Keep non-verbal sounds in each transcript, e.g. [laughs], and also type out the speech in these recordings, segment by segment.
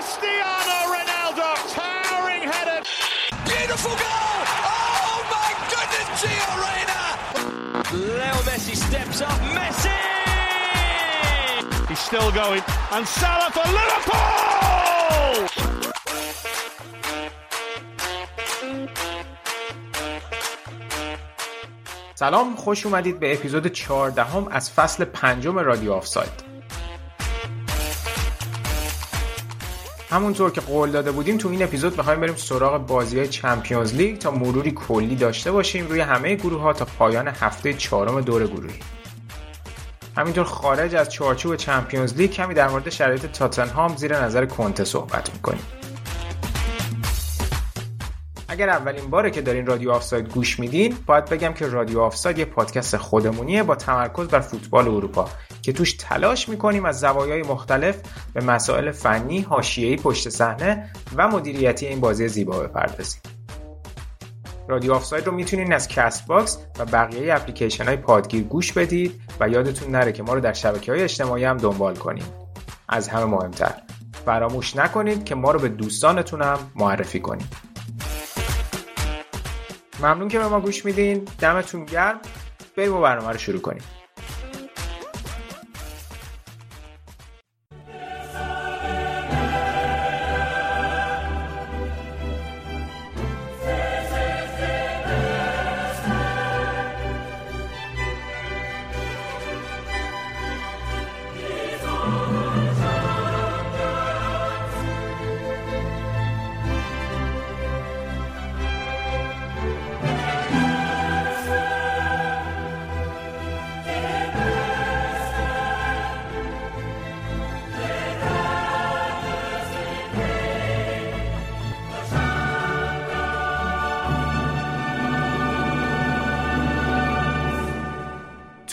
Cristiano Ronaldo, towering header. Beautiful goal! Oh my goodness, Gio Reyna! Leo Messi steps up. Messi! He's still going. And Salah for Liverpool! سلام خوش اومدید به اپیزود 14 هم از فصل پنجم رادیو آفساید همونطور که قول داده بودیم تو این اپیزود بخوایم بریم سراغ بازی های چمپیونز لیگ. تا مروری کلی داشته باشیم روی همه گروه ها تا پایان هفته چهارم دور گروهی. همینطور خارج از چارچوب چمپیونز لیگ کمی در مورد شرایط تاتنهام زیر نظر کنته صحبت می‌کنیم. اگر اولین باره که دارین رادیو آفساید گوش میدین باید بگم که رادیو آفساید یه پادکست خودمونیه با تمرکز بر فوتبال اروپا که توش تلاش می‌کنیم از زوایای مختلف به مسائل فنی، حاشیه‌ای پشت صحنه و مدیریتی این بازی زیبا بپردازیم. رادیو آفساید رو می‌تونین از Castbox و بقیه اپلیکیشن های پادگیر گوش بدید و یادتون نره که ما رو در شبکه های اجتماعی هم دنبال کنید. از همه مهمتر فراموش نکنید که ما رو به دوستانتون هم معرفی کنید. ممنون که به ما گوش میدین. دمتون گرم. بریم و برنامه رو شروع کنیم.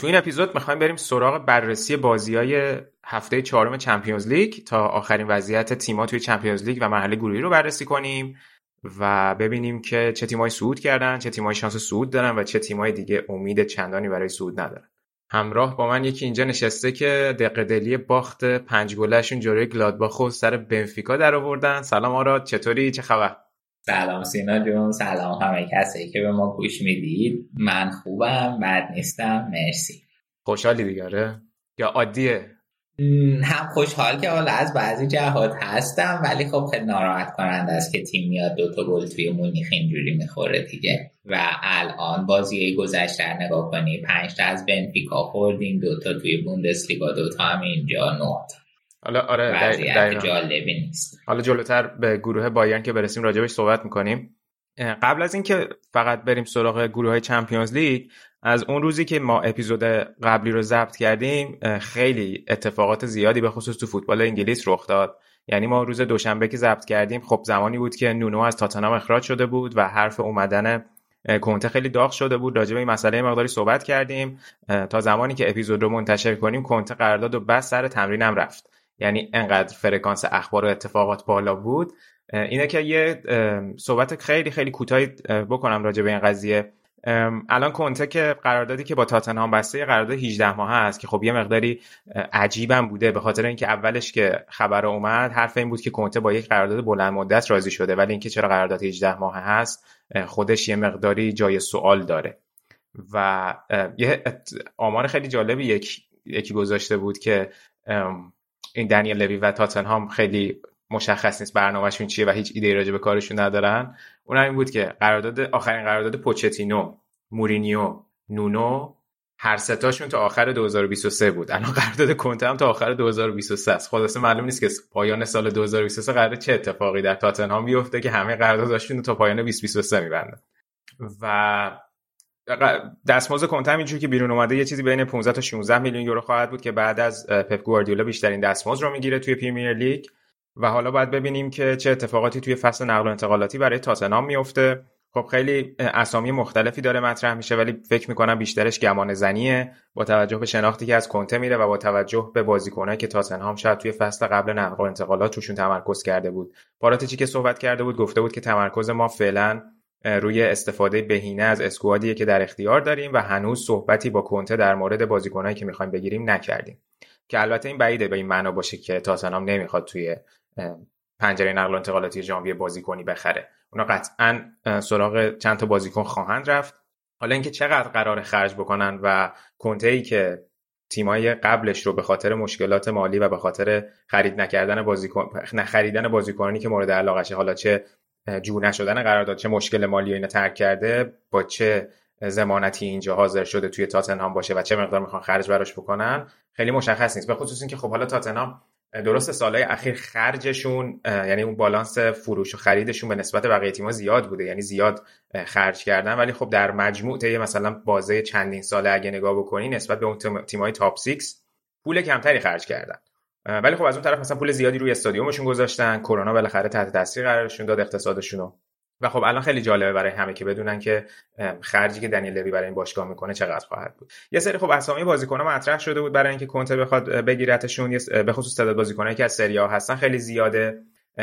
این اپیزود می‌خوایم بریم سراغ بررسی بازی های هفته چهارم چمپیونز لیگ تا آخرین وضعیت تیما توی چمپیونز لیگ و مرحله گروهی رو بررسی کنیم و ببینیم که چه تیمایی صعود کردن چه تیمایی شانس صعود دارن و چه تیمایی دیگه امید چندانی برای صعود ندارن. همراه با من یکی اینجا نشسته که دقیقه باخت پنج گلهشون جلوی گلادباخ سر بنفیکا در آوردن سلام آراد چطوری؟ چه خبر؟ سلام سینا جون سلام همه کسی که به ما گوش می‌دید. من خوبم بد نیستم. مرسی. خوشحالی دیگره یا عادیه؟ هم خوشحال که حالا از بعضی جهات هستم ولی خب خیلی ناراحت کننده است که تیم میاد دوتا گل توی مونیخ اینجوری می‌خوره دیگه. و الان بازی گذشته نگاه کنی پنج تا از بنفیکا خوردیم دوتا توی بوندسلیگا دوتا هم اینجا نقط حالا آره وضعیت جالبی نیست. حالا جلوتر به گروه بایرن که برسیم راجبش صحبت می‌کنیم. قبل از اینکه فقط بریم سراغ گروه های چمپیونز لیگ از اون روزی که ما اپیزود قبلی رو ضبط کردیم خیلی اتفاقات زیادی به خصوص تو فوتبال انگلیس رخ داد. یعنی ما روز دوشنبه که ضبط کردیم خب زمانی بود که نونو از تاتنهام اخراج شده بود و حرف اومدن کنته خیلی داغ شده بود. راجع به این مسئله مقداری صحبت کردیم. تا زمانی که اپیزود رو منتشر کنیم کنته قرارداد و بس سر تمرینم رفت. یعنی انقدر فرکانس اخبار و اتفاقات بالا بود. اینه که یه صحبت خیلی خیلی کوتاهی بکنم راجع به این قضیه. الان کنته که قراردادی که با تاتنهام بسته قرارداد 18 ماه است که خب یه مقداری عجیبم بوده به خاطر اینکه اولش که خبر اومد حرف این بود که کنته با یک قرارداد بلند مدت راضی شده ولی اینکه چرا قرارداد 18 ماه هست خودش یه مقداری جای سوال داره. و یه آمار خیلی جالبی یک یکی گذاشته بود که این دنیل لوی و تاتنهام خیلی مشخص نیست برنامهشون چیه و هیچ ایده راجع به کارشون ندارن. اون این بود که قرارداد آخرین قرارداد پوچتینو مورینیو نونو هر ستاشون تا آخر 2023 بود. الان قرارداد کنته هم تا آخر 2023 است. خلاصه معلوم نیست که پایان سال 2023 قرار چه اتفاقی در تاتنهام بیفته که همه قراردادشون تا پایان 2023 میبندن. و دستمزد کنته اینجوری که بیرون اومده یه چیزی بین 15 تا 16 میلیون یورو خواهد بود که بعد از پپ گواردیولا بیشترین دستمزد رو می‌گیره توی پریمیر لیگ و حالا باید ببینیم که چه اتفاقاتی توی فصل نقل و انتقالاتی برای تاتنهام میفته. خب خیلی اسامی مختلفی داره مطرح میشه ولی فکر می‌کنم بیشترش گمان زنیه. با توجه به شناختی که از کنته میره و با توجه به بازیکنایی که تاتنهام شاید توی فصل قبل نقل و انتقالات توشون تمرکز کرده بود. پاراتیچی که صحبت کرده بود گفته بود که تمرکز ما فعلا روی استفاده بهینه از اسکوادیه که در اختیار داریم و هنوز صحبتی با کنته در مورد بازیکنایی که می‌خوایم بگیریم نکردیم. که البته این بعیده به این معنا باشه که تاتنهام نمی‌خواد توی پنجره نقل و انتقالاتی ژانویه بازیکنی بخره. اونا قطعا سراغ چند تا بازیکن خواهند رفت. حالا اینکه چقدر قرار خرج بکنن و کنته ای که تیمای قبلش رو به خاطر مشکلات مالی و به خاطر خرید نکردن بازیکن نخریدن بازیکنانی که مورد علاقشه حالا چه جور نشدن قرارداد چه مشکل مالی اینا ترک کرده با چه زمانتی اینجا حاضر شده توی تاتنهام باشه و چه مقدار می‌خوان خرج براش بکنن خیلی مشخص نیست. به خصوص اینکه خب حالا تاتنهام درست سالهای اخیر خرجشون یعنی اون بالانس فروش و خریدشون به نسبت بقیه تیم‌ها زیاد بوده یعنی زیاد خرج کردن. ولی خب در مجموع طی مثلا بازه چندین ساله اگه نگاه بکنی نسبت به اون تیم‌های تاپ 6 پول کمتری خرج کردن. ولی خب از اون طرف مثلا پول زیادی روی استادیومشون گذاشتن. کرونا بالاخره تحت تاثیر قرارشون داد اقتصادشون و خب الان خیلی جالبه برای همه که بدونن که خرجی که دنیل لوی برای این باشگاه می‌کنه چقدر خواهد بود. یه سری خب اسامی بازیکن‌ها مطرح شده بود برای اینکه کنته بخواد بگیرتشون. به خصوص تعداد بازیکنایی که از سری هستن خیلی زیاده.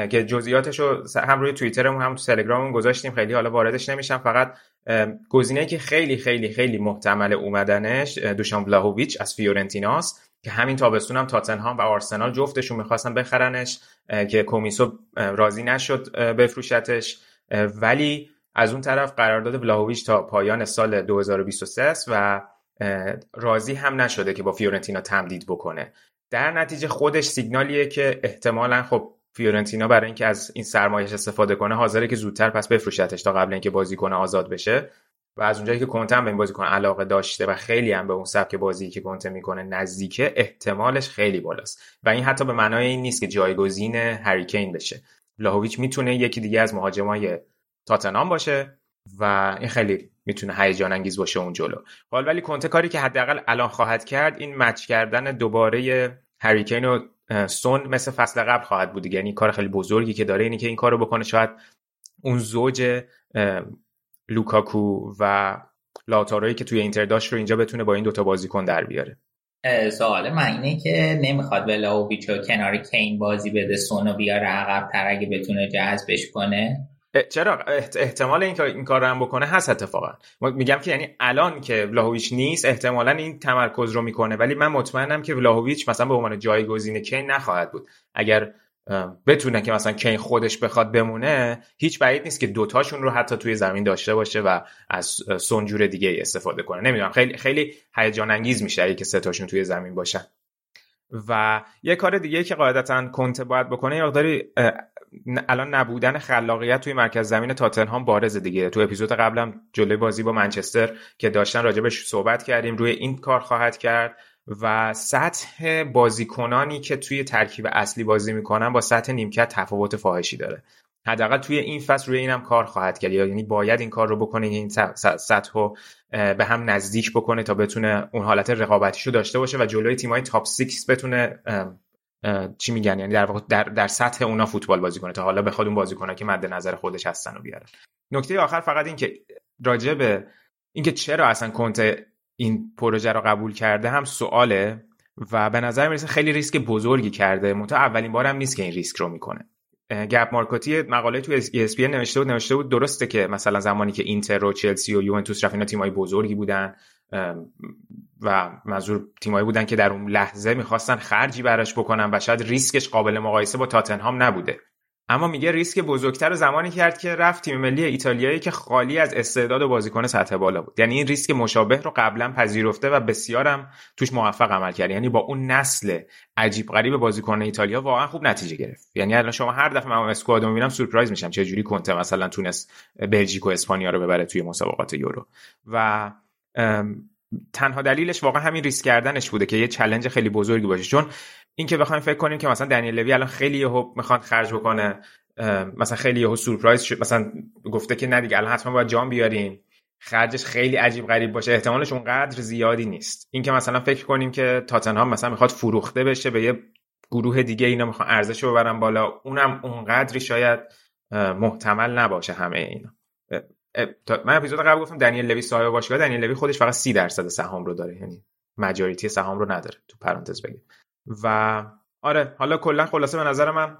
که جزئیاتش رو هم روی توییترمون هم تو تلگراممون گذاشتیم. خیلی حالا واردش نمیشم. فقط گزینه که خیلی خیلی خیلی محتمل اومدنش دوشان ولاهوویچ از فیورنتیناست. که همین تابستون هم تاتنهام و آرسنال جفتشون می‌خواستن بخرنش که کومیسو راضی نشد بفروشتش. ولی از اون طرف قرارداد ولاهویچ تا پایان سال 2023 است و راضی هم نشده که با فیورنتینا تمدید بکنه. در نتیجه خودش سیگنالیه که احتمالا خب فیورنتینا برای اینکه از این سرمایش استفاده کنه حاضره که زودتر پس بفروشتش تا قبل اینکه بازیکن آزاد بشه. و از اونجایی که کنته به این بازیکن علاقه داشته و خیلی هم به اون سبک بازی که کنته می‌کنه نزدیکه احتمالش خیلی بالاست. و این حتی به معنای این نیست که جایگزین هریکین بشه. لاهویچ می‌تونه یکی دیگه از مهاجمای تاتنام باشه و این خیلی می‌تونه هیجان انگیز باشه اون جلو. حال ولی کنته کاری که حداقل الان خواهد کرد این مچ کردن دوباره هریکین و سون مثل فصل قبل خواهد بود یعنی کار خیلی بزرگی که داره اینی که این کارو بکنه. شاید اون زوج لوکاکو و لاتاروی که توی اینتر داشت رو اینجا بتونه با این دوتا بازیکن در بیاره. سوال من اینه که نمی‌خواد ولاویچ کنار کین بازی بده سونو بیاره عقب تر اگه بتونه جذبش کنه؟ چرا؟ احتمال این این کار رو هم بکنه هست اتفاقا. میگم که یعنی الان که ولاهویچ نیست احتمالا این تمرکز رو می‌کنه ولی من مطمئنم که ولاهویچ مثلا به عنوان جایگزین کین نخواهد بود. اگر بتونه که مثلا کین خودش بخواد بمونه هیچ بعید نیست که دوتاشون رو حتی توی زمین داشته باشه و از سنجور دیگه استفاده کنه. نمی‌دونم خیلی خیلی هیجان انگیز میشه اگه که ستاشون توی زمین باشن. و یه کار دیگه که قاعدتا کنته باید بکنه یه الان نبودن خلاقیت توی مرکز زمین تاتنهام بارز دیگه. تو اپیزود قبلم جلوی بازی با منچستر که داشتن راجبش صحبت کردیم روی این کار خواهد کرد. و سطح بازیکنانی که توی ترکیب اصلی بازی می‌کنن با سطح نیمکت تفاوت فاحشی داره. حداقل توی این فصل روی اینم کار خواهد کرد. یعنی باید این کار رو بکنه این سطح رو به هم نزدیک بکنه تا بتونه اون حالت رقابتیشو داشته باشه و جلوی تیمای تاپ 6 بتونه چی میگن؟ یعنی در در, در سطح اونا فوتبال بازی کنه تا حالا بخواد اون بازیکن‌ها که مد نظر خودش هستن رو بیاره. نکته آخر فقط این که راجع به اینکه چرا اصلا کنته این پروژه رو قبول کرده هم سواله و به نظر می‌رسه خیلی ریسک بزرگی کرده. منتها اولین بارم نیست که این ریسک رو می‌کنه. گپ مارکوتی مقاله تو ESPN نوشته بود نوشته بود درسته که مثلا زمانی که اینتر و چلسی و یوونتوس رفت اینا تیمای بزرگی بودن و منظور تیمایی بودن که در اون لحظه می‌خواستن خرجی براش بکنن و شاید ریسکش قابل مقایسه با تاتنهام نبوده. اما میگه ریسک بزرگتر و زمانی کرد که رفت تیم ملی ایتالیایی که خالی از استعداد و بازیکن سطح بالا بود. یعنی این ریسک مشابه رو قبلا پذیرفته و بسیارم توش موفق عمل کرد. یعنی با اون نسل عجیب غریب بازیکن ایتالیا واقعا خوب نتیجه گرفت. یعنی الان شما هر دفعه من اسکواد رو می‌بینم سورپرایز میشم. چه جوری کنته مثلا تونست بلژیک و اسپانیا رو ببره توی مسابقات یورو. و تنها دلیلش واقعا همین ریسک کردنش بوده که یه چلنج خیلی بزرگی باشه. چون این که بخوایم فکر کنیم که مثلا دنیل لوی الان خیلی یهو می‌خواد خرج بکنه مثلا خیلی یهو سورپرایز شد مثلا گفته که نه دیگه الان حتما باید جام بیاریم خرجش خیلی عجیب غریب باشه احتمالش اونقدر زیادی نیست. این که مثلا فکر کنیم که تاتنهام مثلا می‌خواد فروخته بشه به یه گروه دیگه اینا می‌خوان ارزش رو ببرن بالا اونم اونقدری شاید محتمل نباشه همه اینا. من اپیزود قبل گفتم دنیل لوی صاحب باشگاه دنیل لوی خودش فقط سی درصد سهام رو داره یعنی مجاریتی سهام رو نداره تو پرانتز بگیم. و آره حالا کلا خلاصه به نظر من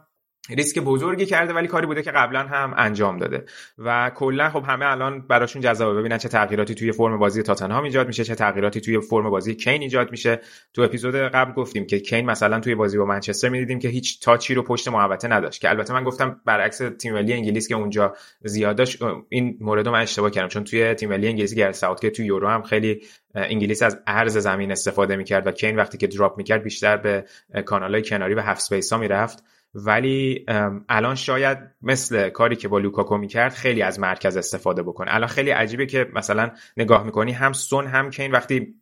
ریسک بزرگی کرده ولی کاری بوده که قبلا هم انجام داده. و کلا خب همه الان براشون جذابه. ببینن چه تغییراتی توی فرم بازی تاتنهام ایجاد میشه چه تغییراتی توی فرم بازی کین ایجاد میشه. تو اپیزود قبل گفتیم که کین مثلا توی بازی با منچستر می‌دیدیم که هیچ تاچی رو پشت محوطه نداشت که البته من گفتم برعکس تیم ملی انگلیس که اونجا زیاد داشت این مورد من اشتباه کردم. چون توی تیم ملی انگلیسی گرد که توی یورو هم خیلی انگلیس از عرض زمین استفاده می‌کرد و کین وقتی که drop می‌کرد بیشتر به کانالهای کناری و half space ها می‌رفت. ولی الان شاید مثل کاری که با لوکاکو می‌کرد خیلی از مرکز استفاده بکنه. الان خیلی عجیبه که مثلا نگاه می‌کنی هم سون هم کین وقتی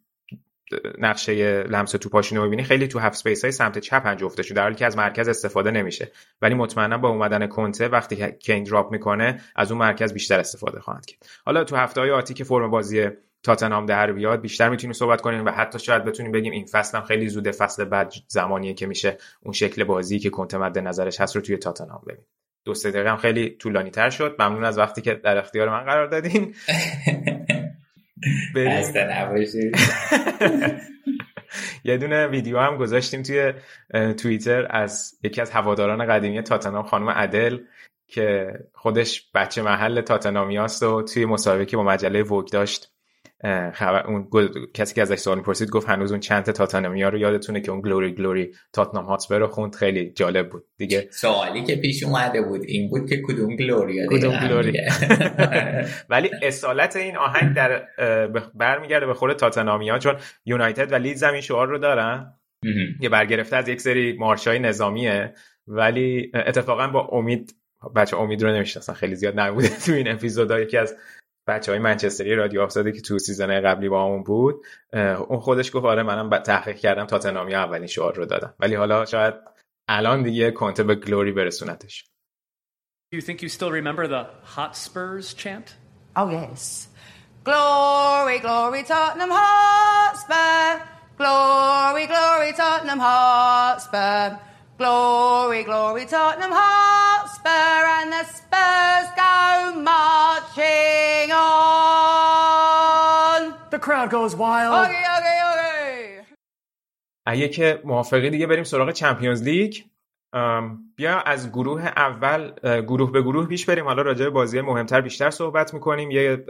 نقشه لمس توپاشونو می‌بینی خیلی تو half space های سمت چپ انباشته شده در حالی که از مرکز استفاده نمیشه. ولی مطمئنا با اومدن کنته وقتی کین دراپ می‌کنه از اون مرکز بیشتر استفاده خواهند کرد. حالا تو هفته های آتی که فرم بازی تاتنهام در بیاد بیشتر می‌تونیم صحبت کنیم و حتی شاید بتونیم بگیم این فصل هم خیلی زوده. فصل بعد زمانیه که میشه اون شکل بازی که کنته مد نظرش هست رو توی تاتنهام ببینیم. دو سه دقیقه هم خیلی طولانی تر شد. ممنون از وقتی که در اختیار من قرار دادین. [laughs] [laughs] یه دونه ویدیو هم گذاشتیم توی توییتر از یکی از هواداران قدیمی تاتنام خانم عدل که خودش بچه محل تاتنامیاست و توی مسابقه که با مجله ووگ داشت خبر اون کسی که ازش سوال می‌پرسید گفت هنوز اون چند تاتانامیا رو یادتونه که اون گلوری گلوری تاتنام هاتسپر رو خوند. خیلی جالب بود. دیگه سوالی که پیش اومده بود این بود که کدوم گلوری کدوم گلوری؟ [laughs] ولی اصالت این آهنگ در برمیگرده به خود تاتنامیا چون یونایتد و لیدز هم این شعار رو دارن. یه برگرفته از یک سری مارشای نظامیه ولی اتفاقا با امید بچه ها امید رو نمی‌شناسن خیلی زیاد نبوده [laughs] تو این اپیزودا یکی از بچه های منچستری رادیو آفسایده که تو season قبلی با همون بود اون خودش گفت آره منم تحقیق کردم تاتنامی اولین شعار رو دادن ولی حالا شاید الان دیگه کنته به glory برسونتش Do you think you still remember the Hotspurs chant? Oh yes. Glory, glory, Tottenham Hotspur. Glory, glory, Tottenham Hotspur. Glory, glory, Tottenham Hotspur, and the Spurs go marching on. The crowd goes wild. Okay, okay, okay. اگه که موافقی دیگه بریم سراغ چمپیونز لیگ بیا از گروه اول گروه به گروه پیش بریم حالا راجع به بازی مهمتر بیشتر صحبت می‌کنیم یه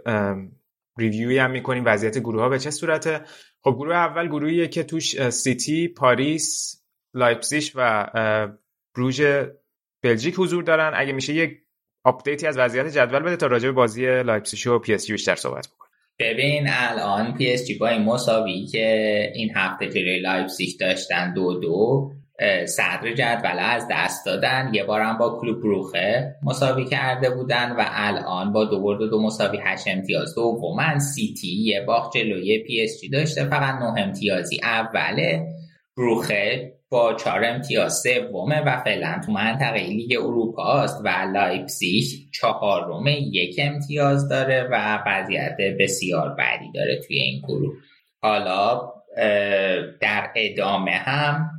review ی هم می‌کنیم وضعیت گروه ها به چه صورته خب گروه اول گروهیه که توش سیتی پاریس لایپزیگ و بروژ بلژیک حضور دارن. اگه میشه یک update ی از وضعیت جدول بده تا راجع به بازی لایپزیگ و پی اس جی بیشتر صحبت بکنیم. ببین الان پی اس جی با این مساوی که این هفته جلوی لایپزیگ داشتن دو دو صدر جدول از دست دادن. یه بار هم با کلوب بروخه مساوی کرده بودن و الان با دو برد دو مساوی هشت امتیاز دومن. سیتی یه باخت جلوی پی اس جی داشته فقط نه امتیازی اوله. بروخه با چهار امتیاز سومه و فعلا تو منطقه لیگ اروپا است و لایپزیگ چهارم یک امتیاز داره و وضعیت بسیار بدی داره توی این گروه. حالا در ادامه هم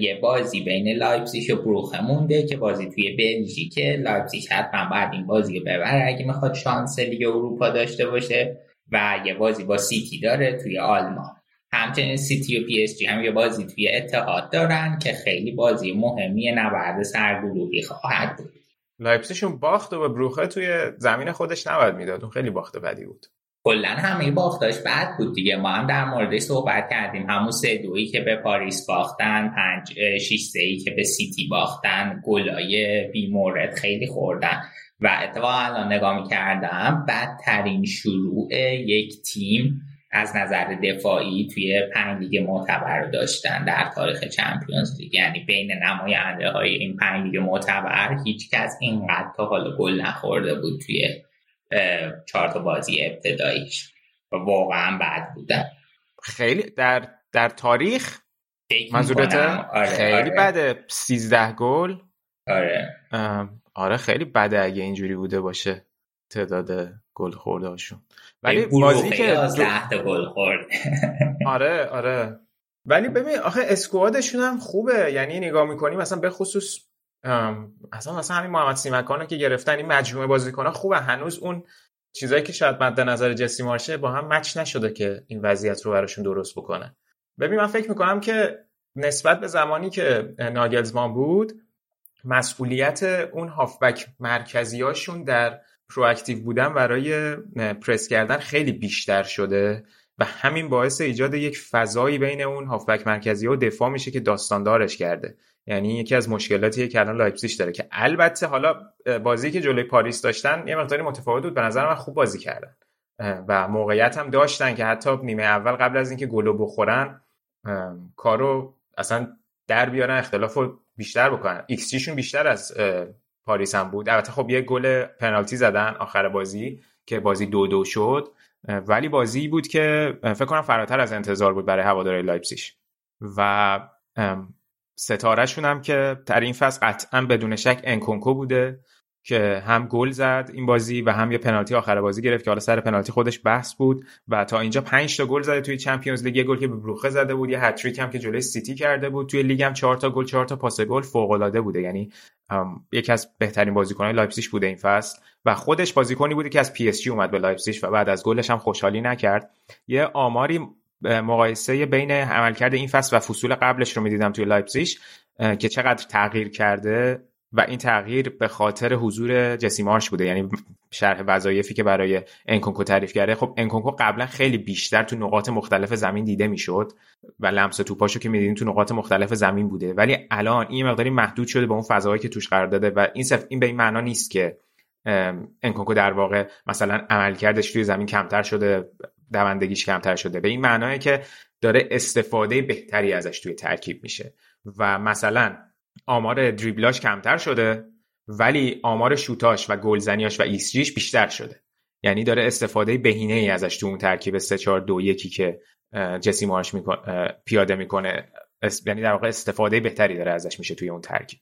یه بازی بین لایپزیگ و بروخه مونده که بازی توی بلژیک لایپزیگ حتما باید این بازی رو ببره اگه می‌خواد شانس لیگ اروپا داشته باشه و یه بازی با سیتی داره توی آلمان. همچنین سیتی و پی اس جی هم یه بازی توی اتحاد دارن که خیلی بازی مهمی نبرد سرگروهی خواهد بود. لایپسیش اون باخت رو به بروخه توی زمین خودش نباید می‌داد. اون خیلی باخت بدی بود. کلا همه باختاش بد بود دیگه. ما هم در موردش صحبت کردیم. همون سه دویی که به پاریس باختن پنج شیش سه که به سیتی باختن گلای بیمورد خیلی خوردن. و اتفاقا الان نگاه می‌کردم بدترین شروع یک تیم از نظر دفاعی توی پنج لیگ معتبر داشتن در تاریخ Champions League. یعنی بین نماینده های این پنج لیگ معتبر هیچ کس اینقدر تا حالا گل نخورده بود توی چهار تا بازی ابتداییش. و واقعا بد بودن خیلی در در تاریخ منظورت آره، خیلی آره. بده. 13 گل. آره. آره خیلی بده اگه اینجوری بوده باشه تعداد گل خورده هاشون. ولی بازی که از تا گل خورد. [laughs] آره آره. ولی ببین آخه اسکوادشون هم خوبه. یعنی نگاه می‌کنی مثلا به خصوص اصلا مثلا همین محمد سیمکانو که گرفتن این مجموعه بازیکن‌ها خوبه. هنوز اون چیزایی که شاید مد نظر جسی مارشه با هم مچ نشده که این وضعیت رو براشون درست بکنه. ببین من فکر می‌کنم که نسبت به زمانی که ناگلزمان بود مسئولیت اون هافبک مرکزیاشون در پرواکتیو بودن برای پرس کردن خیلی بیشتر شده و همین باعث ایجاد یک فضایی بین اون هافبک مرکزی و دفاع میشه که داستاندارش کرده. یعنی یکی از مشکلاتیه که الان لایپزیگ داره که البته حالا بازی که جلوی پاریس داشتن یه مقداری متفاوت بود. به نظر من خوب بازی کردن. و موقعیت هم داشتن که حتی نیمه اول قبل از اینکه گلو بخورن کارو اصلا در بیارن اختلاف بیشتر بکنن. ایکس بیشتر از پاریس هم بود. البته خب یه گل پنالتی زدن آخر بازی که بازی دو دو شد. ولی بازی بود که فکر کنم فراتر از انتظار بود برای هوادارای لایپسیش و ستارهشون هم که در این فصل قطعا بدون شک انکونکو بوده. که هم گل زد این بازی و هم یه پنالتی آخر بازی گرفت که حالا سر پنالتی خودش بحث بود و تا اینجا 5 تا گل زده توی Champions League. یه گل که به بروخه زده بود یه هتریک هم که جلوی سیتی کرده بود. توی لیگ هم 4 تا گل 4 تا پاس گل فوق العاده بوده. یعنی یکی از بهترین بازیکن‌های لایپزیگ بوده این فصل و خودش بازیکنی بوده که از پی اس جی اومد به لایپزیگ و بعد از گلش هم خوشحالی نکرد. یه آماری مقایسه بین عملکرد این فصل و فصول قبلش رو می‌دیدم توی لایپزیگ که چقدر تغییر کرده. و این تغییر به خاطر حضور جسی مارش بوده. یعنی شرح وظایفی که برای انکونکو تعریف کرده خب انکونکو قبلا خیلی بیشتر تو نقاط مختلف زمین دیده می‌شد و لمس توپاشو که می‌دیدیم تو نقاط مختلف زمین بوده. ولی الان این مقداری محدود شده به اون فضاهایی که توش قرار داده و این صرف این به این معنا نیست که انکونکو در واقع مثلا عملکردش توی زمین کمتر شده دوندگیش کمتر شده. به این معناه که داره استفاده بهتری ازش توی ترکیب میشه. و مثلا آمار دریبلاش کمتر شده ولی آمار شوتاش و گلزنیاش و ایسجیش بیشتر شده. یعنی داره استفاده بهینه ای ازش تو اون ترکیب 3 4 2 1 که جسی مارش پیاده می‌کنه یعنی در واقع استفاده بهتری داره ازش میشه توی اون ترکیب.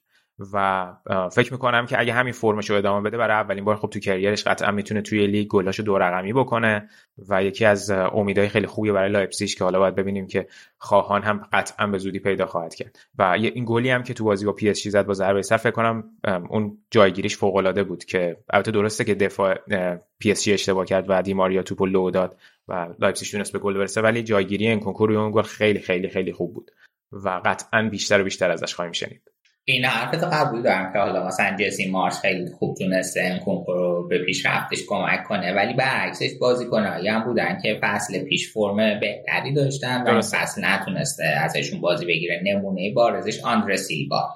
و فکر می‌کنم که اگه همین فرمش رو ادامه بده برای اولین بار خب تو career ش قطعا می‌تونه توی لیگ گلاشو دو رقمی بکنه و یکی از امیدهای خیلی خوبی برای لایپزیگ که حالا باید ببینیم که خواهان هم قطعا به زودی پیدا خواهد کرد. و این گلی هم که تو بازی با پی اس جی زد با ضربه سر فکر کنم اون جایگیریش فوق العاده بود که البته درسته که دفاع پی اس جی اشتباه کرد و دیماریا توپو لو داد و لایپزیگ تونست به گل برسه ولی جایگیری انکونکو رو اون گل خیلی خیلی خیلی خوب بود و قطعا بیشتر و بیشتر ازش خواهیم شنید. این حرفت قبول دارم که حالا مثلا جسی مارش خیلی خوب تونسته انکونکو رو به پیشرفتش کمک کنه ولی برعکسش بازیکنایی هم بودن که فصل پیش فرم بهتری داشتن و فصل نتونسته ازشون بازی بگیره. نمونه بارزش آندر سیلوا.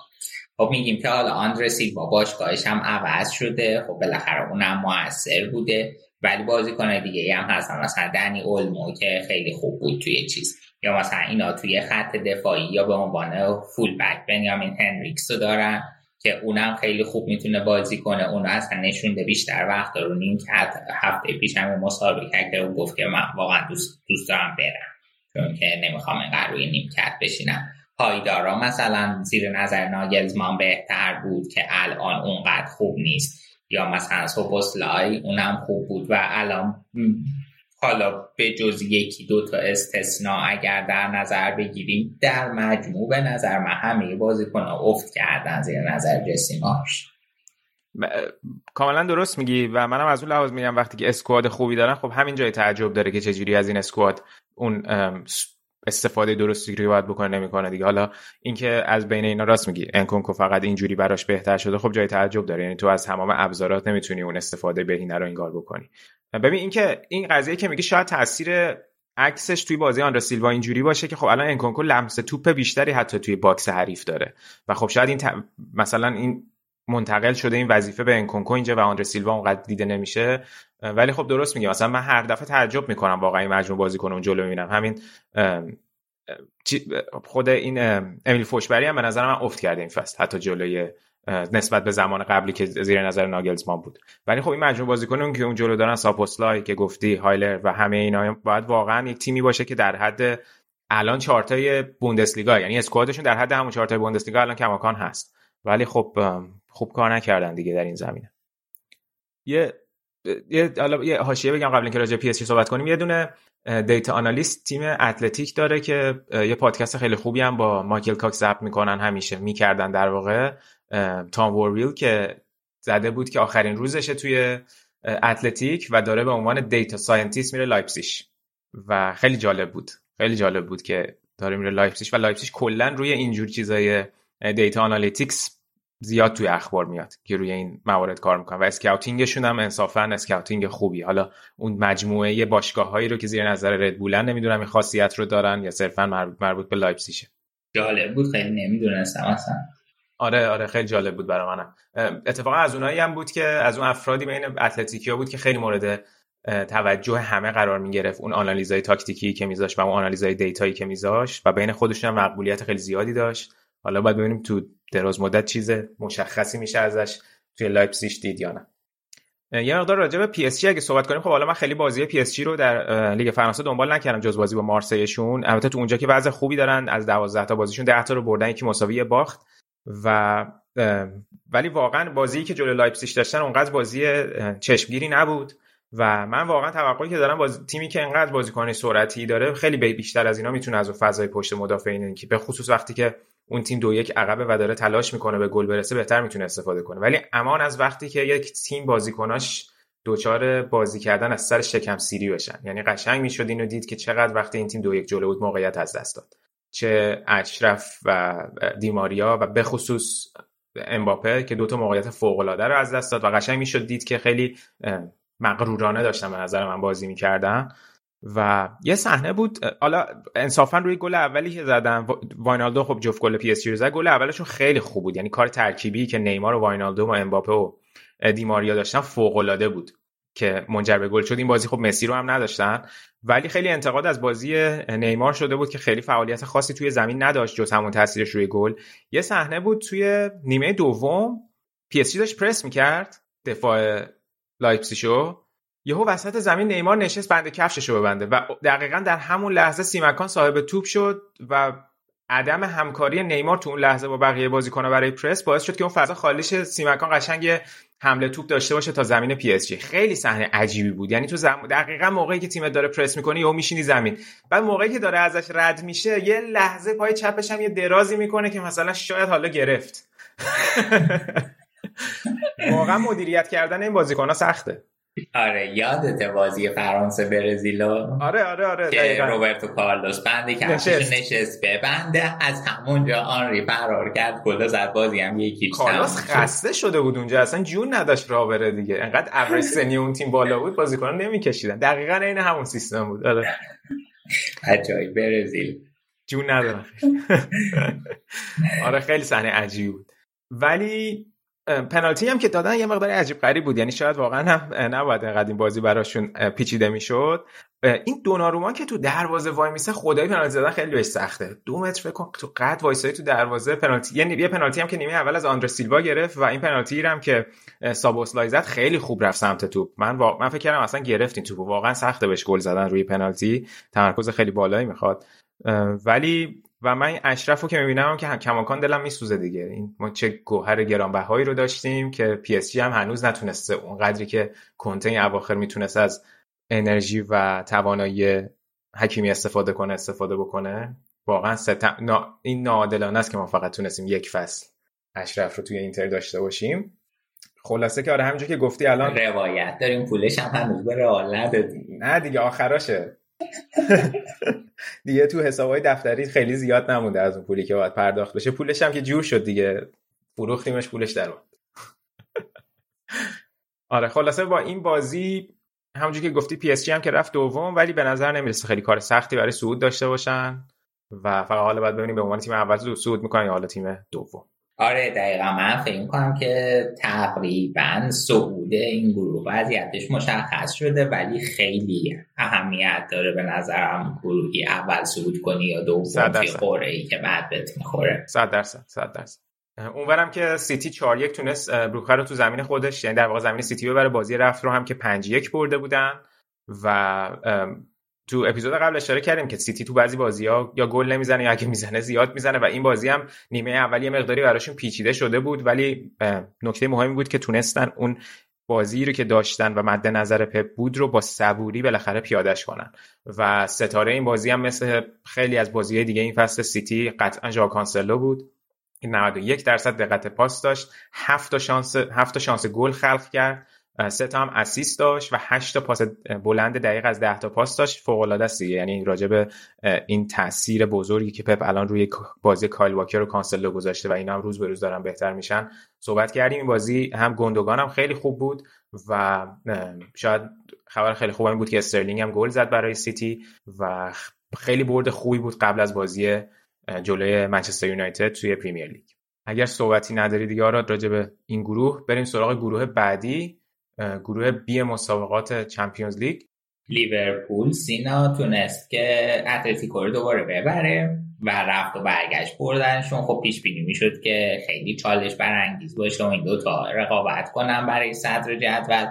خب میگیم که حالا آندر سیلوا باشگاهش هم عوض شده. خب بالاخره اونم موثر بوده. ولی بازیکن دیگه هم هستن. مثلا دنی اولمو که خیلی خوب بود توی چیز. یا مثلا اینا توی خط دفاعی یا به عنوان فول بک بنیامین هنریکس رو دارن که اونم خیلی خوب می‌تونه بازی کنه. اون اصلا نشونده بیشتر وقت رو نیم کرد هفته پیش هم مسابقه کرد که گفت که من واقعا دوست, دوست دارم برم. چون که نمی‌خوام اینقدر روی نیم کرد بشینم. پایدارا مثلا زیر نظر ناگلزمان بهتر بود که الان اونقدر خوب نیست. یا مثلا سوبوسلای اونم خوب بود و الان حالا به جز یکی دو تا استثناء اگر در نظر بگیریم در مجموع به نظر من همه بازیکن افت کردن زیر نظر جسیماش کاملا درست میگی و منم از اون لحاظ میگم وقتی که اسکواد خوبی دارن خب همین جای تعجب داره که چجوری از این اسکواد اون استفاده درستی رو باید بکنه نمی‌کنه دیگه. حالا اینکه از بین اینا راست میگی. انکونکو فقط اینجوری براش بهتر شده خب جای تعجب داره. یعنی تو از تمام ابزارات نمی‌تونی اون استفاده بهینه رو انگار بکنی. ببین اینکه این قضیه که میگی شاید تاثیر عکسش توی بازی آندر سیلوا اینجوری باشه که خب الان انکونکو لمس توپ بیشتری حتی توی box حریف داره. و خب شاید این مثلا این منتقل شده این وظیفه به انکونکو اینجا و آندر سیلوا اونقدر دیده نمیشه. ولی خب درست میگه. مثلا من هر دفعه تعجب می‌کنم واقعا این مجموع بازیکن اون جلو می‌بینم. همین خود این امیل فورشبرگ هم به نظر من افت کرده این فصل. حتی جلوی نسبت به زمان قبلی که زیر نظر ناگلزمان بود. ولی خب این مجموع بازیکن اون که اون جلو دارن سوبوسلای که گفتی هایلر و همه اینا باید واقعا یک تیمی باشه که در حد الان چارتای بوندسلیگا یعنی squad شون در حد همون چارتای بوندسلیگا الان کماکان هست. ولی خب خوب کار نکردن دیگه در این زمینه. یه یه حالا یه حاشیه بگم قبل اینکه راجع پی اس جی صحبت کنیم. یه دونه data analyst تیم اتلتیک داره که یه پادکست خیلی خوبی هم با مایکل کاکس ضبط می‌کنن همیشه می‌کردن در واقع. تام ورویل که زده بود که آخرین روزشه توی اتلتیک و داره به عنوان data scientist میره لایپسیش و خیلی جالب بود خیلی جالب بود که داره میره لایپسیش و لایپسیش کلا روی اینجور چیزای data analytics زیاد توی اخبار میاد که روی این موارد کار می‌کنن. و scouting شون هم انصافا scouting خوبی. حالا اون مجموعه باشگاه هایی رو که زیر نظر ردبولن نمی‌دونم این خاصیت رو دارن یا صرفا مربوط, مربوط به لایپسیشه جالب بود. خیلی نمی‌دونستم اصلا. آره آره خیلی جالب بود برای منم. اتفاقا از اونایی هم بود که از اون افرادی بین اتلتیکیا بود که خیلی مورد توجه همه قرار می گرفت اون آنالیزای تاکتیکی که میذاشت و اون آنالیزای data یی که میذاشت و بین خودشون هم مقبولیت خیلی زیادی داشت. حالا باید ببینیم تو دراز مدت چیز مشخصی میشه ازش توی لایپزیگ دید یا نه. یه مقدار راجع به پی اس جی اگه صحبت کنیم خب حالا من خیلی بازی پی اس جی رو در لیگ فرانسه دنبال نکردم جز بازی با مارسی شون. البته تو اونجا که وضع خوبی دارن از 12 تا بازیشون 10 تا رو بردن یکی مساوی باخت. و ولی واقعا بازی که جلوی لایپزیگ داشتن اونقدر بازی چشمگیری نبود. و من واقعا توقعی که دارم باز تیمی که انقدر بازیکن سرعتی داره خیلی بیشتر از اینا می‌تونه از فضای پشت مدافعین که به خصوص وقتی که اون تیم دو یک عقبه و داره تلاش می‌کنه به گل برسه بهتر می‌تونه استفاده کنه. ولی امان از وقتی که یک تیم بازیکناش دچار بازی کردن از سر شکم سیری بشن. یعنی قشنگ می‌شد اینو دید که چقدر وقتی این تیم دو یک جلو بود موقعیت از دست داد. چه اشرف و دیماریا و به خصوص امباپه که دوتا موقعیت فوق العاده رو از دست داد و قشنگ می‌شد دید که خیلی مغرورانه داشتن به نظر من بازی می‌کردن. و یه صحنه بود حالا انصافا روی گل اولی که زدن واینالدو خب جفت گل پی اس جی زد گل اولشون خیلی خوب بود یعنی کار ترکیبی که نیمار و واینالدوم و امباپه و دیماریا داشتن فوق العاده بود که منجر به گل شد. این بازی خب مسی رو هم نداشتن ولی خیلی انتقاد از بازی نیمار شده بود که خیلی فعالیت خاصی توی زمین نداشت جز همون تاثیرش روی گل. یه صحنه بود توی نیمه دوم پی اس جی داشت پرس می‌کرد دفاع لایپزیگو یهو وسط زمین نیمار نشست بند کفشش رو ببنده و دقیقا در همون لحظه سیماکان صاحب توپ شد و عدم همکاری نیمار تو اون لحظه با بقیه بازیکن‌ها برای پرس باعث شد که اون فضا خالیش سیماکان قشنگ حمله توپ داشته باشه تا زمین پی اس جی. خیلی صحنه عجیبی بود. یعنی تو زم... دقیقا موقعی که تیمت داره پرس می‌کنه یا میشینی زمین. بعد موقعی که داره ازش رد میشه یه لحظه پای چپش هم یه درازی می‌کنه که مثلا شاید حالا گرفت. [laughs] واقعا مدیریت کردن این بازیکن‌ها سخته. آره یادت بازی فرانسه برزیلو؟ آره آره آره که روبرتو کارلوس بندی که نشست. نشست ببنده از همونجا آنری فرار کرد گل زد بازی هم یکی کارلوس خسته شده بود اونجا اصلا جون نداشت راه بره دیگه. انقدر ابرش سنی اون تیم بالا بود بازیکنان نمیکشیدن. دقیقا این همون سیستم بود. آره. عجای برزیل. جون ندارم [laughs] آره خیلی صحنه عجیبی بود. ولی پنالتی هم که دادن یه مقدار عجیب غریب بود. یعنی شاید واقعا هم نباید اینقدر این بازی براشون پیچیده می‌شد. این دوناروما که تو دروازه وای میسه خدای پنالتی زدن خیلی بهش سخته. دو متر فکر تو قد وایسای تو دروازه پنالتی یعنی یه پنالتی هم که نیمه اول از آندر سیلوا گرفت و این پنالتی هم که سابوسلای زد خیلی خوب رفت سمت توپ. من من فکر کردم اصلا گرفت این توپ. واقعا سخته بهش گل زدن روی پنالتی. تمرکز خیلی بالایی می‌خواد. ولی و من اشرف رو که می‌بینم که کماکان دلم میسوزه دیگه. این ما چه گوهر گرانبهایی رو داشتیم که پی اس جی هم هنوز نتونسته اون قدری که کنته این اواخر می‌تونست از انرژی و توانایی حکیمی استفاده کنه استفاده بکنه. واقعا ستم... نا... این ناعادلانه است که ما فقط تونستیم یک فصل اشرف رو توی اینتر داشته باشیم. خلاصه که آره همینجور که گفتی الان روایت داریم پولش هم هنوز به رئال نه دیگه آخراشه. [laughs] دیگه تو حسابهای دفتری خیلی زیاد نمونده از اون پولی که باید پرداخت بشه. پولش هم که جور شد دیگه. فروختیمش پولش در [laughs] آره خلاصه با این بازی همونجور که گفتی پی اس جی هم که رفت دوم ولی به نظر نمی‌رسه خیلی کار سختی برای صعود داشته باشن و فقط حالا باید ببینیم به عنوان تیم اول صعود می‌کنن یا حالا تیم دوم. آره دقیقا. من فکر کنم که تقریبا صعود این گروه وضعیتش مشخص شده ولی خیلی اهمیت داره به نظرم گروهی اول صعود کنی یا دوم توی قرعه ای که بعد بهت می‌خوره. صد درصد صد درصد. اونورم که سیتی 4 یک تونست بروخه رو تو زمین خودش یعنی در واقع زمین سیتی ببره. بازی رفت رو هم که 5 یک برده بودن و تو اپیزود قبل اشاره کردیم که سیتی تو بعضی بازی ها یا گل نمی‌زنه یا اگه می‌زنه زیاد می‌زنه و این بازی هم نیمه اولی مقداری براشون پیچیده شده بود. ولی نکته مهمی بود که تونستن اون بازی رو که داشتن و مد نظر پپ بود رو با صبوری بالاخره پیادش کنن. و ستاره این بازی هم مثل خیلی از بازی دیگه این فصل سیتی قطعا ژائو کانسلو بود. 91 درصد دقت پاس داشت. 7 شانس 7 شانس گل خلق کرد. سه تا هم assist داشت و 8 تا پاس بلند دقیق از 10 تا پاس داشت. فوق العاده است یعنی راجع به این تاثیر بزرگی که پپ الان روی بازی کایل واکر و کانسلو گذاشته و اینا هم روز به روز دارن بهتر میشن. صحبت کردیم این بازی هم گوندوگان هم خیلی خوب بود و شاید خبر خیلی خوب این بود که استرلینگ هم گل زد برای سیتی و خیلی برد خوبی بود قبل از بازی جلوی منچستر یونایتد توی پریمیر لیگ. اگر صحبتی نداری دیگه آراد راجع به این گروه بریم سراغ گروه بعدی. گروه بی مسابقات چمپیونز لیگ لیورپول سینا تونست که اتلتیکو رو دوباره ببره و رفت و برگشت بردنشون. خب پیش بینی می‌شد که خیلی چالش برانگیز باشه و این دوتا رقابت کنن برای صدر جدول.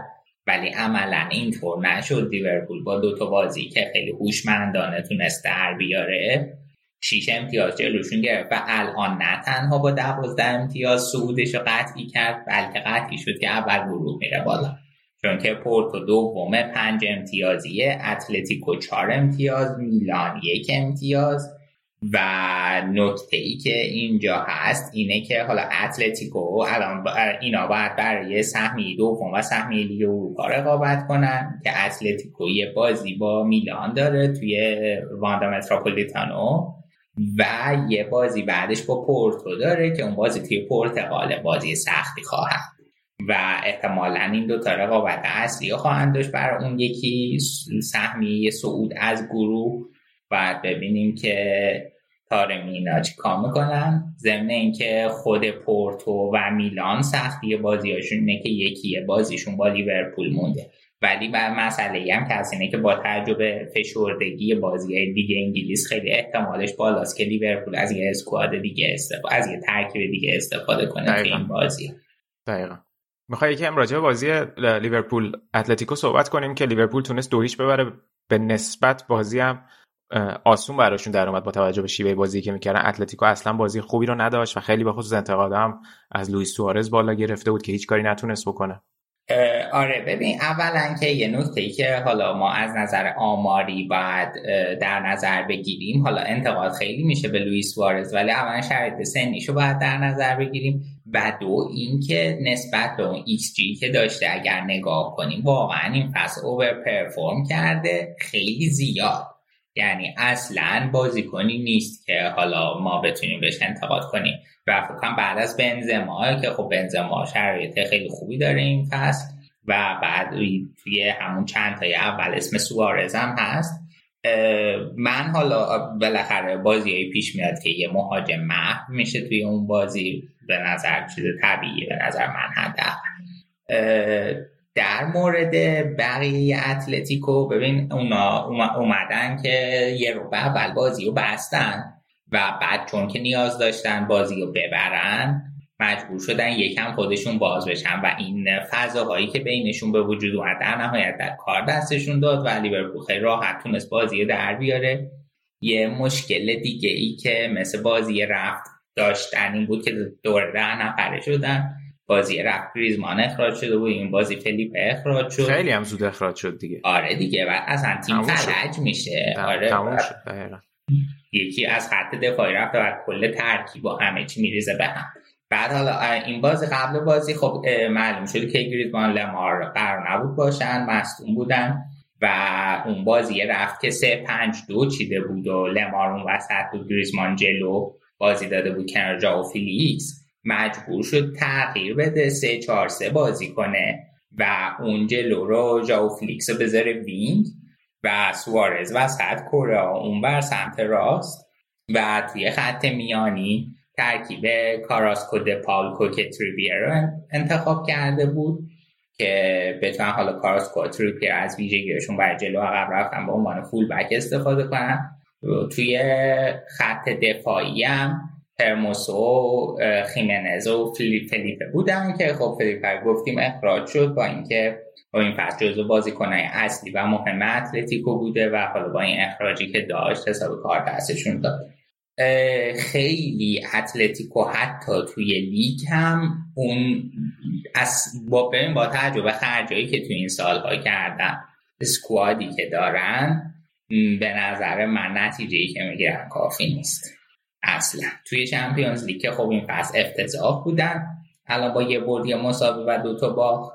ولی عملا اینطور نشد. لیورپول با دوتا بازی که خیلی هوشمندانه تونست در بیاره. شیش امتیاز جلوشون گرفت و الان نه تنها با دوازده امتیاز صعودش رو قطعی کرد بلکه قطعی شد که اول گروه میره بالا. چون که پورتو دومه پنج امتیازیه اتلتیکو چهار امتیاز میلان یک امتیاز و نکته ای که اینجا هست اینه که حالا اتلتیکو الان اینا باید برای سهمی دوم و سهمی لیگ اروپا رقابت کنن که اتلتیکو یه بازی با میلان داره توی واندا متروپولیتانو. و یه بازی بعدش با پورتو داره که اون بازی توی پرتغال بازی سختی خواهد. و احتمالا این دو تا رقابت اصلی خواهند داشت برای اون یکی سهمی صعود از گروه. باید ببینیم که تارمینا چی کار می‌کنن. ضمن اینکه خود پورتو و میلان سختی بازیاشون اینه که یکی بازیشون با لیورپول مونده. ولی بر مسئله هم که از اینه که با تجربه فشردگی بازی دیگه انگلیس خیلی احتمالش بالاست که لیورپول از یه اسکواد دیگه استفاده از یه ترکیب دیگه استفاده کنه تو این بازی. دقیقا. می‌خوای یکم راجع به بازی لیورپول اتلتیکو صحبت کنیم که لیورپول تونست دویش ببره. به نسبت بازی هم آسون براشون در اومد با توجه به شیوه بازی که می‌کردن. اتلتیکو اصلا بازی خوبی رو نداشت و خیلی به خصوص انتقادم از لوئیس سوارز بالا گرفته بود که هیچ کاری نتونست بکنه. آره ببین اولا که یه نکته ای که حالا ما از نظر آماری باید در نظر بگیریم حالا انتقاد خیلی میشه به لوئیس سوارز ولی اولا شرایط سنیشو باید در نظر بگیریم و دو اینکه نسبت به اون ایکس جی که داشته اگر نگاه کنیم واقعا این فصل over perform کرده خیلی زیاد. یعنی اصلا بازیکنی نیست که حالا ما بتونیم بهش انتقاد کنیم. و فکرم بعد از بنزما که خب بنزما شرایط خیلی خوبی داره این فصل و بعد توی همون چند تای اول اسم سوارز هم هست. من حالا بالاخره بازی پیش میاد که یه مهاجم محو میشه توی اون بازی به نظر چیز طبیعی به نظر من حد در مورد بقیه اتلتیکو ببین اونا اومدن که یه رو اول بازی رو بستن و بعد چون که نیاز داشتن بازی رو ببرن مجبور شدن یکم خودشون باز بشن و این فضاهایی که بینشون به وجود اومد در نهایت در کار دستشون داد و لیورپول خیلی راحت تونست بازی در بیاره. یه مشکل دیگه ای که مثل بازی رفت داشتن این بود که دور ده نفره شدن. بازی رفت. گریزمان اخراج شده بود این بازی فلیپ اخراج شد. خیلی هم زود اخراج شد دیگه. آره دیگه و اصلا تیم فلج میشه. آره. یکی از خط دفاعی رفته و کل ترکیب با همه چی میریزه به هم. بعد حالا این بازی قبل بازی خب معلوم شد که گریزمان لمار قرار نبود باشن مصدوم بودن و اون بازی رفت که سه پنج دو چیده بود و لمار اون وسط بود گریزمان جلو بازی داده بود کنار ژائو فلیکس. مجبور شد تغییر بده سه چهار سه بازی کنه و اون جلو رو ژائو فلیکس رو بذاره wing و سوارز وسط کره اون بر سمت راست و توی خط میانی ترکیب کاراسکو پالکو که تریبیر رو انتخاب کرده بود که بتونن حالا کاراسکو تریپیر از ویژگیشون بر جلو عقب رفتن به عنوان فول بک استفاده کنن. توی خط دفاعی هم ترموسو خیمنز و فلیپه بودن که خب فلیپه گفتیم اخراج شد با اینکه با این فصل جزو بازیکنهای اصلی و مهم اتلتیکو بوده و حالا با این اخراجی که داشت حساب کار دستشون داد. خیلی اتلتیکو حتی توی لیگ هم اون از با با تجربه خرجایی که توی این سالها کردن squad ی که دارن به نظر من نتیجه ای که می‌گیرن کافی نیست. اصلا. توی چمپیونز لیگ خب این فصل افتضاح بودن. الان با یه بردی مساوی و دوتا با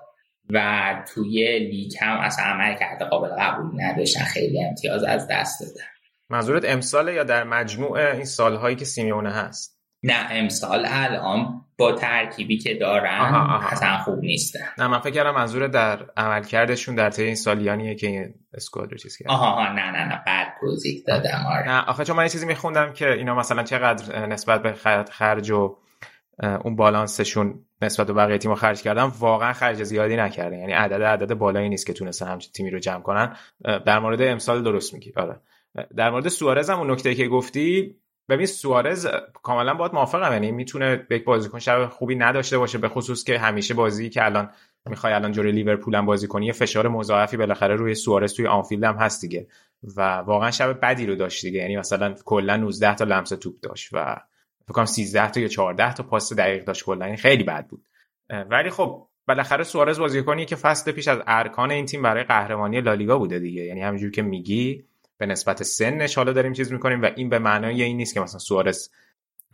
و توی لیگ هم اصلا عمل کرده قابل قبول نداشتن. خیلی امتیاز از دست دادن. منظورت امسال یا در مجموع این سالهایی که سیمیونه هست؟ نه امسال الان با ترکیبی که دارن آها آها. اصلا خوب نیستن. نه من فکر کردم منظور در عملکردشون در طی این سالیانیه که این اسکواد رو چیز کرد. آها, آها. نه نه نه. بعد توضیح دادم آره. نه آخه چون من یه چیزی میخوندم که اینا مثلا چقدر نسبت به خرج و اون بالانسشون نسبت به بقیه تیم خرج کردن واقعا خرج زیادی نکردن. یعنی عدد عدد بالایی نیست که تونستن همچین تیمی رو جمع کنن. در مورد امسال درست میگی. آره. در مورد سوارز هم اون نکته که گفتی ببین سوارز کاملا باید موافقم. یعنی می‌تونه یک بازیکن شب خوبی نداشته باشه به خصوص که همیشه بازی که الان می‌خوای الان جوری لیورپول هم بازی کنی یه فشار مضاعفی بالاخره روی سوارز توی آنفیلد هم هست دیگه. و واقعا شب بدی رو داشت دیگه. یعنی مثلا کلا 19 تا لمس توپ داشت و فکر کنم 13 تا یا 14 تا پاس دقیق داشت کلا. این خیلی بد بود. ولی خب بالاخره سوارز بازیکنی که فصل پیش از ارکان این تیم برای قهرمانی لالیگا بوده دیگه. یعنی همینجور که میگی به نسبت سنش حالا داریم چیز می‌کنیم و این به معنای این نیست که مثلا سوارز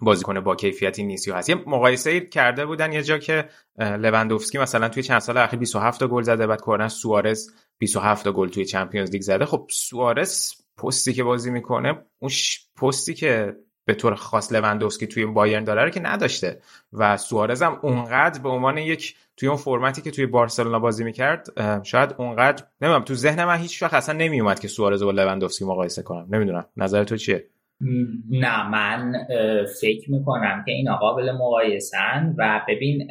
بازیکن با کیفیتی نیست یا هست. یه مقایسه کرده بودن یه جا که لوندوفسکی مثلا توی چند سال اخیر 27 تا گل زده بعد کورن سوارز 27 تا گل توی چمپیونز لیگ زده. خب سوارز پستی که بازی می‌کنه اون پستی که به طور خاص لوندوفسکی توی بایرن داره رو که نداشته. و سوارز هم اونقدر به عنوان یک توی اون فرمتی که توی بارسلونا بازی می‌کرد شاید اونقدر نمی‌دونم تو ذهن من هیچ وقت اصلا نمیومد که سوارز با لوندوفسکی مقایسه کنم نمی‌دونم. نظر تو چیه؟ نه من فکر می‌کنم که این قابل مقایسن و ببین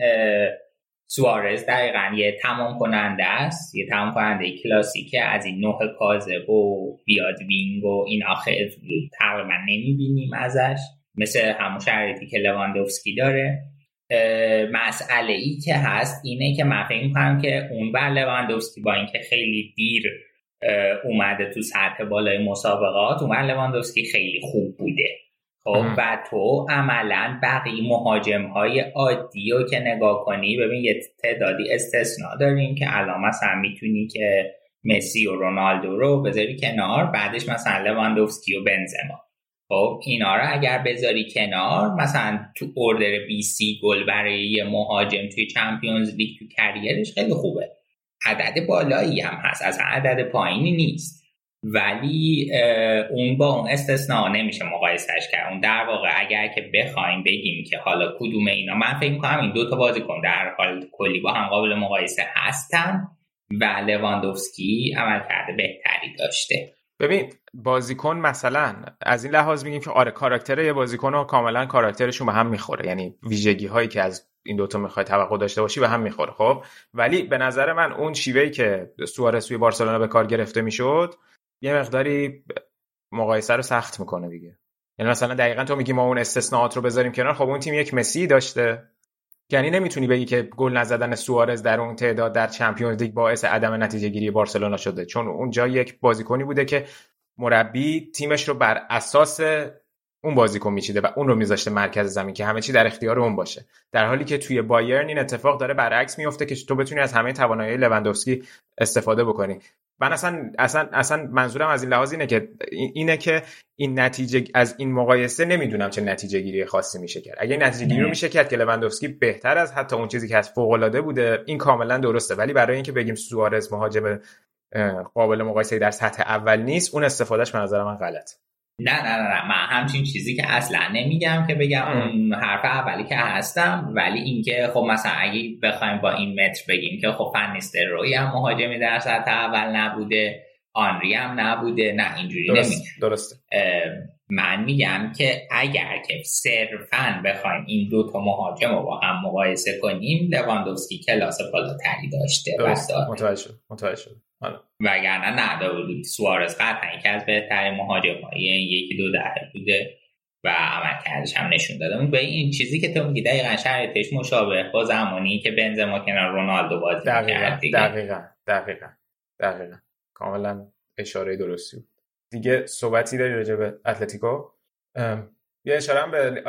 سوارز دقیقا یه تمام کننده است یه تمام کننده کلاسیکه از این نوع کاذب و بیاد وینگ و این آخه تقریبا نمی‌بینیم ازش. مثل همون شرایطی که لواندوفسکی داره. مسئله ای که هست اینه که من فکر کنم که اون بر لواندوفسکی با اینکه خیلی دیر اومده تو سطح بالای مسابقات اون بر لواندوفسکی خیلی خوب بوده. خب و تو عملا بقیه مهاجم های عادی رو که نگاه کنی ببین یه تعدادی استثنا داریم که الان مثلا می‌تونی که مسی و رونالدو رو بذاری کنار بعدش مثلا لواندوفسکی و بنزما. خب اینا رو اگر بذاری کنار مثلا تو اوردر بی سی گل برای یه مهاجم توی چمپیونز لیگ تو کریرش خیلی خوبه. عدد بالایی هم هست از عدد پایینی نیست. ولی اون با اون استثناء نمیشه مقایسهش کرد. اون در واقع اگر که بخوایم بگیم که حالا کدوم اینا من فکر می‌کنم این دو تا بازیکن در حال کلی با هم قابل مقایسه هستن و لواندوفسکی عمل کرده بهتری داشته. ببین بازیکن مثلا از این لحاظ میگیم که آره کاراکتر یه بازیکن کاملا کاراکترشون به هم می‌خوره. یعنی ویژگی هایی که از این دوتا می‌خوای توقع داشته باشی به هم می‌خوره خب؟ ولی به نظر من اون شیوهی که سوارز توی بارسلونا به کار گرفته می‌شد یه مقداری مقایسه رو سخت می‌کنه دیگه. یعنی مثلا دقیقا تو میگی ما اون استثناءات رو بذاریم کنار خب اون تیم یک مسی داشته. یعنی نمی‌تونی بگی که گل نزدن سوارز در اون تعداد در چمپیونز لیگ باعث عدم نتیجه گیری بارسلونا شده. چون اونجا یک بازیکنی بوده که مربی تیمش رو بر اساس اون بازیکن میچیده و اون رو میذاشته مرکز زمین که همه چی در اختیار اون باشه. در حالی که توی بایرن این اتفاق داره برعکس میفته که تو بتونی از همه توانایی لوندوفسکی استفاده بکنی. من اصلا اصلا اصلا منظورم از این لحاظ اینه که اینه که این نتیجه از این مقایسه نمی‌دونم چه نتیجه گیری خاصی میشه کرد. اگه نتیجه گیری رو میشه کرد که لوندوفسکی بهتر از حتی اون چیزی که از فوق العاده بوده این کاملا درسته. ولی برای اینکه بگیم سوارز مهاجم قابل مقایسه در سطح اول نیست اون استفادهش به نظر من غلط نه نه نه من همچین چیزی که اصلا نمیگم که بگم اون حرف اولی که هستم ولی اینکه خب مثلا اگه بخوایم با این متر بگیم که خب فنیستر روی هم مهاجمی در سطح اول نبوده. آنری هم نبوده نه اینجوری درست. نمیگم درسته. من میگم که اگر که صرفا بخوایم این دو تا مهاجم رو با هم مقایسه کنیم لواندوفسکی کلاس بالاتری داشته متوجه شد متوجه شد وگرنه نه داود سوارز قطعا یکی از بهترین مهاجم این یکی دو دهه بوده و عمل کردش هم نشون داده. به این چیزی که تو میگی دقیقا شرایطش مشابه. با زمانی که بنزما کنار رونالدو بازی دقیقا دقیقا دقیقا دقیقا. کاملا اشاره درستی بود. دیگه صحبتی داری راجع به اتلتیکو؟ یه اشاره هم به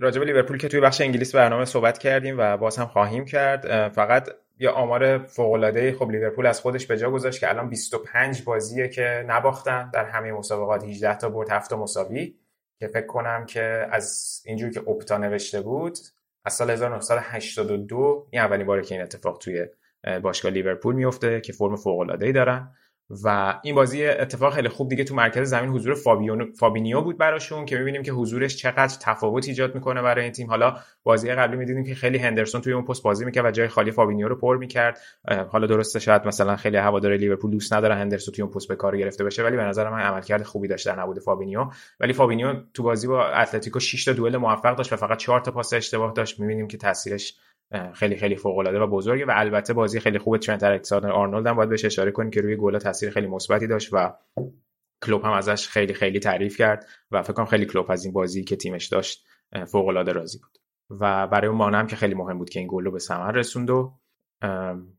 راجع به لیورپول که توی بخش انگلیس برنامه صحبت کردیم و باز هم خواهیم کرد. فقط یه آمار فوق العاده خب لیورپول از خودش به جا گذاشت که الان 25 بازیه که نباختن در همه مسابقات. 18 تا برد 7 تا مساوی. که فکر کنم که از اینجور که اپتا نوشته بود از سال 1982 این اولین باره که این اتفاق توی باشگاه لیورپول میفته که فرم فوق العاده ای دارن. و این بازی اتفاق خیلی خوب دیگه تو مرکز زمین حضور فابینیو بود براشون که می‌بینیم که حضورش چقدر تفاوت ایجاد می‌کنه برای این تیم. حالا بازی قبلی می‌دیدیم که خیلی هندرسون توی اون پست بازی می‌کرد و جای خالی فابینیو رو پر می‌کرد. حالا درسته شاید مثلا خیلی هوادار لیورپول دوست نداره هندرسون توی اون پست به کار گرفته بشه ولی به نظر من عملکرد خوبی داشت در نبود فابینیو. ولی فابینیو تو بازی با اتلتیکو 6 تا دوئل موفق داشت و فقط 4 تا پاس اشتباه داشت. می‌بینیم که تاثیرش خیلی خیلی فوق العاده و بزرگه و البته بازی خیلی خوب ترنت الکساندر آرنولد هم باید بهش اشاره کنیم که روی گل تاثیر خیلی مثبتی داشت و کلوپ هم ازش خیلی خیلی تعریف کرد و فکر کنم خیلی کلوپ از این بازی که تیمش داشت فوق العاده راضی بود. و برای اون هم که خیلی مهم بود که این گل رو به ثمر رسوند و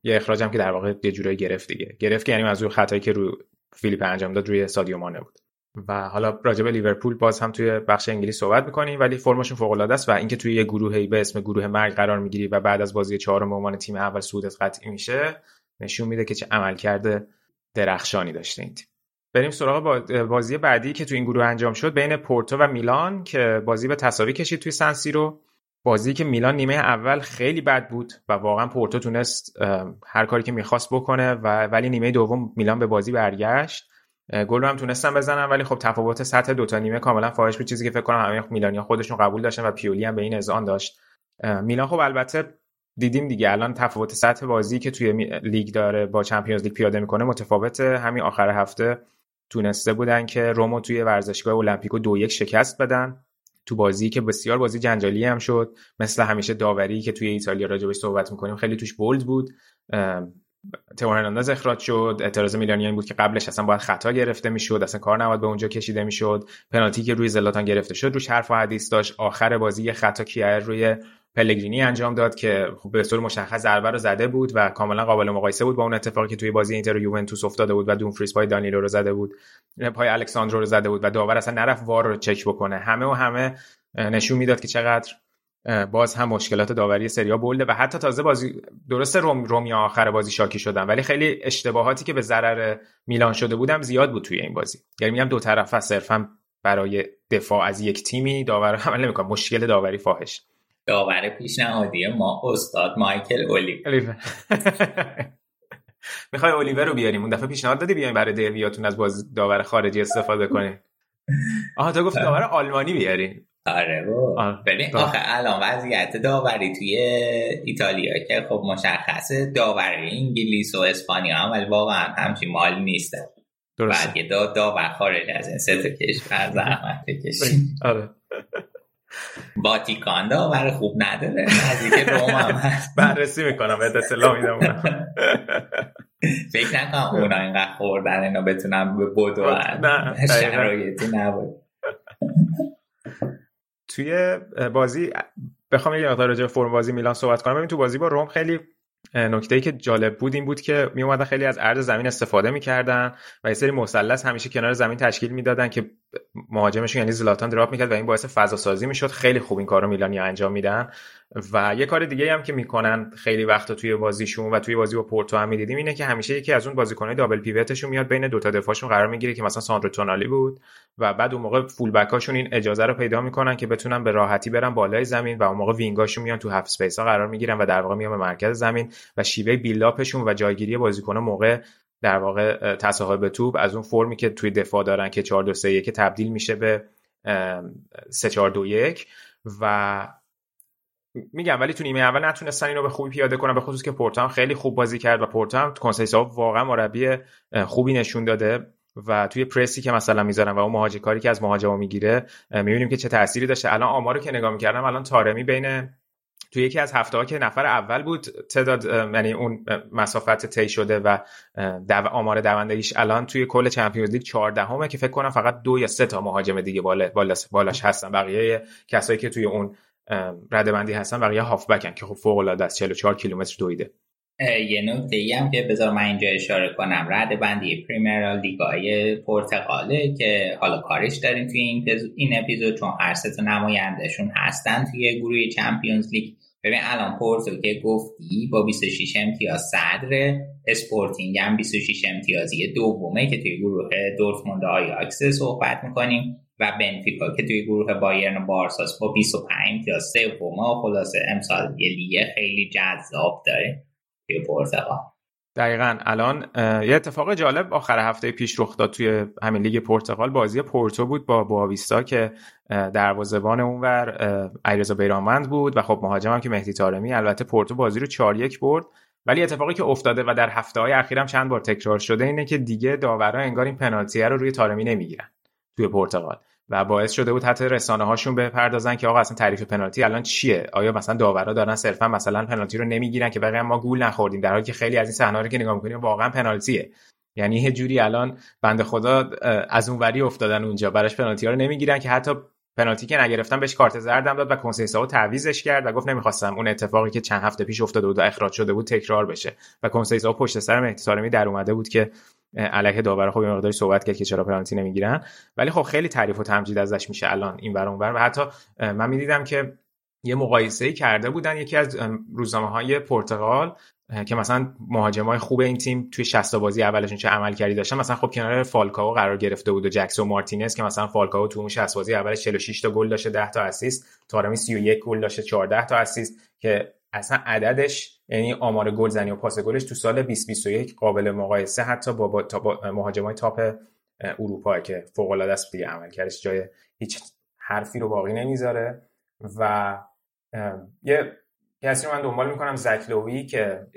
یه اخراج هم که در واقع یه جورایی گرفت دیگه. گرفت که یعنی از روی خطایی که روی فیلیپ انجام داد روی سادیو مانه بود. و حالا راجع به لیورپول باز هم توی بخش انگلیس صحبت می‌کنیم ولی فرمشون فوق العاده است و اینکه توی یه گروهی به اسم گروه مرگ قرار می‌گیری و بعد از بازی چهارم به عنوان تیم اول صعودت قطعی میشه نشون میده که چه عملکرد درخشانی داشته این تیم بریم سراغ بازی بعدی که توی این گروه انجام شد بین پورتو و میلان که بازی به تساوی کشید توی سنسی رو بازی که میلان نیمه اول خیلی بد بود و واقعا پورتو تونست هر کاری که می‌خواست بکنه و ولی نیمه دوم میلان به بازی برگشت. گل رو هم تونستم بزنم ولی خب تفاوت سطح دو تا نیمه کاملا فاحش بود. چیزی که فکر کنم همه میلانیا خودشون قبول داشتن و پیولی هم به این اذعان داشت. میلان خب البته دیدیم دیگه الان تفاوت سطح بازی که توی لیگ داره با چمپیونز لیگ پیاده می‌کنه متفاوته همین آخر هفته تونسته بودن که رومو توی ورزشگاه المپیکو دو یک شکست بدن. تو بازی که بسیار بازی جنجالی هم شد. مثل همیشه داوری که توی ایتالیا راجبش صحبت می‌کنیم خیلی توش بولد بود. تئو هرناندز اخراج شد. اعتراض میلانی این بود که قبلش اصلا باید خطا گرفته می‌شد اصلا کار نباید به اونجا کشیده می‌شد. پنالتی که روی زلاتان گرفته شد روش حرف و حدیث داشت. آخر بازی یه خطا کیر روی پلگرینی انجام داد که خب به صورت مشخص ضربه رو زده بود و کاملا قابل مقایسه بود با اون اتفاقی که توی بازی اینتر و یوونتوس افتاده بود و دونفریز پای دانیلو رو زده بود. پای الکساندرو رو زده بود و داور اصلا نرفت وار رو چک بکنه. همه و همه نشون می‌داد که چقدر باز هم مشکلات داوری سریا بولده و حتی تازه بازی درست روم رومیا آخر بازی شاکی شدن ولی خیلی اشتباهاتی که به ضرر میلان شده بودم زیاد بود توی این بازی. یعنی میگم دو طرفه صرفا برای دفاع از یک تیمی داور عمل نمی‌کنه مشکل داوری فاحش. داور پیشنهادی ما استاد مایکل اولیور [laughs] می‌خوای اولیور رو بیاریم؟ اون دفعه پیشنهاد دادی بیایم برای درویاتون از باز داور خارجی استفاده کنیم. آها تو گفت داور آلمانی بیارین آره با ببین آخه الان وضعیت داوری توی ایتالیا که خب مشخصه داوری انگلیس و اسپانیا هم ولی واقعا همچین مال نیست. بعد یه دا داور خارج از این سه تا کشور زحمت بکشید [laughs] آره. واتیکان داور خوب نداره. نزدیک روم هم هست. [laughs] بررسی می‌کنم بهت اطلاع میدم [laughs] فکر نکنم اونا اینقدر خوردن اینا بتونم به بدو شرایطی نبود توی بازی بخوام یه مقدار راجع فرم بازی میلان صحبت کنم. ببین تو بازی با روم خیلی نکته ای که جالب بود این بود که می اومدن خیلی از عرض زمین استفاده می‌کردن و یه سری مثلث همیشه کنار زمین تشکیل می‌دادن که مهاجمشون یعنی زلاتان دراپ می‌کرد و این باعث فضا سازی می‌شد. خیلی خوب این کارو میلانیا انجام میدن. و یه کار دیگه هم که می‌کنن خیلی وقتا توی بازیشون و توی بازی با پورتو هم می‌دیدیم اینه که همیشه یکی از اون بازیکنای دابل پیوتشون میاد بین دوتا دفاعشون قرار می‌گیره که مثلا ساندرو تونالی بود و بعد اون موقع full back اشون این اجازه رو پیدا می‌کنن که بتونن به راحتی برن بالای زمین و اون موقع wing اشون میان تو half space ها قرار می‌گیرن و در واقع میان به مرکز زمین و شیوه build-up شون و جایگیری بازیکن موقع در واقع تصاحب توپ از اون فرمی که توی دفاع دارن که 4 2 3 1 تبدیل میشه به 3 4 2 1 و میگم ولی تو نیمه اول نتونستن اینو به خوبی پیاده کنن به خصوص که پورتو خیلی خوب بازی کرد و پورتو هم واقعا مربی خوبی نشون داده و توی پرسی که مثلا می‌ذارن و اون مهاجم کاری که از مهاجما می‌گیره می‌بینیم که چه تأثیری داشته. الان آمارو که نگاه می‌کردم الان تارمی بین توی یکی از هفته ها که نفر اول بود تعداد یعنی اون مسافت طی شده و دو آمار دوندگیش الان توی کل چمپیونز لیگ 14 همه که فکر کنم فقط دو یا سه تا مهاجم دیگه بالا بالاش هستن. بقیه کسایی که توی اون رده بندی هستن بقیه هافبکن که خب فوق العاده است 44 کیلومتر دویده. یه نکته ای هم که بذار من اینجا اشاره کنم. رده بندی Primeira Liga ی پرتغاله که حالا کارش داریم توی این, این اپیزود چون هر سه نمایندهشون هستن توی گروه Champions League ببین الان پورتو که گفتی با 26 امتیاز صدر اسپورتینگ هم 26 امتیازی دومه که توی گروه دورتموند آیاکس صحبت می‌کنیم. و بنفیکا که توی گروه بایرن و بارساس با 25 امتیاز سومه و خلاصه امسال یه لیگ خیلی جذاب داره توی پرتغال دقیقا. الان یه اتفاق جالب آخر هفته پیش رخ داد توی همین لیگ پرتغال. بازی پورتو بود با بواویستا که دروازه‌بان اونور ایرزا بیرامند بود و خب مهاجم هم که مهدی تارمی البته پورتو بازی رو 4 1 برد. ولی اتفاقی که افتاده و در هفته های اخیرم چند بار تکرار شده اینه که دیگه داورا انگار این پنالتی رو روی تارمی نمی‌گیرن توی پرتغال. و باعث شده بود حتی رسانه هاشون بپردازن که آقا اصلا تعریف پنالتی الان چیه؟ آیا مثلا داورا دارن صرفا مثلا پنالتی رو نمی‌گیرن که بقیه ما گول نخوردیم؟ در حالی که خیلی از این صحنه رو که نگاه می‌کنیم واقعا پنالتیه. یعنی یه جوری الان بنده خدا از اون وری افتادن اونجا. براش پنالتی ها رو نمی‌گیرن که حتی پنالتی که نگرفتن بهش کارت زردم داد و کنسیساو تعویزش کرد و گفت نمی‌خواستم اون اتفاقی که چند هفته پیش افتاده بود و اخراج شده بود تکرار بشه. و کنسیساو پشت سر مهدی در اومده بود که علیه داور خب مقداری صحبت کرد که چرا پنالتی نمی‌گیرن. ولی خب خیلی تعریف و تمجید ازش میشه الان این ور اونور و حتی من می‌دیدم که یه مقایسه کرده بودن یکی از روزنامه های پرتغال که مثلا مهاجمای خوب این تیم توی 60 بازی اولشون چه عمل کردی داشتن. مثلا خب کنار فالکاو قرار گرفته بود و جکسون مارتینز که مثلا فالکاو تو اون 60 بازی اولش 46 تا گل داشته 10 تا اسیست. تارمی 31 گل داشته 14 تا اسیست که اصلا عددش یعنی آمار گلزنی و پاس گلش تو سال 2021 قابل مقایسه حتی با, با, با مهاجمای top اروپا که فوق العاده است دیگه عملکردش جای هیچ حرفی رو باقی نمی‌ذاره و یه کسی رو من دنبال می‌کنم زک لوی که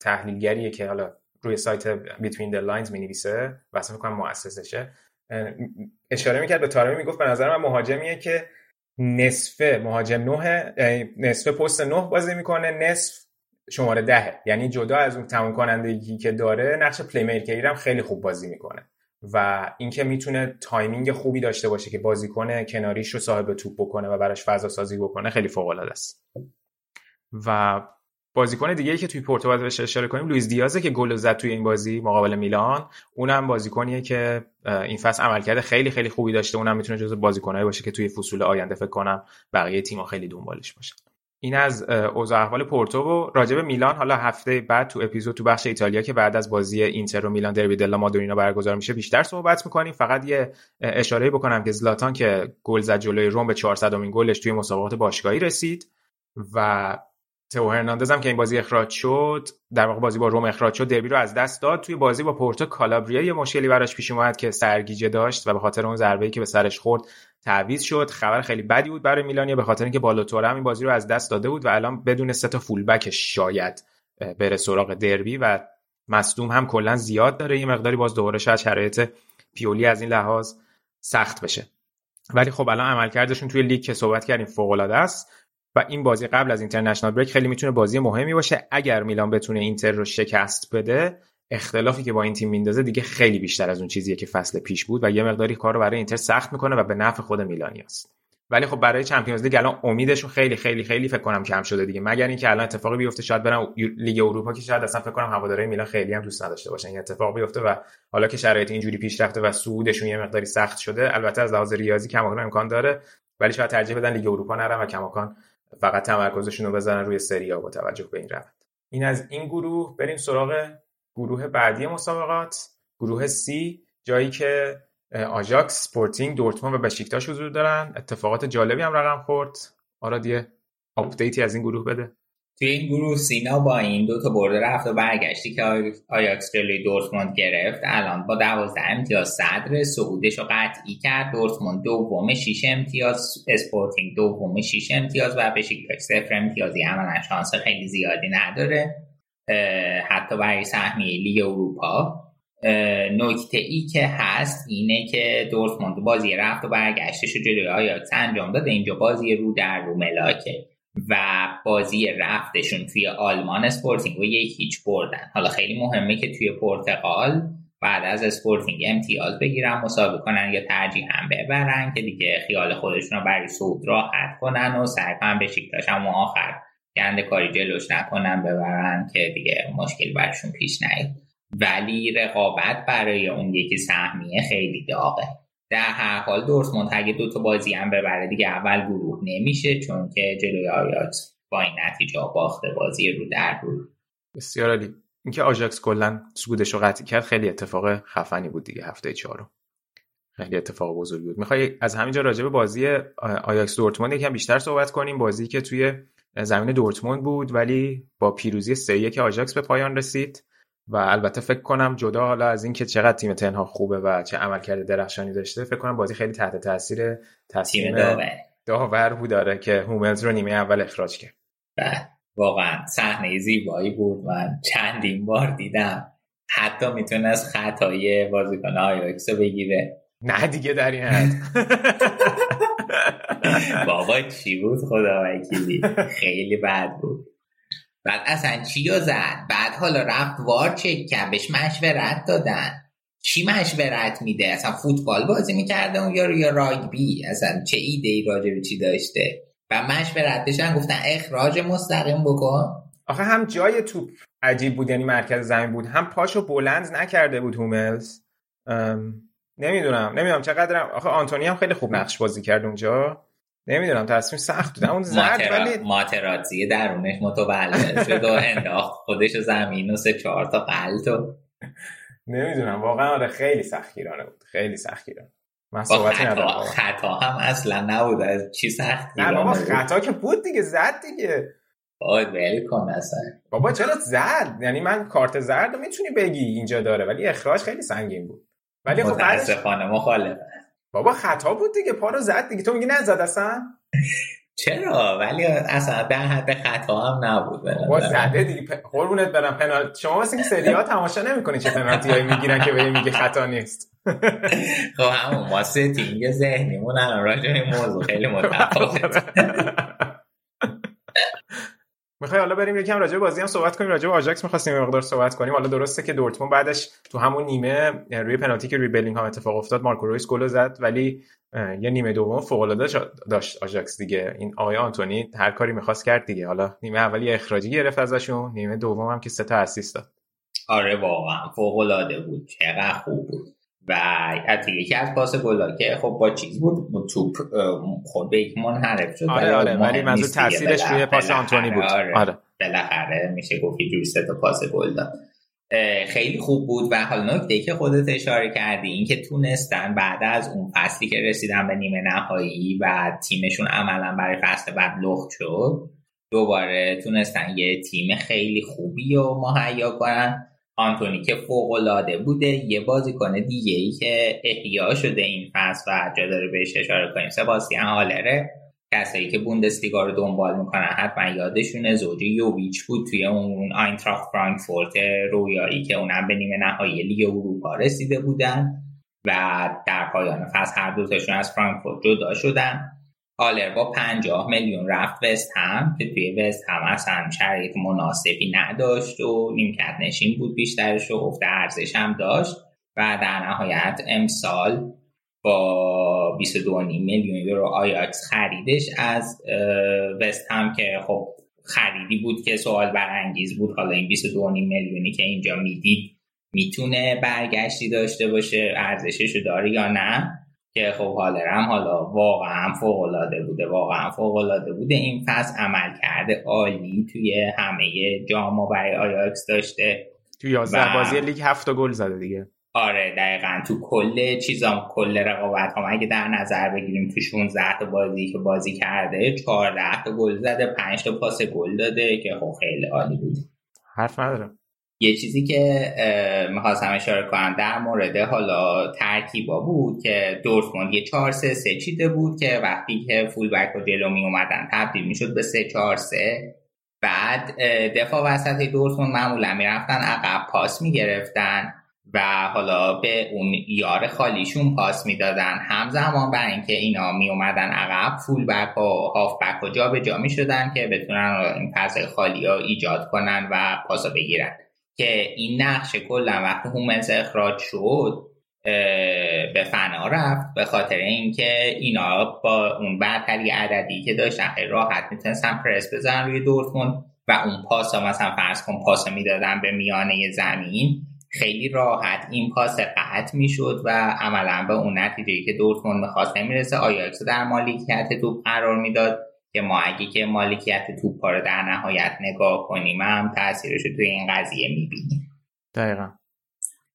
تحلیلگریه که حالا روی سایت Between the Lines می نویسه و اصلا می‌کنم مؤسسشه. اشاره می‌کرد به تارمی می‌گفت به نظر من مهاجمیه که نصفه مهاجم نه نصفه پست نه بازی می‌کنه نصف شماره دهه. یعنی جدا از اون تموم کنندگی که داره نقش playmaker ی هم خیلی خوب بازی می‌کنه. و اینکه می‌تونه timing خوبی داشته باشه که بازیکن کناریش رو صاحب توپ بکنه و براش فضا سازی بکنه خیلی فوق العاده است. و بازیکن دیگه ای که توی پورتو باید بهش اشاره کنیم لوئیس دیازه که گل زد توی این بازی مقابل میلان. اونم بازیکنیه که این فصل عملکرد خیلی خیلی خوبی داشته. اونم می‌تونه جزو بازیکنایی باشه که توی فصول آینده فکر کنم بقیه تیم‌ها خیلی دنبالش باشن. این از اوضاع احوال پورتو و راجب میلان. حالا هفته بعد تو اپیزود تو بخش ایتالیا که بعد از بازی اینتر و میلان دربی دلا مادورینا برگزار میشه بیشتر صحبت می‌کنیم. فقط یه اشاره بکنم که زلاتان که گل زد جلوی روم به 400 امین گلش توی مسابقات باشگاهی رسید و تو هرناندز هم که این بازی اخراج شد در واقع بازی با روم اخراج شد دربی رو از دست داد. توی بازی با پورتو کالابریا یه مشکلی براش پیش اومد که سرگیجه داشت و به خاطر اون ضربه‌ای که به سرش خورد تعویض شد. خبر خیلی بدی بود برای میلانیا به خاطر اینکه بالوتوره هم این بازی رو از دست داده بود و الان بدون سه تا فولبک شاید بره سراغ دربی و مصدوم هم کلا زیاد داره. یه مقداری باز دوباره شاید شرایط پیولی از این لحاظ سخت بشه. ولی خب الان عملکردشون توی لیگ که صحبت کردیم فوق العاده است. و این بازی قبل از international break خیلی می‌تونه بازی مهمی باشه. اگر میلان بتونه اینتر رو شکست بده اختلافی که با این تیم میندازه دیگه خیلی بیشتر از اون چیزیه که فصل پیش بود و یه مقداری کار رو برای اینتر سخت می‌کنه و به نفع خود میلانیاست ولی خب برای Champions League الان امیدشون خیلی خیلی خیلی فکر کنم کم شده دیگه. مگر اینکه الان اتفاقی بیفته شاید برن لیگ اروپا که شاید اصلا فکر کنم هوادارهای میلان خیلی هم دوست نداشته باشن. این اتفاق بیفته و حالا که شرایط اینجوری پیش رفته و صعودشون یه مقداری سخت شده البته از لحاظ ریاضی کماکان امکان داره ولی شاید ترجیح بدن لیگ اروپا نرن و کماکان فقط تمرکزشون رو بزنن روی سری آ با توجه به این روند. این از این گروه بریم سراغ گروه بعدی مسابقات. گروه C جایی که آژاکس، سپورتینگ، دورتموند و بشیکتاش حضور دارن. اتفاقات جالبی هم رقم خورد. آراد یه update ی از این گروه بده. توی این گروه سینا با این دو تا برده رفت و برگشتی که آیاکس جلوی دورتموند گرفت. الان با دوازده امتیاز صدر صعودش رو قطعی کرد. دورتموند دوم شیش امتیاز. اسپورتینگ دوم شیش امتیاز و بشیکتاش صفر امتیازی. عملا شانس خیلی زیادی نداره. حتی برای سهمیه لیگ اروپا. نکته ای که هست اینه که دورتموند بازی رفت و برگشتش رو جلوی آیاکس انجام داده. اینجا بازی رو در رو ملاکه. و بازی رفتشون توی آلمان اسپورتینگ و یک هیچ بردن. حالا خیلی مهمه که توی پرتغال بعد از اسپورتینگ امتیاز بگیرن مسابقه کنن یا ترجیح هم ببرن که دیگه خیال خودشون رو برای صعود راحت کنن و سعی کنن به هم آخر گند کاری جلوش نکنن ببرن که دیگه مشکلی برشون پیش نیاد. ولی رقابت برای اون یکی سهمیه خیلی داغه. در هر حال دورتموند اگه دو تا بازی هم ببره دیگه اول گروه نمیشه چون که جلوی آیاکس با این نتیجه باخته بازی رو در رو بسیار عالی. اینکه آژاکس کلا صعودش رو قطعی کرد خیلی اتفاق خفنی بود دیگه هفته چهارم خیلی اتفاق بزرگی بود. می‌خوای از همینجا راجع به بازی آیاکس دورتموند یکم بیشتر صحبت کنیم؟ بازی که توی زمین دورتموند بود ولی با پیروزی 3 1 آژاکس به پایان رسید. و البته فکر کنم جدا حالا از اینکه چقدر تیم تن هاخ خوبه و چه عملکرد درخشانی داشته فکر کنم بازی خیلی تحت تاثیر تصمیم داور داور بود داره که هوملز رو نیمه اول اخراج کرد. بله واقعا صحنه زیبایی بود من چندین بار دیدم. حتی می‌تونست خطای بازیکن آیاکس رو بگیره. نه دیگه در این حد. [laughs] بابا چی بود خدا وکیلی خیلی بد بود. بعد اصلا چی زد. بعد حالا رفت وار چک کرد. بهش مشورت دادن. چی مشورت میده؟ اصلا فوتبال بازی می‌کرده اون یا یا راگبی؟ اصلا چه ایده ای راجع به چی داشته؟ و مشورت بشن گفتن اخراج مستقیم بکن. آخه هم جای توپ عجیب بود یعنی مرکز زمین بود. هم پاشو بلند نکرده بود هوملز. نمی‌دونم نمی‌دونم چقدر آخه آنتونی هم خیلی خوب نقش بازی کرد اونجا. نمی‌دونم تصمیم سخت بود اون زرد ولی ماتراتزی درونش متولد شد و انداخت خودش زمین و سه چهار تا قلط و نمی‌دونم واقعا آره خیلی سختگیرانه بود. خیلی سختگیرانه. من صحبتی خطا, خطا هم اصلا نبود. از چی سخت نه بابا خطا که بود دیگه زد دیگه. باید ول کن اصلا. بابا چرا زد یعنی من کارت زرد رو می‌تونی بگی اینجا داره ولی اخراج خیلی سنگین بود. ولی خب متاسفانه مخالف بابا خطا بود دیگه پا رو زد دیگه. تو میگی نزد اصلا؟ چرا؟ ولی اصلا به حد خطا هم نبود بابا زده دیگه. قربونت برم. پنالتی شما واسه که سری ها تماشا نمی‌کنی چه پنالتی هایی می‌گیرن که به میگه خطا نیست. [laughs] خب همون ما setting ذهنیمون الان راجع به موضوع خیلی متفاوت [laughs] می‌خوای حالا بریم یکم راجع بازی هم صحبت کنیم راجع به آژاکس می‌خواستیم مقدار صحبت کنیم. حالا درسته که دورتموند بعدش تو همون نیمه روی پنالتی که روی بلینگهام اتفاق افتاد مارکو رویس گل زد ولی یه نیمه دوم فوق العاده داشت آژاکس دیگه. این آقای آنتونی هر کاری می‌خواست کرد دیگه. حالا نیمه اولی اخراجی گرفت ازشون نیمه دوم هم که سه تا اسیست داد. آره واقعا فوق العاده بود. چقدر خوب بود. و حتی یکی از پاس گلا که خب با چیز بود با توپ خود به یک منحرف شد آره آره ولی منظور تاثیرش روی پاس آنتونی بود. آره, آره. بالاخره میشه گفت جوری سه تا پاس گل داد. خیلی خوب بود و حالا نکته که خودت اشاره کردی این که تونستن بعد از اون فصلی که رسیدن به نیمه نهایی و تیمشون عملا برای فصل بعد لخت شد دوباره تونستن یه تیم خیلی خوبی رو مهیا کنن. آنتونی که فوق العاده بوده یه بازیکن دیگه ای که احیا شده این فصل و جا داره بهش اشاره کنیم سباستیان هالره. کسایی که بوندسلیگا رو دنبال می‌کنن حتما یادشونه. زوجی یوویچ بود توی اون آینتراخت فرانکفورت رویایی که اونم به نیمه نهایی لیگ اروپا رسیده بودن و در پایان فصل هر دوتاشون از فرانکفورت جدا شدن. آلر با 50 میلیون رفت وست هم که توی وست هم اصلا شرایط مناسبی نداشت و نیمکت نشین بود بیشترش و افت ارزش هم داشت. و در نهایت امسال با 22 میلیون یورو آیاکس خریدش از وست هم که خب خریدی بود که سوال برانگیز بود. حالا این 22 میلیونی که اینجا می‌دید می‌تونه برگشتی داشته باشه ارزشش داره یا نه. که خب هالرم حالا واقعا فوق العاده بوده واقعا فوق العاده بوده. این فصل عمل کرده عالی توی همه جام برای آیاکس داشته تو 11 بازی لیگ 7 گل زده دیگه. آره دقیقا تو کل چیزام کل رقابت هم اگه در نظر بگیریم تو 16 تا بازی که بازی کرده 14 تا گل زده 5 تا پاس گل داده که خب خیلی عالی بود حرف ندارم. یه چیزی که می‌خواستم اشاره کنم. در مورد حالا ترکیبا بود که دورتموند یه 4 3 3 چیده بود که وقتی که فول بک و جلو می اومدن تبدیل می‌شد به 3 4 3 بعد دفاع وسط دورتموند معمولا می‌رفتن عقب پاس می‌گرفتن و حالا به اون یار خالیشون پاس می‌دادن. همزمان بر اینکه اینا می اومدن عقب فول بک و هاف بک و جا به جا می شدن که بتونن این پس خالی ها ایجاد کنن و پاسا بگیرن. که این نقش کلا وقتی هومنز اخراج شد به فنا رفت به خاطر اینکه اینا با اون برتری عددی که داشتن خیلی راحت می‌تونستن پرس بزنن روی دورتموند و اون پاس ها مثلا فرض کن پاس می‌دادن به میانه زمین خیلی راحت این پاس قطع می‌شد و عملا به اون نتیجه که دورتموند می‌خواست نمی‌رسه آیاکس در مالکیت توپ قرار می‌داد. که ما اگه که مالکیت توپ رو در نهایت نگاه کنیم هم تاثیرش رو توی این قضیه می‌بینیم. دقیقا.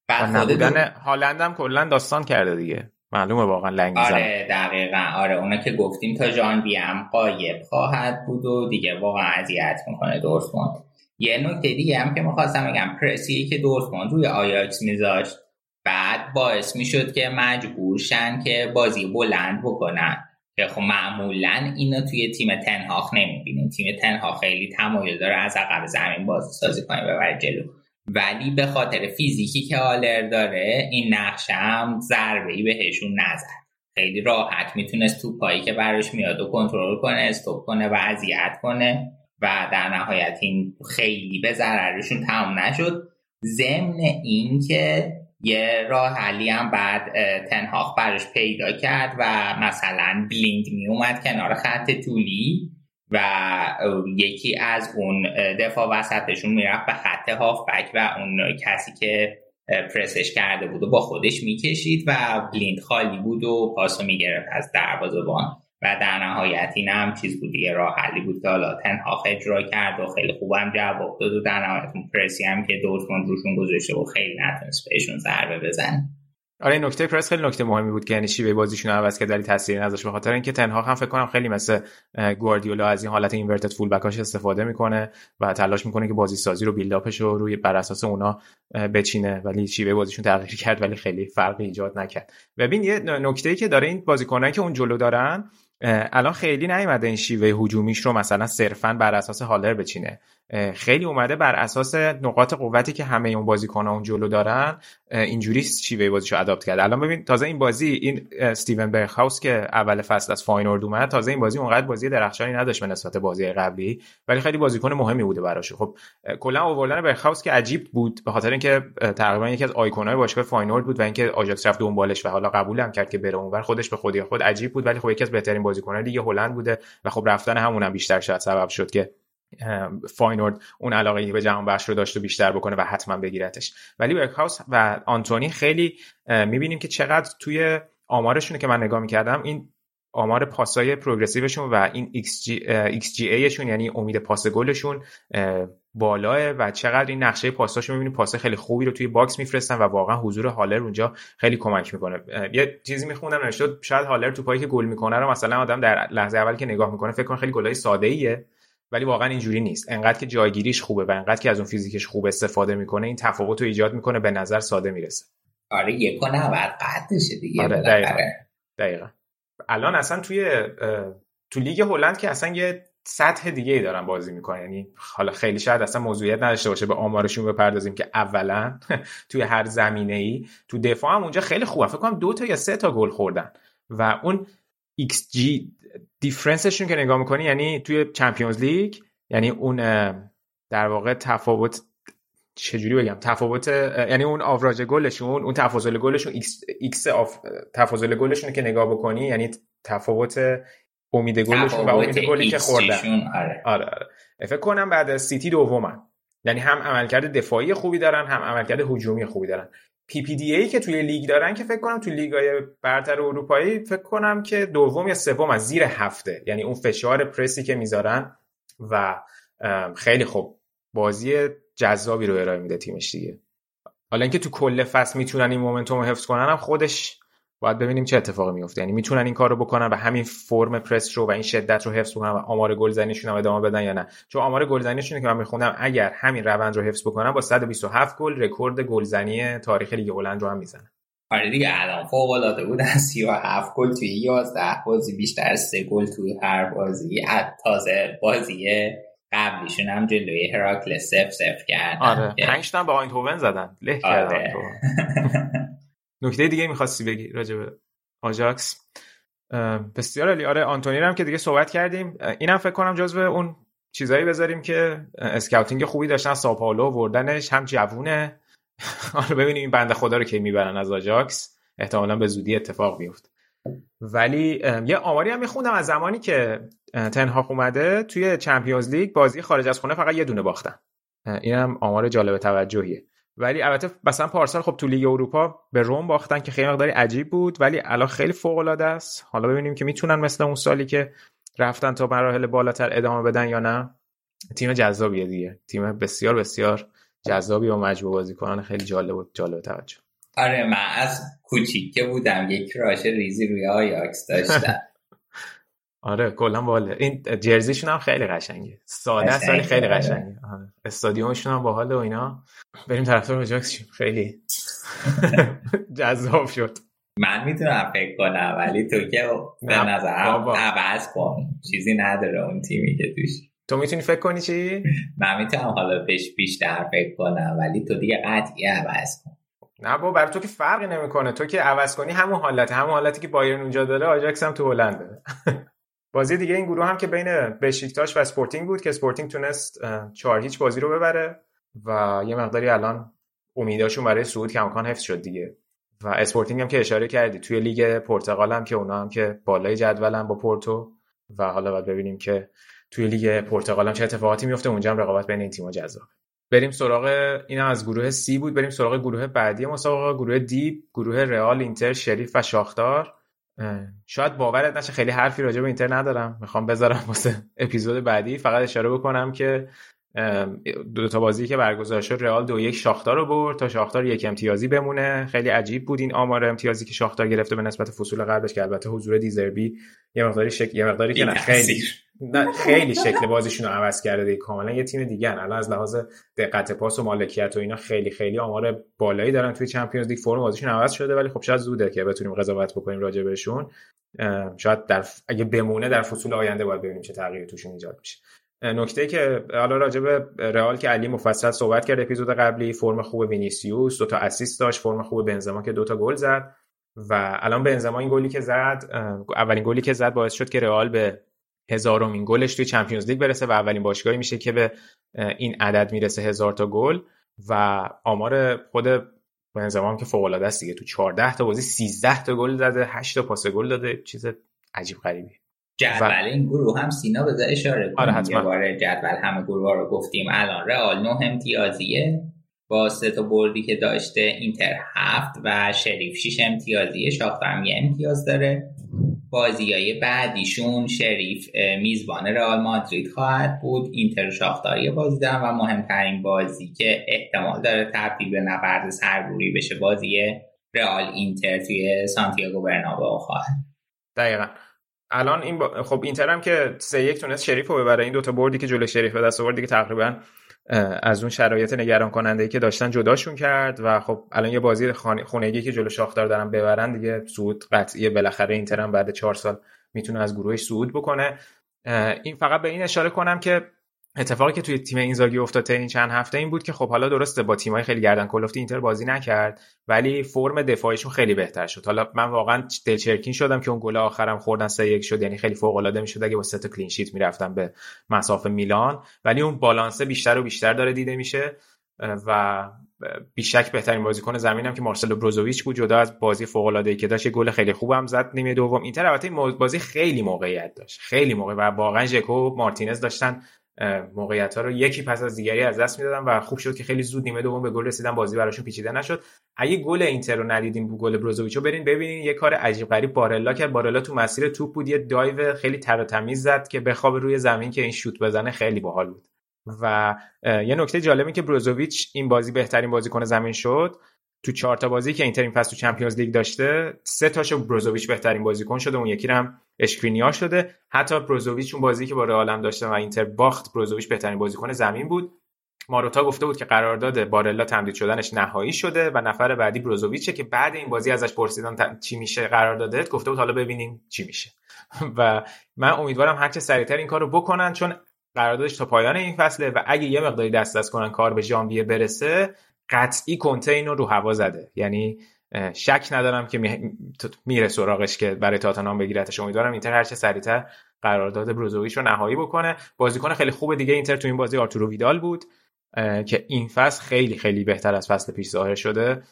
و نبودن هالند هم کلا داستان کرده دیگه. معلومه واقعا لنگ آره دقیقا. آره اونا که گفتیم تا ژانوی هم قایب خواهد بود و دیگه واقعا اذیت می‌کنه دورتموند. یه نکته دیگه هم که می‌خواستم بگم پرسی که دورتموند روی آیاکس میذاشت بعد باعث می‌شد که مجبور شن که بازی بلند بکنن. خب معمولا اینا توی تیم تنهاخ نمی‌بینیم. تیم تنهاخ خیلی تمایل داره از عقب زمین بازی سازی کنه ببر جلو. ولی به خاطر فیزیکی که آلر داره این نقشه هم ضربه ای بهشون نزد. خیلی راحت می‌تونست توپایی که براش میاد و کنترل کنه استوب کنه و اذیت کنه و در نهایت این خیلی به ضررشون تمام نشد. ضمن این که یه راه حلی هم بعد تنهاخ براش پیدا کرد و مثلا بلیند می اومد کنار خط طولی و یکی از اون دفاع وسطشون می‌رفت به خط هافبک و اون کسی که پرسش کرده بود و با خودش می‌کشید و بلیند خالی بود و پاسو می‌گرفت از دروازه‌بان. و در نهایت این هم چیز بود دیگه راه حلی بود که حالا تنها اجرا کرد و خیلی خوبم جواب داد و در نهایت اون پرسی هم که دورتموند روشون گذاشته و خیلی نتونست بهشون ضربه بزن آره این نکته پرس خیلی نکته مهمی بود که یعنی شیوه بازیشون عوض کرد ولی تاثیری نذاشت. به خاطر اینکه تنها هم فکر کنم خیلی مثل گواردیولا از این حالت اینورتد فول بکاش استفاده می‌کنه و تلاش می‌کنه که بازی سازی رو بیلداپش رو روی بر اساس اونا بچینه. ولی شیوه بازیشون تغییر کرد ولی خیلی فرقی ایجاد نکرد. ببین یه نکته ای که داره این بازیکنایی که اون جلو دارن الان خیلی نیومده این شیوه هجومیش رو مثلا صرفا بر اساس هالر بچینه. خیلی اومده بر اساس نقاط قوتی که همه اون بازیکن‌ها اون جلو دارن اینجوری شیوه بازیشو اداپت کرد الان ببین تازه این بازی این استیون برخاوس که اول فصل از فاینورد اومد تازه این بازی اونقدر بازی درخشانی نداشت به نسبت بازی قبلی ولی خیلی بازیکن مهمی بوده براش. خب کلا آوردن برخاوس که عجیب بود به خاطر اینکه تقریبا یکی از آیکون‌های باشگاه فاینورد بود و اینکه آژاکس رفت دنبالش و حالا قبول هم کرد که بره اونور. خودش به خودی خود عجیب بود ولی خب یکی از بهترین بازیکن‌های لیگ هلند بوده و خب رفتن همونم بیشتر شاید سبب شد که فاینورد اون علاقه به جهان بخش رو داشت و بیشتر بکنه و حتما بگیرتش. ولی برکهاوس و آنتونی خیلی می‌بینیم که چقدر توی آمارشونه که من نگاه می‌کردم این آمار پاسای progressive شون و این XG, شون یعنی امید پاس گلشون بالاه و چقدر این نقشه پاساشون می‌بینیم پاس خیلی خوبی رو توی box میفرستن و واقعا حضور هالر اونجا خیلی کمک می‌کنه. یه چیزی میخوندم نوشته شاید هالر توپایی که گل می‌کنه رو مثلا آدم در لحظه اول که نگاه می‌کنه فکر کنه خیلی گلای ساده ایه ولی واقعا اینجوری نیست. انقدر که جایگیریش خوبه و انقدر که از اون فیزیکش خوب استفاده می‌کنه این تفاوت رو ایجاد می‌کنه به نظر ساده می‌رسه. آره یک و قدشه دیگه آره دقیقا. دقیقا. الان اصلا توی تو لیگ هلند که اصلا یه سطح دیگه ای دارن بازی می‌کنن. یعنی حالا خیلی شاید اصلا موضوعیت نداشته باشه به آمارشون بپردازیم که اولا [laughs] توی هر زمینه ای تو دفاع هم اونجا خیلی خوبه. فکر کنم دو تا یا سه تا گل خوردن. و اون XG دیفرنسشون که نگاه می‌کنی یعنی توی چمپیونز لیگ یعنی اون در واقع تفاوت چجوری بگم تفاوت یعنی اون آوراج گلشون اون تفاضل گلشون X, X of تفاضل گلشون که نگاه بکنی یعنی تفاوت امید گلشون و امید گلی که خوردن. آره. آره آره. فکر کنم بعد از سیتی دومن. یعنی هم عملکرد دفاعی خوبی دارن هم عملکرد هجومی خوبی دارن. PPDA که توی لیگ دارن که فکر کنم توی لیگای برتر اروپایی فکر کنم که دوم یا سوم از زیر هفته. یعنی اون فشار پرسی که می‌ذارن و خیلی خوب بازی جذابی رو ارائه میده تیمش دیگه. حالا اینکه تو کل فصل می‌تونن این momentum رو حفظ کنن هم خودش باید ببینیم چه اتفاقی میفته یعنی می‌تونن این کار رو بکنن و همین فرم پرس رو و این شدت رو حفظ بکنن و آمار گلزنیشون هم ادامه بدن یا نه. چون آمار گلزنیشون که من میخوندم اگر همین روند رو حفظ بکنن با 127 گل رکورد گلزنی تاریخ لیگ هلند رو هم می‌زنن. آره دیگه الان فوق العاده بود از 37 گل توی 11 بازی بیشتر از 3 گل توی هر بازی. تازه بازی قبلیشون هم جلوی هراکلس صفر صفر کردن. آره. 5 تا به آیندهوون زدن. له آره. [laughs] نکته دیگه می‌خواستی بگی راجع به آجاکس بسیار علی آره آنتونی هم که دیگه صحبت کردیم. اینم فکر کنم جزو اون چیزایی بذاریم که scouting خوبی داشتن سائوپائولو آوردنش هم جوونه. [laughs] حالا ببینیم این بنده خدا رو که می‌برن از آجاکس احتمالا به زودی اتفاق بیفت ولی یه آماری هم میخوندم از زمانی که تنها اومده توی چمپیونز لیگ بازی خارج از خونه فقط یه دونه باختن. اینم آمار جالب توجهیه. ولی البته مثلا پارسال خب تو لیگ اروپا به روم باختن که خیلی مقداری عجیب بود ولی الان خیلی فوق العاده است. حالا ببینیم که می‌تونن مثل اون سالی که رفتن تا مراحل بالاتر ادامه بدن یا نه. تیم جذابیه دیگه. تیم بسیار بسیار جذابی و مجموع بازیکنان خیلی جالب و جالب توجه. آره من از کوچیک که بودم. یک کراش ریزی روی آیاکس داشتم. [laughs] آره کلا باله این جرزیشون هم خیلی قشنگه. ساده است ولی خیلی قشنگه. آره. استادیومشون هم باحال و اینا. بریم طرفدار آجاکس شیم. خیلی [laughs] جذاب شد. من می‌تونم فکر کنم ولی تو که به نظرم عوض کن. چیزی نداره اون تیمی که توش. تو می‌تونی فکر کنی چی؟ من می‌تونم حالا پیش بیشتر فکر کنم ولی تو دیگه قطعی عوض کن. نه بابا برای تو که فرقی نمی‌کنه. تو که عوض کنی همون حالت همون حالتی که بایرن اونجا داره آجاکس هم تو هلند داره. بازی دیگه این گروه هم که بین بشیکتاش و اسپورتینگ بود که اسپورتینگ تونست چهار هیچ بازی رو ببره و یه مقداری الان امیداشون برای صعود کماکان حفظ شد دیگه. و اسپورتینگ هم که اشاره کردی توی لیگ پرتغال هم که اونا هم که بالای جدولن با پورتو. و حالا باید ببینیم که توی لیگ پرتغال هم چه اتفاقاتی میفته. اونجا هم رقابت بین این تیم‌ها جذاب. بریم سراغ این از گروه سی بود. بریم سراغ گروه بعدی مسابقه گروه دی گروه رئال اینتر شریف و شاختار. شاید باورت نشه خیلی حرفی راجع به اینتر ندارم. می‌خوام بذارم واسه اپیزود بعدی. فقط اشاره بکنم که دو تا بازی که برگزار شد رئال دو یک شاختار رو برد تا شاختار یک امتیازی بمونه. خیلی عجیب بود این آمار امتیازی که شاختار گرفته به نسبت فصول قبلش که البته حضور دیزربی یه مقداری شکل یه مقداری که خیلی خیلی شکل بازیشون رو عوض کرده دیگه. کاملا یه تیم دیگه الان از لحاظ دقت پاس و مالکیت و اینا خیلی خیلی آمار بالایی دارن توی Champions League. فرم بازیشون عوض شده ولی خب شاید زوده که بتونیم قضاوت بکنیم راجع بهشون. شاید در اگه بمونه در فصول آینده باید ببینیم چه تغییری توشون ایجاد میشه. نکته که حالا راجع به رئال که علی مفصل صحبت کرد اپیزود قبلی فرم خوب وینیسیوس دو تا assist داشت فرم خوب بنزما که دو تا گل زد. و الان بنزما این گلی که زد اولین گلی که زد باعث شد که رئال به هزارمین گلش توی چمپیونز لیگ برسه و اولین باشگاهی میشه که به این عدد می‌رسه هزار تا گل. و آمار خود بنزما که فوق العاده است دیگه. تو 14 تا بازی 13 تا گل زده 8 تا پاس گل داده. چیز عجیب غریبی جدول این گروه هم سینا بذار اشاره آره حتما. جدول همه گروه رو گفتیم. الان رئال 9 امتیازیه با سه تا بردی که داشته اینتر هفت و شریف 6 امتیازیه شاختر یه امتیاز داره. بازی های بعدیشون شریف میزبان رئال مادرید خواهد بود. اینتر شاختاری بازی دارن و مهمترین بازی که احتمال داره تبدیل به نبرد سرگوری بشه بازی رئال اینتر توی سانتیاگو برنابئو خواهد. دقیقا. الان این با... خب اینتر هم که سه یک تونست شریف رو ببره. این دوتا بردی که جلو شریف به دست آورد دیگه تقریبا از اون شرایط نگران کننده ای که داشتن جداشون کرد و خب الان یه بازی خونگی که جلو شاختار دارن ببرن دیگه صعود قطعیه بالاخره اینتر هم بعد چهار سال می‌تونه از گروهش صعود بکنه. این فقط به این اشاره کنم که اتفاقی که توی تیم اینزاگی افتاده این چند هفته این بود که خب حالا درسته با تیمای خیلی گردن کلفتی اینتر بازی نکرد ولی فرم دفاعیشون خیلی بهتر شد. حالا من واقعا دلچرکین شدم که اون گل آخرم خوردن 3 1 شد یعنی خیلی فوق العاده می‌شد اگه با سه تا کلین شیت می‌رفتن به مسافه میلان. ولی اون بالانسه بیشتر و بیشتر داره دیده میشه و بیشک بهترین بازیکن زمینم که مارسلو بروزوویچ بود جدا از بازی فوق العاده ای که داشت گل خیلی خوبم زد نیمه دوم. اینتر البته بازی خیلی موقعیت داشت خیلی موقع و واقعا ژکو مارتینز داشتن موقعیت ها رو یکی پس از دیگری از دست می‌دادن و خوب شد که خیلی زود نیمه دوم به گل رسیدن بازی براشون پیچیده نشد. اگه گل اینتر رو ندیدین بو گل بروزوویچو برین ببینین یه کار عجیب غریب بارلا کرد. بارلا تو مسیر توپ بود یه دایو خیلی تر تمیز زد که بخواب روی زمین که این شوت بزنه خیلی باحال بود. و یه نکته جالبی که بروزوویچ این بازی بهترین بازیکن زمین شد. تو چهار تا بازی که اینتر این فصل تو چمپیونز لیگ داشته سه تاشو بروزوویچ بهترین بازیکن شده اون یکی هم اشکرینیا شده. حتی بروزوویچ اون بازی که با رئال داشته و اینتر باخت بروزوویچ بهترین بازیکن زمین بود. ماروتا گفته بود که قرارداد بارلا تمدید شدنش نهایی شده و نفر بعدی بروزوویچه که بعد این بازی ازش پرسیدن چی میشه قراردادت گفته بود حالا ببینیم چی میشه. [laughs] و من امیدوارم هر چه سریعتر این کارو بکنن چون قراردادش تا پایان این فصله و اگه یه مقداری دست دست کنن کار به ژانویه برسه قطعی کنته رو هوا زده. یعنی شک ندارم که میره سراغش که برای تاتنام بگیرتش. امیدوارم اینتر هرچه سریعتر قرارداد بروزوویچ رو نهایی بکنه. بازیکن خیلی خوب دیگه اینتر تو این بازی آرتورو ویدال بود که این فصل خیلی خیلی بهتر از فصل پیش ظاهر شده.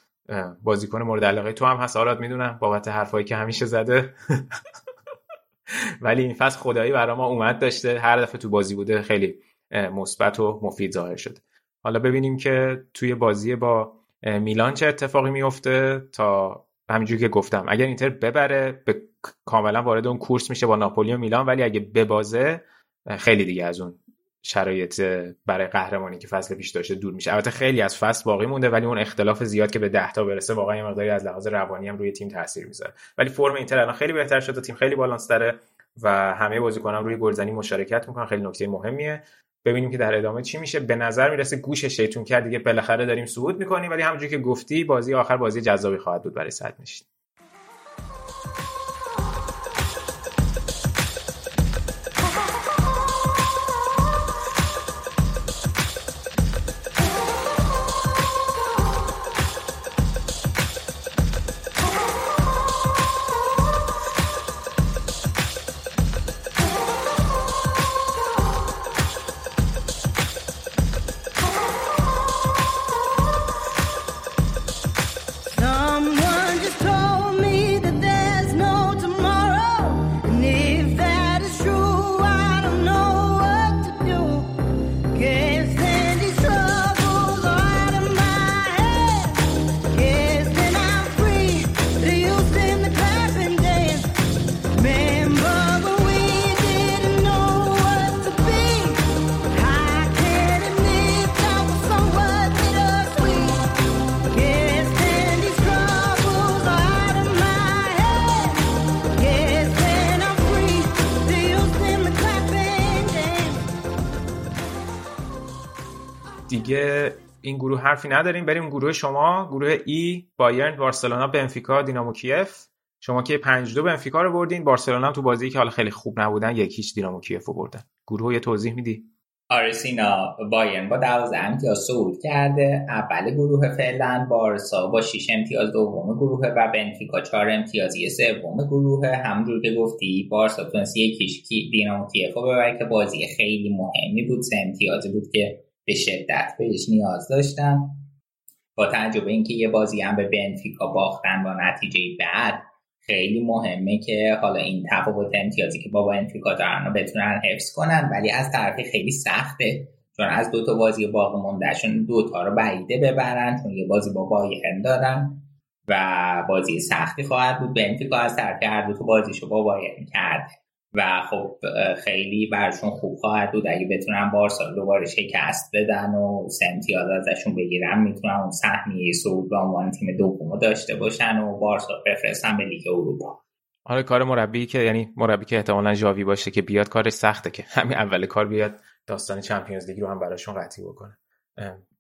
بازیکن مورد علاقه تو هم هست. آراد می‌دونم بابت حرفایی که همیشه زده. [laughs] ولی این فصل خدایی برای ما اومد داشته. هر دفعه تو بازی بوده خیلی مثبت و مفید ظاهر شده. حالا ببینیم که توی بازی با میلان چه اتفاقی میفته تا همینجوری که گفتم. اگر اینتر ببره به کاملا وارد اون کورس میشه با ناپولی و میلان ولی اگه ببازه خیلی دیگه از اون شرایط برای قهرمانی که فصل پیش داشته دور میشه. البته خیلی از فصل باقی مونده ولی اون اختلاف زیاد که به 10 تا برسه واقعا یه مقداری از لحاظ روانی هم روی تیم تاثیر می‌ذاره. ولی فرم اینتر الان خیلی بهتر شده تیم خیلی بالانس داره و همه بازیکنان روی گلزنی مشارکت می‌کنن. خیلی نکته مهمیه. ببینیم که در ادامه چی میشه. به نظر می‌رسه گوش شیطون کرد دیگه بالاخره داریم صعود می‌کنیم ولی همونجوری که گفتی بازی آخر بازی جذابی خواهد بود برای صد نشین. این گروه حرفی نداریم. بریم گروه شما. گروه ای بایرن بارسلونا بنفیکا دینامو کیف. شما که 5 دو بنفیکا رو بردین. بارسلونا تو بازی که حالا خیلی خوب نبودن یکیش دینامو کیف رو بردن. گروه یه توضیح میدی؟ آره سینا بایرن با 12 امتیاز صعود کرده. اول گروه فعلا بارسا با 6 امتیاز دوم گروه و بنفیکا 4 امتیازی سوم گروه. همونجور که گفتی بارسا تونست یکیش دینامو کیف رو ببره که بازی خیلی مهمی بود. سه امتیازی بود که به شدت بهش نیاز داشتن با توجه به اینکه یه بازی هم به بنفیکا باختن با نتیجه بعد خیلی مهمه که حالا این تفاوت امتیازی که با بنفیکا دارن رو بتونن حفظ کنن ولی از طرفی خیلی سخته. چون از دو تا بازی باقی موندهشون دو تا رو بعیده ببرن چون یه بازی با بایرن دارن و بازی سختی خواهد بود. بنفیکا از طرف هر دو تا بازیشو با بایرن کرده. و خب خیلی برشون خوب خواهد بود. اگه بتونن بارسا دوباره شکست بدن و سمتیاز ازشون بگیرن می‌تونن اون سهمیه صعود به عنوان تیم دوم داشته باشن و بارسا بفرستن به لیگ اروپا. آره کار مربی که یعنی مربی که احتمالا جاوی باشه که بیاد کارش سخته که همین اول کار بیاد داستان چمپیونز لیگ رو هم براشون قطعی بکنه.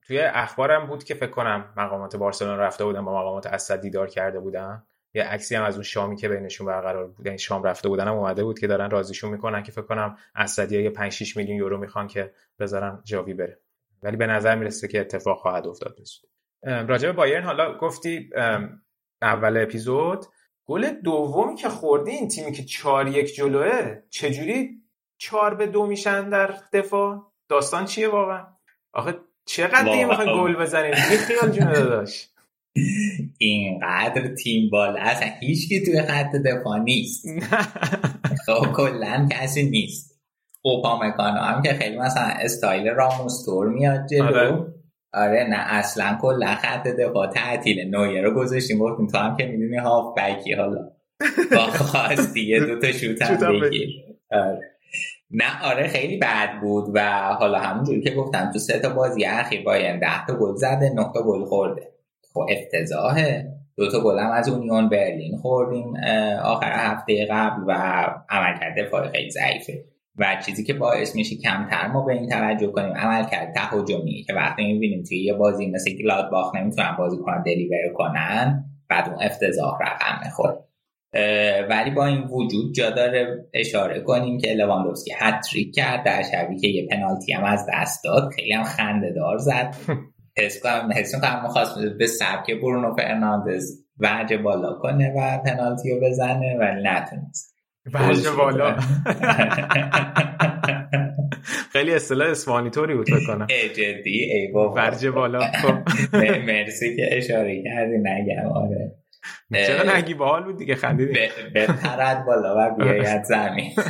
توی اخبارم بود که فکر کنم مقامات بارسلونا رفته بودن با مقامات اسد دیدار کرده بودن. یه عکسی هم از اون شامی که بینشون برقرار بود یعنی شام رفته بودن هم اومده بود که دارن رازیشون می‌کنن که فکر کنم اسدی یه 5 6 میلیون یورو می‌خوان که بذارن جاوی بره. ولی به نظر می‌رسه که اتفاق خواهد افتاد بسود راجع به بایرن حالا گفتی اول اپیزود. گل دومی که خوردی این تیمی که 4 یک جلوه چجوری 4 به دو میشن در دفاع؟ داستان چیه واقعا؟ آخه چقدر دیگه می‌خوای گل بزنید بی خیال جون داداش. اینقدر تیم بالا اصلا هیچکی توی خط دفاع نیست. [laughs] خب کلا کسی نیست. اوپامکانو هم که خیلی مثلا استایل راموستور میاد جلو. آره. آره نه اصلا کلا خط دفاع تعطیل نویه رو گذاشتیم گفتیم تو هم که می‌دونی هاف بکی حالا. با [laughs] خواستی یه دوتا شوت هم بگیر. آره. نه آره خیلی بد بود و حالا همونجوری که گفتم تو سه تا بازی اخیر باید ده تا گل زده نه تا گل خورده. خب افتضاحه. دو تا گل هم از اونیون برلین خوردیم آخر هفته قبل و عملکرد دفاع خیلی ضعیفه. و چیزی که باعث میشه کمتر ما به این توجه کنیم عملکرد تهاجمی که وقتی می‌بینیم توی یه بازی مثل گلادباخ نمی‌تونن بازی کنن deliver کنن بعد اون افتضاح رقم می‌خوره. ولی با این وجود جا داره اشاره کنیم که لواندوفسکی هتریک کرد در شبی که یه پنالتی هم از دست داد خیلی هم خنده دار زد. [laughs] حس کنم حس کنم. خواست به سبک برونو فرناندز وجه بالا کنه و پنالتی رو بزنه ولی نتونست. وجه بالا. [laughs] خیلی اصطلاح اسپانی طوری بود کنم. جدی ای بابا. بالا. خب. [laughs] مرسی که اشاره کردی نگم. آره. چرا نگی؟ باحال بود دیگه خندیدی. پرد بالا و بیاید زمین. [laughs]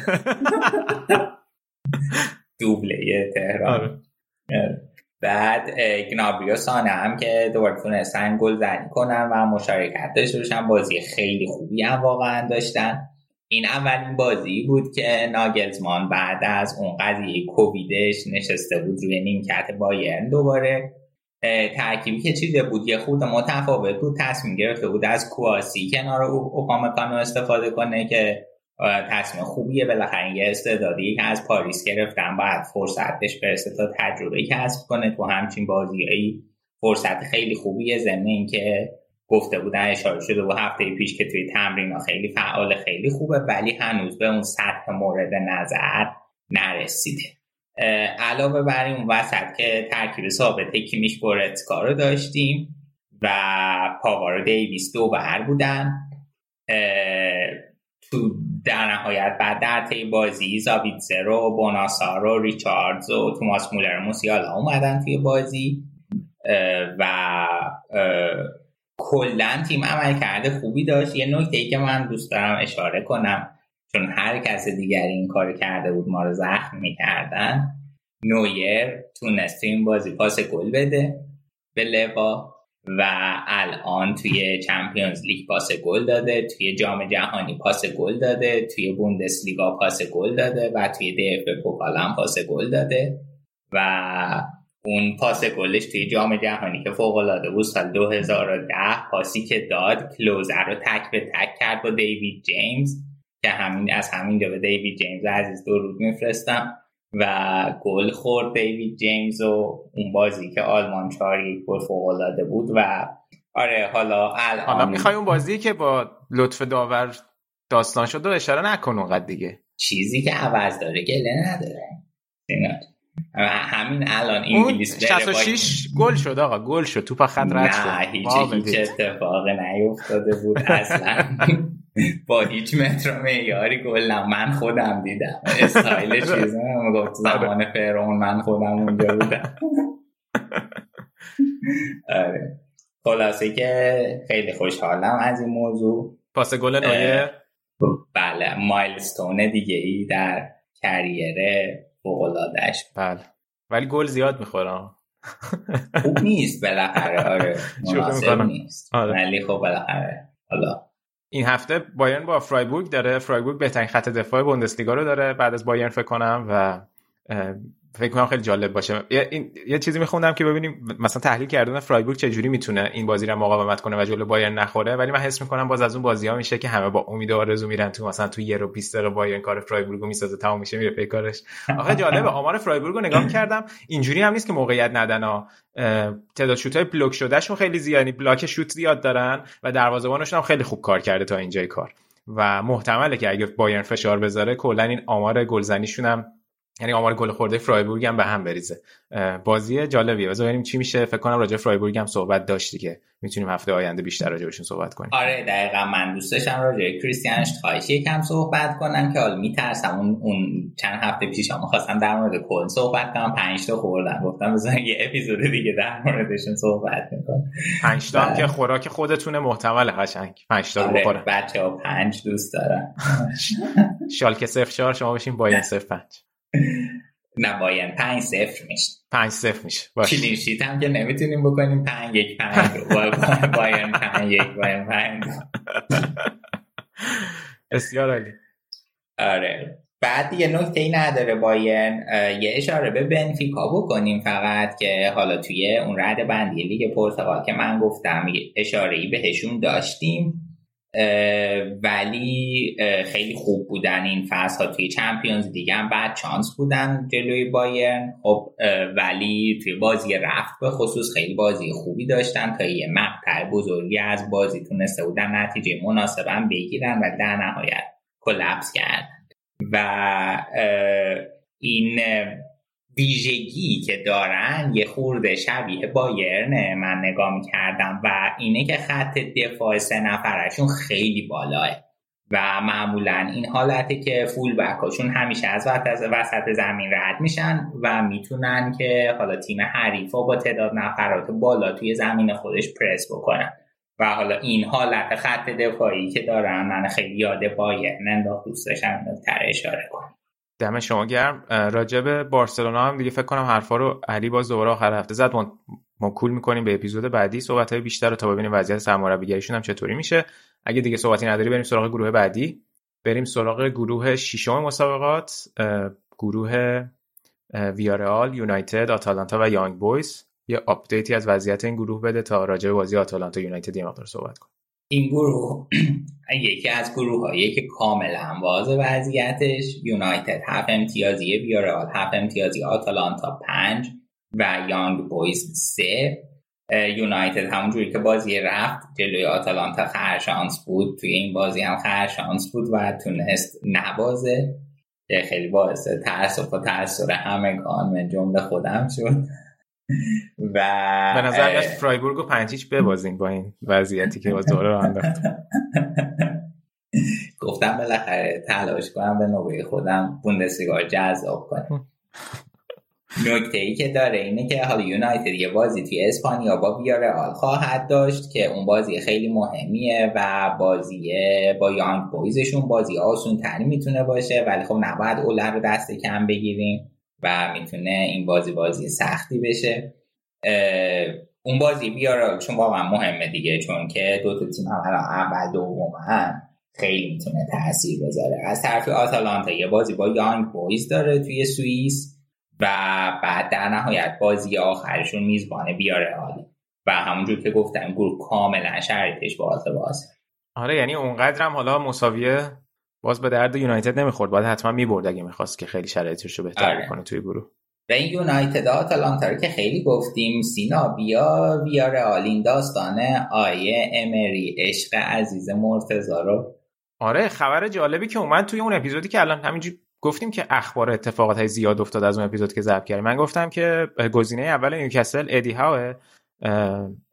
دوبله تهران. آره. بعد گنابریو سانه هم که دوباره تونستن گل زنی کنن و مشارکت داشته باشن. بازی خیلی خوبی هم واقعا داشتن. این اولین بازی بود که ناگلزمان بعد از اون قضیه کوویدش نشسته بود روی نیمکت بایرن دوباره. ترکیبی که چیده بود یه خود متفاوت بود. تصمیم گرفته بود از کواسی کنار اوپامکانو استفاده کنه که تصمیم خوبیه بالاخره یه استعدادی که از پاریس گرفتن باید فرصت بهش برسه تا تجربه کسب کنه تو همچین بازیایی فرصت خیلی خوبیه ضمن که گفته بودن اشاره شده و هفته پیش که توی تمرین خیلی فعال خیلی خوبه ولی هنوز به اون سطح مورد نظر نرسیده. علاوه بر این وسط که ترکیب ثابت کیمیش گورتسکا رو داشتیم و پاوارو دیویس دو بر بودن. تو در نهایت بعد در طی بازی زاویتزر و بوناسار و ریچاردز و توماس مولر موسیالا اومدن توی بازی و کلا تیم عملکرد خوبی داشت. یه نکته ای که من دوست دارم اشاره کنم چون هر کس دیگری این کار کرده بود ما رو زخم می‌کردن نویر تونست این بازی پاس گل بده به لوا. و الان توی Champions League پاس گل داده توی جام جهانی پاس گل داده توی بوندسلیگا پاس گل داده و توی DFB Pokal هم پاس گل داده و اون پاس گلش توی جام جهانی که فوق العاده بود سال 2010 پاسی که داد کلوزر رو تک به تک کرد با دیوید جیمز که همین از همین به دیوید جیمز عزیز درود میفرستم. و گل خورد دیوید جیمز و اون بازی که آلمان چهار یک فوق العاده بود و آره حالا الان حالا می‌خوای اون بازی که با لطف داور داستان شد و اشاره نکن اونقدر دیگه. چیزی که عوض داره گله نداره. همین الان انگلیس 66 گل شد آقا گل شد. توپ خط رد شد. نه هیچ هیچ اتفاق نیفتاده بود اصلا. [laughs] با هیچ متر معیاری گل من خودم دیدم. استایل چیزی گفت زمان فرعون من خودم اونجا بودم. آره. خلاصه که خیلی خوشحالم از این موضوع. پاس گل نویر بله مایلستون دیگه ای در کریره فوقلادهش بله. ولی گل زیاد می‌خورم خوب نیست بالاخره آره. [laughs] مناسب نیست. آره. ولی خب بالاخره. حالا این هفته بایرن با فرایبورگ داره. فرایبورگ بهترین خط دفاع بوندسلیگا رو داره. بعد از بایرن فکر کنم و فکر کنم خیلی جالب باشه. یه. یه چیزی میخوندم که ببینیم مثلا تحلیل کردن فرایبورگ چه جوری می‌تونه این بازی رو مقاومت کنه و جلو بایرن نخوره. ولی من حس می‌کنم باز از اون بازی ها میشه که همه با امید و آرزو میرن تو مثلا تو یه رو 20 دقیقه بایرن کار فرایبورگ می‌سازه تمام میشه میره پی کارش. آخه جالبه آمار فرایبورگ رو نگاه کردم اینجوری هم نیست که موقعیت ندن ها. تعداد شوت های بلوک شدهشون خیلی زیاد یعنی بلاک شوت زیاد دارن و دروازه‌بانشون هم خیلی خوب کار کرده تا اینجای کار. و محتمله که اگه بایرن فشار بذاره کلا این آمار گلزنیشون هم یعنی آمار گل خورده فرایبورگ هم به هم بریزه. بازی جالبیه. بذار ببینیم چی میشه. فکر کنم راجع فرایبورگ هم صحبت داشتی که می‌تونیم هفته آینده بیشتر راجع بهشون صحبت کنیم. آره دقیقا. من دوست داشتم راجع کریستیان اشتخایش یکم صحبت کنم که حالا میترسم. اون اون چند هفته پیش هم خواستم در مورد کل صحبت کنم. 5 تا خوردم گفتم بذار یه اپیزود دیگه در موردشون صحبت می‌کنم. 5 تا که خوراک خودتونه محتمل قشنگ. 5 تا آره بخورن. بچه‌ها 5 دوست دارن. [laughs] شالکه 04 شما بشین باین 05 نه باید پنج صفر میشه. پنج صفر میشه. کلینشیت هم که نمی‌تونیم بکنیم. پنج یک پنج باید پنج یک باید پنج بسیار عالی. آره. بعد یه نکته ای نداره باین یه اشاره به بنفیکا بکنیم فقط که حالا توی اون رد بندی لیگ پرتغال که من گفتم اشاره ای بهشون داشتیم. ولی خیلی خوب بودن این فصل. ها توی چمپیونز دیگه هم بعد چانس بودن جلوی بایرن. خب ولی توی بازی رفت به خصوص خیلی بازی خوبی داشتن. تا یه مقطع بزرگی از بازی تونسته بودن نتیجه مناسبا بگیرن و در نهایت کلپس کردن. و این ویژگی که دارن یه خورده شبیه بایرنه من نگاه می‌کردم و اینه که خط دفاع سه نفرشون خیلی بالاه و معمولا این حالته که فول بکاشون همیشه از وسط زمین رد میشن و می‌تونن که حالا تیم حریفا با تعداد نفرات بالا توی زمین خودش پرس بکنن. و حالا این حالت خط دفاعی که دارن من خیلی یاد بایرن انداخت دوست داشتم اشاره کنم. دم شما گرم. راجب بارسلونا هم دیگه فکر کنم حرفا رو علی باز دوباره آخر هفته زد. ما, موکول می‌کنیم به اپیزود بعدی. صحبت های بیشتر رو تا ببینیم وضعیت سرمربیگریشون هم چطوری میشه. اگه دیگه صحبتی نداری بریم سراغ گروه بعدی. بریم سراغ گروه ششم مسابقات. گروه ویارال یونایتد آتالانتا و یانگ بویز. یه update ی از وضعیت این گروه بده تا راجع به بازی آتالانتا یونایتد یه مقدار صحبت کنیم. این گروه [clears throat] یکی از گروه هایی که کاملا واضح وضعیتش یونایتد هفت امتیازی ویارال هفت امتیازی آتالانتا پنج و یانگ بویز سه. یونایتد همونجوری که بازی رفت جلوی آتالانتا خرشانس بود. توی این بازی هم خرشانس بود و تونست نبازه. خیلی باعث تأسف و تأثیر همگان من جمله خودم شد. و به نظر فرایبورگ و پنتیچ ببازیم با این وضعیتی که باز دوره رو انداخت. [laughs] گفتم بالاخره تلاش کنم به نوبه خودم بوندسلیگا جذاب کنم. نکته ای که داره اینه که حالا یونایتد یه بازی توی اسپانیا با ویارال خواهد داشت که اون بازی خیلی مهمیه و بازی با یانگ بویزشون بازی آسون تری می‌تونه باشه ولی خب نباید اوله رو دست کم بگیریم. و می‌تونه این بازی بازی سختی بشه. اون بازی بیارال چون واقعا مهمه دیگه چون که دو تا تیم هم اول دوم هم خیلی می‌تونه تاثیر بذاره. از طرف آتالانتا یه بازی با یانگ بویز داره توی سوئیس و بعد در نهایت بازی آخرشون میزبان بیارال و همونجور که گفتم گروه کاملا شرایطش باز باز آره یعنی اونقدر هم حالا مساویه باز به درد یونایتد نمی‌خورد. باید حتما می‌برد اگه می‌خواست که خیلی شرایطش رو بهتر آره. بکنه توی گروه. و این یونایتد آتالانتا که خیلی گفتیم سینا بیا ویارال این داستانه آیه امری عشق عزیز مرتزا رو. آره خبر جالبی که اومد توی اون اپیزودی که الان همینجوری گفتیم که اخبار اتفاقات های زیاد افتاد از اون اپیزود که ضبط کردیم. من گفتم که گزینه اول نیوکاسل ادی هاو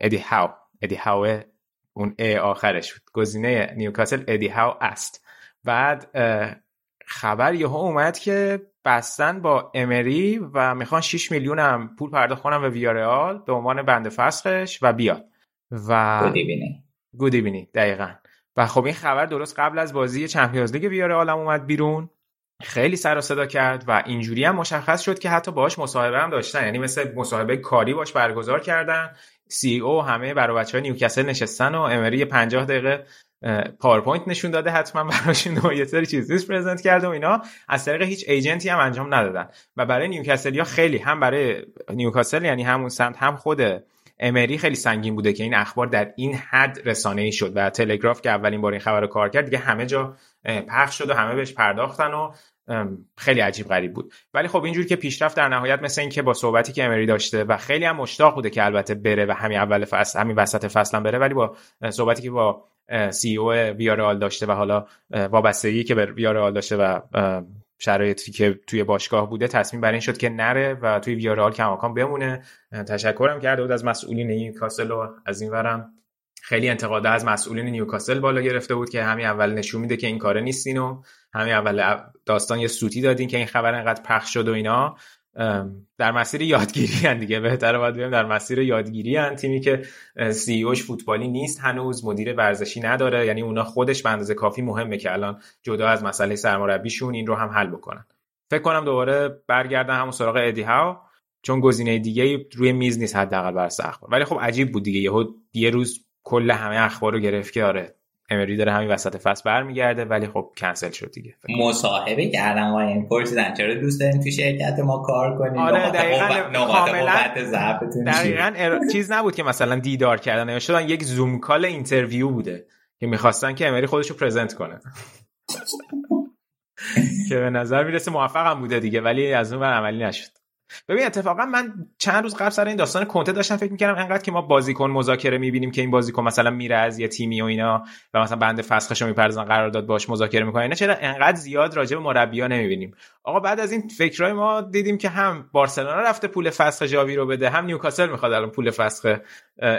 ادی هاو ادی هاو اون ای آخرش بود. گزینه نیوکاسل ادی هاو است. بعد خبر یهو اومد که بستن با امری و می‌خوان 6 میلیون هم پول پرداخت کنن به ویارئال به عنوان بند فسخش و بیاد. و گودی بینی دقیقا. و خب این خبر درست قبل از بازی چمپیونز لیگ ویارئال هم اومد بیرون. خیلی سر و صدا کرد و اینجوری هم مشخص شد که حتی باهاش مصاحبه هم داشتن. یعنی مثل مصاحبه کاری باش برگزار کردن. CEO و همه برای بچه های نیوکاسل نشستن و امری 50 دقیقه پاورپوینت نشون داده حتما براشون [laughs] یه سری چیزی present کرده و اینا. از طریق هیچ agent ی هم انجام ندادن. و برای نیوکاسل یا خیلی هم برای نیوکاسل یعنی همون سمت هم خود امری خیلی سنگین بوده که این اخبار در این حد رسانه ای شد و تلگراف که اولین بار این خبر رو کار کرد دیگه همه جا پخش شد و همه بهش پرداختن و خیلی عجیب غریب بود. ولی خب اینجور که پیش رفت در نهایت مثل اینکه با صحبتی که امری داشته و خیلی هم مشتاق بوده که البته بره و همین اول فصل همین وسط فصل بره ولی با صحبتی که با سی او ویارال داشته و حالا وابستگی که به ویارال داشته و شرایطی که توی باشگاه بوده تصمیم بر این شد که نره و توی ویارال کماکان بمونه. تشکرم کرده بود از مسئولین نیوکاسل و از این ورم. خیلی انتقاده از مسئولین نیوکاسل بالا گرفته بود که همین اول نشون میده که این کاره نیستین و همین اول داستان یه سوتی دادین که این خبر انقدر پخش شد و اینا. در مسیر یادگیری هن دیگه. بهتره باید بگم در مسیر یادگیری هن تیمی که سی اوش فوتبالی نیست هنوز مدیر ورزشی نداره. یعنی اونا خودش به اندازه کافی مهمه که الان جدا از مسئله سرمربیشون این رو هم حل بکنن. فکر کنم دوباره برگردن همون سراغ ادی هاو چون گزینه دیگه روی میز نیست حداقل بر اخبار ولی خب عجیب بود دیگه. یهو یه روز کل همه اخبار رو گرفت که آره امری داره همین وسط فصل برمیگرده ولی خب کنسل شد دیگه. مصاحبه کردم و این پرسیدن چرا دوست دارین تو شرکت ما کار کنیم آره دقیقاً کاملا دقیقاً [laughs] چیز نبود که مثلا دیدار کردن شدن یک Zoom call interview بوده که می‌خواستن که امری خودش رو present کنه. [laughs] که به نظر می‌رسه موفقم بوده دیگه ولی از اون عملی نشد. ببین اتفاقا من چند روز قبل سر این داستان کنته داشتم فکر می‌کردم انقدر که ما بازیکن مذاکره می‌بینیم که این بازیکن مثلا میره از یه تیمی و اینا و مثلا بند فسخش رو می‌پردازن قرارداد باش مذاکره می‌کنن. نه چرا انقدر زیاد راجع به مربیا نمی‌بینیم؟ آقا بعد از این فکرای ما دیدیم که هم بارسلونا رفته پول فسخ جاوی رو بده هم نیوکاسل می‌خواد الان پول فسخ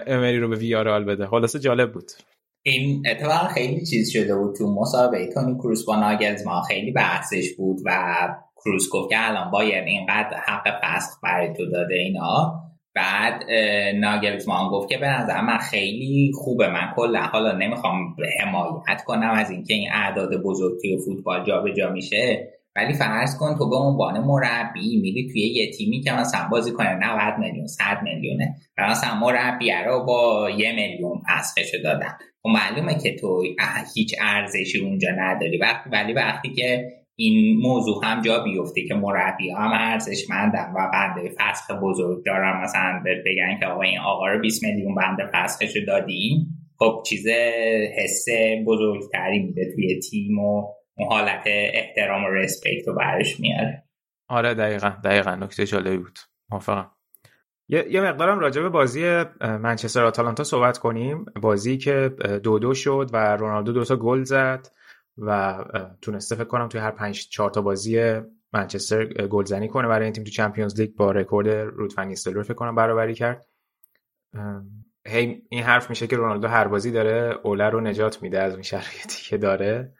امری رو به ویارال بده. خلاصه جالب بود. این اتفاق خیلی چیز شده بود تو مسابقه. تونی کروس با ما خیلی بحثش بود و کروس گفت که الان باید اینقدر حق فسخ برای تو داده اینا. بعد ناگلزمان گفت که به نظر من خیلی خوبه. من کلا حالا نمی‌خوام حمایت کنم از اینکه این اعداد بزرگ توی فوتبال جا میشه ولی فرض کن تو به عنوان مربی میری توی یه تیمی که مثلا بازی کنه 90 میلیون 100 میلیونه و مثلا مربی رو با یه میلیون پسخش دادن. خب معلومه که تو هیچ ارزشی اونجا نداری. وقتی ولی وقتی که این موضوع هم جا بیفته که مربی هم ارزشمندن و بنده فسخ بزرگ دارن مثلا بگن که آقا این آقا رو 20 میلیون بنده فسخش رو دادیم. خب چیز حس بزرگتری میده توی تیم و حالت احترام و رسپکت رو برش میاره. آره دقیقا دقیقا. نکته جالبی بود. موافقم. یه, یه مقدارم راجع به بازی منچستر آتالانتا صحبت کنیم. بازی که دو دو شد و رونالدو دو تا گل زد. و تونسته فکر کنم توی هر پنج چهار تا بازی منچستر گلزنی کنه برای این تیم تو چمپیونز لیگ با رکورد رود فنیستلور فکر کنم برابری کرد. هی این حرف میشه که رونالدو هر بازی داره اوله رو نجات میده از اون شرایطی که داره.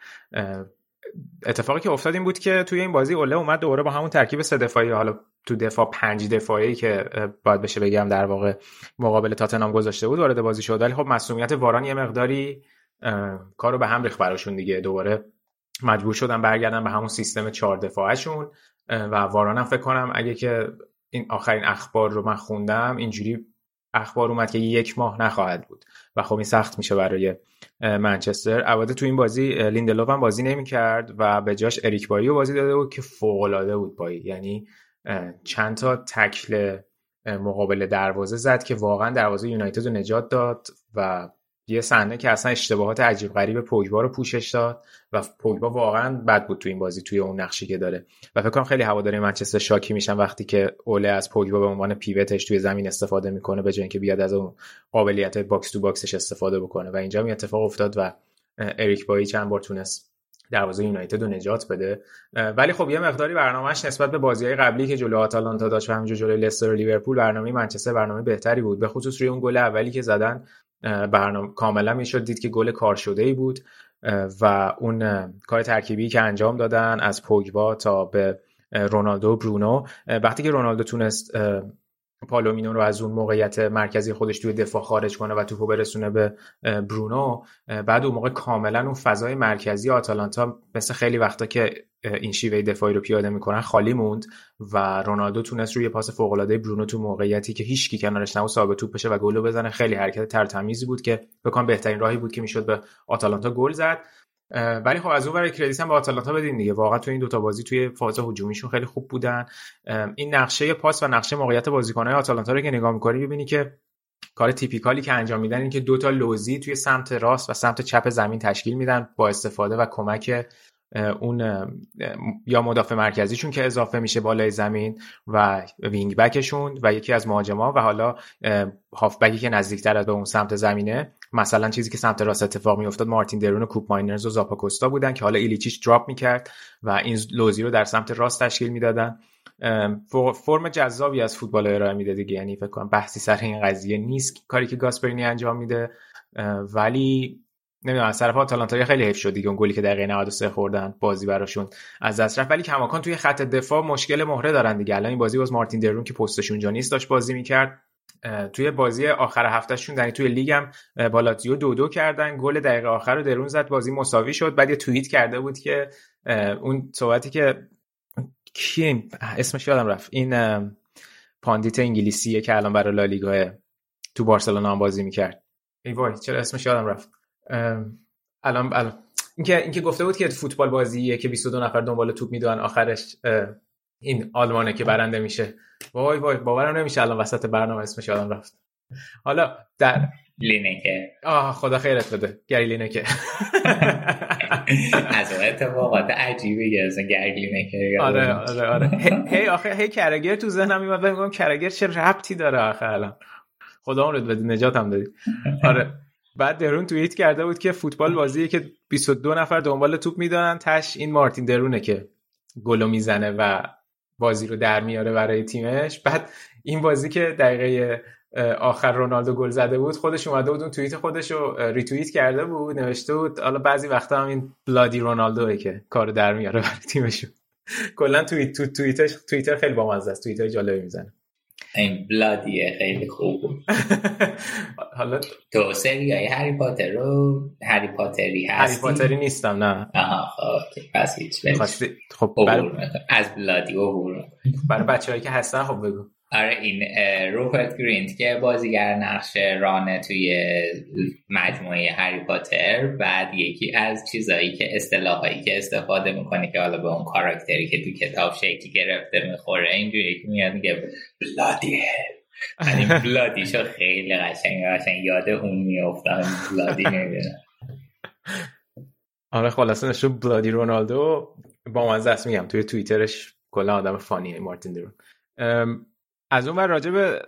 اتفاقی که افتاد این بود که توی این بازی اوله اومد دوباره با همون ترکیب سه دفاعی حالا تو دفاع پنج دفاعی که باید بشه بگم در واقع مقابل تاتنام گذاشته بود وارد بازی شد. ولی خب مسئولیت واران یه مقداری کارو به هم ریخت براشون دیگه. دوباره مجبور شدن برگردن به همون سیستم چهار دفاعشون. و واران هم فکر کنم اگه که این آخرین اخبار رو من خوندم اینجوری اخبار اومد که یک ماه نخواهد بود. و خب این سخت میشه برای منچستر. البته تو این بازی لیندلوف هم بازی نمی‌کرد و به جاش اریک بایی بازی داده بود که فوق العاده بود بایی یعنی چند تا تکل مقابل دروازه زد که واقعا دروازه یونایتد رو نجات داد و یه صحنه که اصلا اشتباهات عجیب غریب پوگبا رو پوشش داد و پوگبا واقعا بد بود تو این بازی توی اون نقشی که داره. و فکر کنم خیلی هواداری منچستر شاکی میشن وقتی که اوله از پوگبا به عنوان pivot ش توی زمین استفاده می‌کنه به جای اینکه بیاد از اون قابلیت box to box ش استفاده بکنه. و اینجا می اتفاق افتاد و اریک بایی چند بار تونست دروازه یونایتد رو نجات بده. ولی خب یه مقداری برنامهش نسبت به بازی های قبلی که جلو آتالانتا داشت و همینجور جلوی لستر و لیورپول برنامه منچستر برنامه بهتری بود. به خصوص روی اون گل اولی که زدن برنامه کاملا می‌شد دید که گل کار شده ای بود و اون کار ترکیبی که انجام دادن از پوگبا تا به رونالدو و برونو وقتی که رونالدو تونست پالومینو رو از اون موقعیت مرکزی خودش توی دفاع خارج کنه و توپو برسونه به برونو. بعد اون موقع کاملا اون فضای مرکزی آتالانتا مثل خیلی وقتا که این شیوه دفاعی رو پیاده می‌کنن خالی موند و رونالدو تونست روی پاس فوق العاده برونو تو موقعیتی که هیچکی کنارش نبود ثابت توپ بشه و گل بزنه. خیلی حرکت ترتمیزی بود که بکنم بهترین راهی بود که می‌شد به آتالانتا گل زد. ولی خب از اون برای credit هم به آتالانتا بدین دیگه. واقعا تو این دوتا بازی توی فاز هجومیشون خیلی خوب بودن. این نقشه پاس و نقشه موقعیت بازیکنهای آتالانتا رو که نگاه می‌کنی ببینی که کار typical ی که انجام میدن این که دوتا لوزی توی سمت راست و سمت چپ زمین تشکیل میدن با استفاده و کمک اون یا مدافع مرکزیشون که اضافه میشه بالای زمین و wing-back شون و یکی از مهاجما و حالا بکی که نزدیکتر به اون سمت زمینه. مثلا چیزی که سمت راست اتفاق میافتاد مارتین درون و کوپ ماینرز و زاپاکوستا بودن که حالا ایلیچیش دراپ می‌کرد و این لوزی رو در سمت راست تشکیل می‌دادن. فرم جذابی از فوتبال ارائه میده دیگه. یعنی فکر کنم بحثی سر این قضیه نیست کاری که گاسپرینی انجام میده. ولی نمی‌دونم از طرف آتالانتا خیلی حیف شد دیگه اون گلی که دقیقه 93 خوردن بازی براشون از دست رفت. ولی کماکان توی خط دفاع مشکل مهره دارن دیگه. الان این بازی باز مارتین درون که پستش اونجا نیست داشت بازی می‌کرد. توی بازی آخر هفتهشون یعنی توی لیگ هم با لاتزیو دو دو کردن. گل دقیقه آخر رو دِ رون زد بازی مساوی شد. بعد یه توییت کرده بود که اون صحبتی که کی اسمش یادم رفت. این pundit انگلیسیه که الان برای لالیگا تو بارسلونا هم بازی می‌کرد. ای وای چرا اسمش یادم رفت؟ الان الان لینکر لینکر گفته بود که فوتبال بازیه که 22 نفر دنبال توپ می‌دوئن آخرش این آلمانه که برنده میشه. وای وای باورم نمیشه الان وسط برنامه اسمش یادم رفت. حالا در لینکه. آه خدا خیرت بده. گری لینکه. [laughs] از اتفاقات عجیبی گرزه گری لینکه آره آره آره. هی آخه هی کرگر تو ذهنم میاد میگم کرگر چه ربطی داره آخه الان. خدا اون رو بده نجات هم دادی. آره. بعد درون توییت کرده بود که فوتبال بازیه که 22 نفر دنبال توپ می‌دونن تش این مارتین درونه که گلو می‌زنه و بازی رو در میاره برای تیمش. بعد این بازی که دقیقه آخر رونالدو گل زده بود خودش اومده بود اون توییت خودش رو ریتوییت کرده بود نوشته بود. حالا بعضی وقتا هم این بلادی رونالدوه که کار در میاره برای تیمشون [laughs] کلا توییت تو توییتر توییتر خیلی بامزه است. توییتر جالبی می‌زنه. این بلادیه خیلی خوب بود. [laughs] حالا تو سریای هری پاتر رو هری پاتری هستی؟ هری پاتری نیستم نه. آها خب پس هیچ خب. از بلادی عبور برای بچه هایی که هستن خب بگو. آره این روپرت گرینت که بازیگر نقش رانه توی مجموعه هری پاتر بعد یکی از چیزایی که اصطلاحایی که استفاده می‌کنه که حالا به اون کاراکتری که تو کتاب شکلی گرفته می‌خوره اینجوری که میاد میگه بلادی. یعنی [laughs] بلادی شو خیلی قشنگ قشنگ یاد اون میافتم بلادی نمی‌دونم آره خلاصه نشون بلادی رونالدو با من میگم توی توییترش کلا آدم فانیه مارتین درون. از اون ور راجع به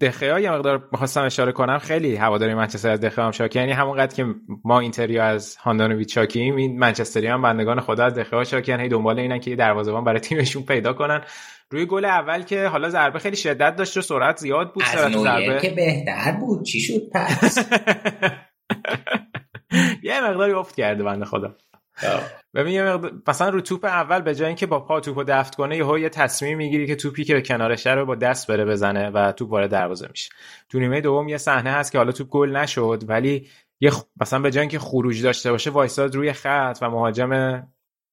دخیا یه مقدار می‌خواستم اشاره کنم. خیلی هواداری منچستر از دخیا هم شاکی. یعنی همونقدر که ما اینتری از هاندانویچ شاکیم این منچستری هم بندگان خدا از دخیا شاکیان هی دنبال اینن که یه دروازه‌بان برای تیمشون پیدا کنن. روی گل اول که حالا ضربه خیلی شدت داشت و سرعت زیاد بود از ضربه. که بهتر بود. چی شد پس؟ [laughs] یه مقداری افت کرده بنده خدا. ببین مثلا رو توپ اول به جای اینکه با پا توپو دفت کنه یهو یه تصمیم می‌گیری که توپی که کنارشه رو با دست بره بزنه و توپ وارد دروازه میشه. تو نیمه دوم یه صحنه هست که حالا توپ گل نشد ولی یه مثلا به جای اینکه خروج داشته باشه وایساد روی خط و مهاجم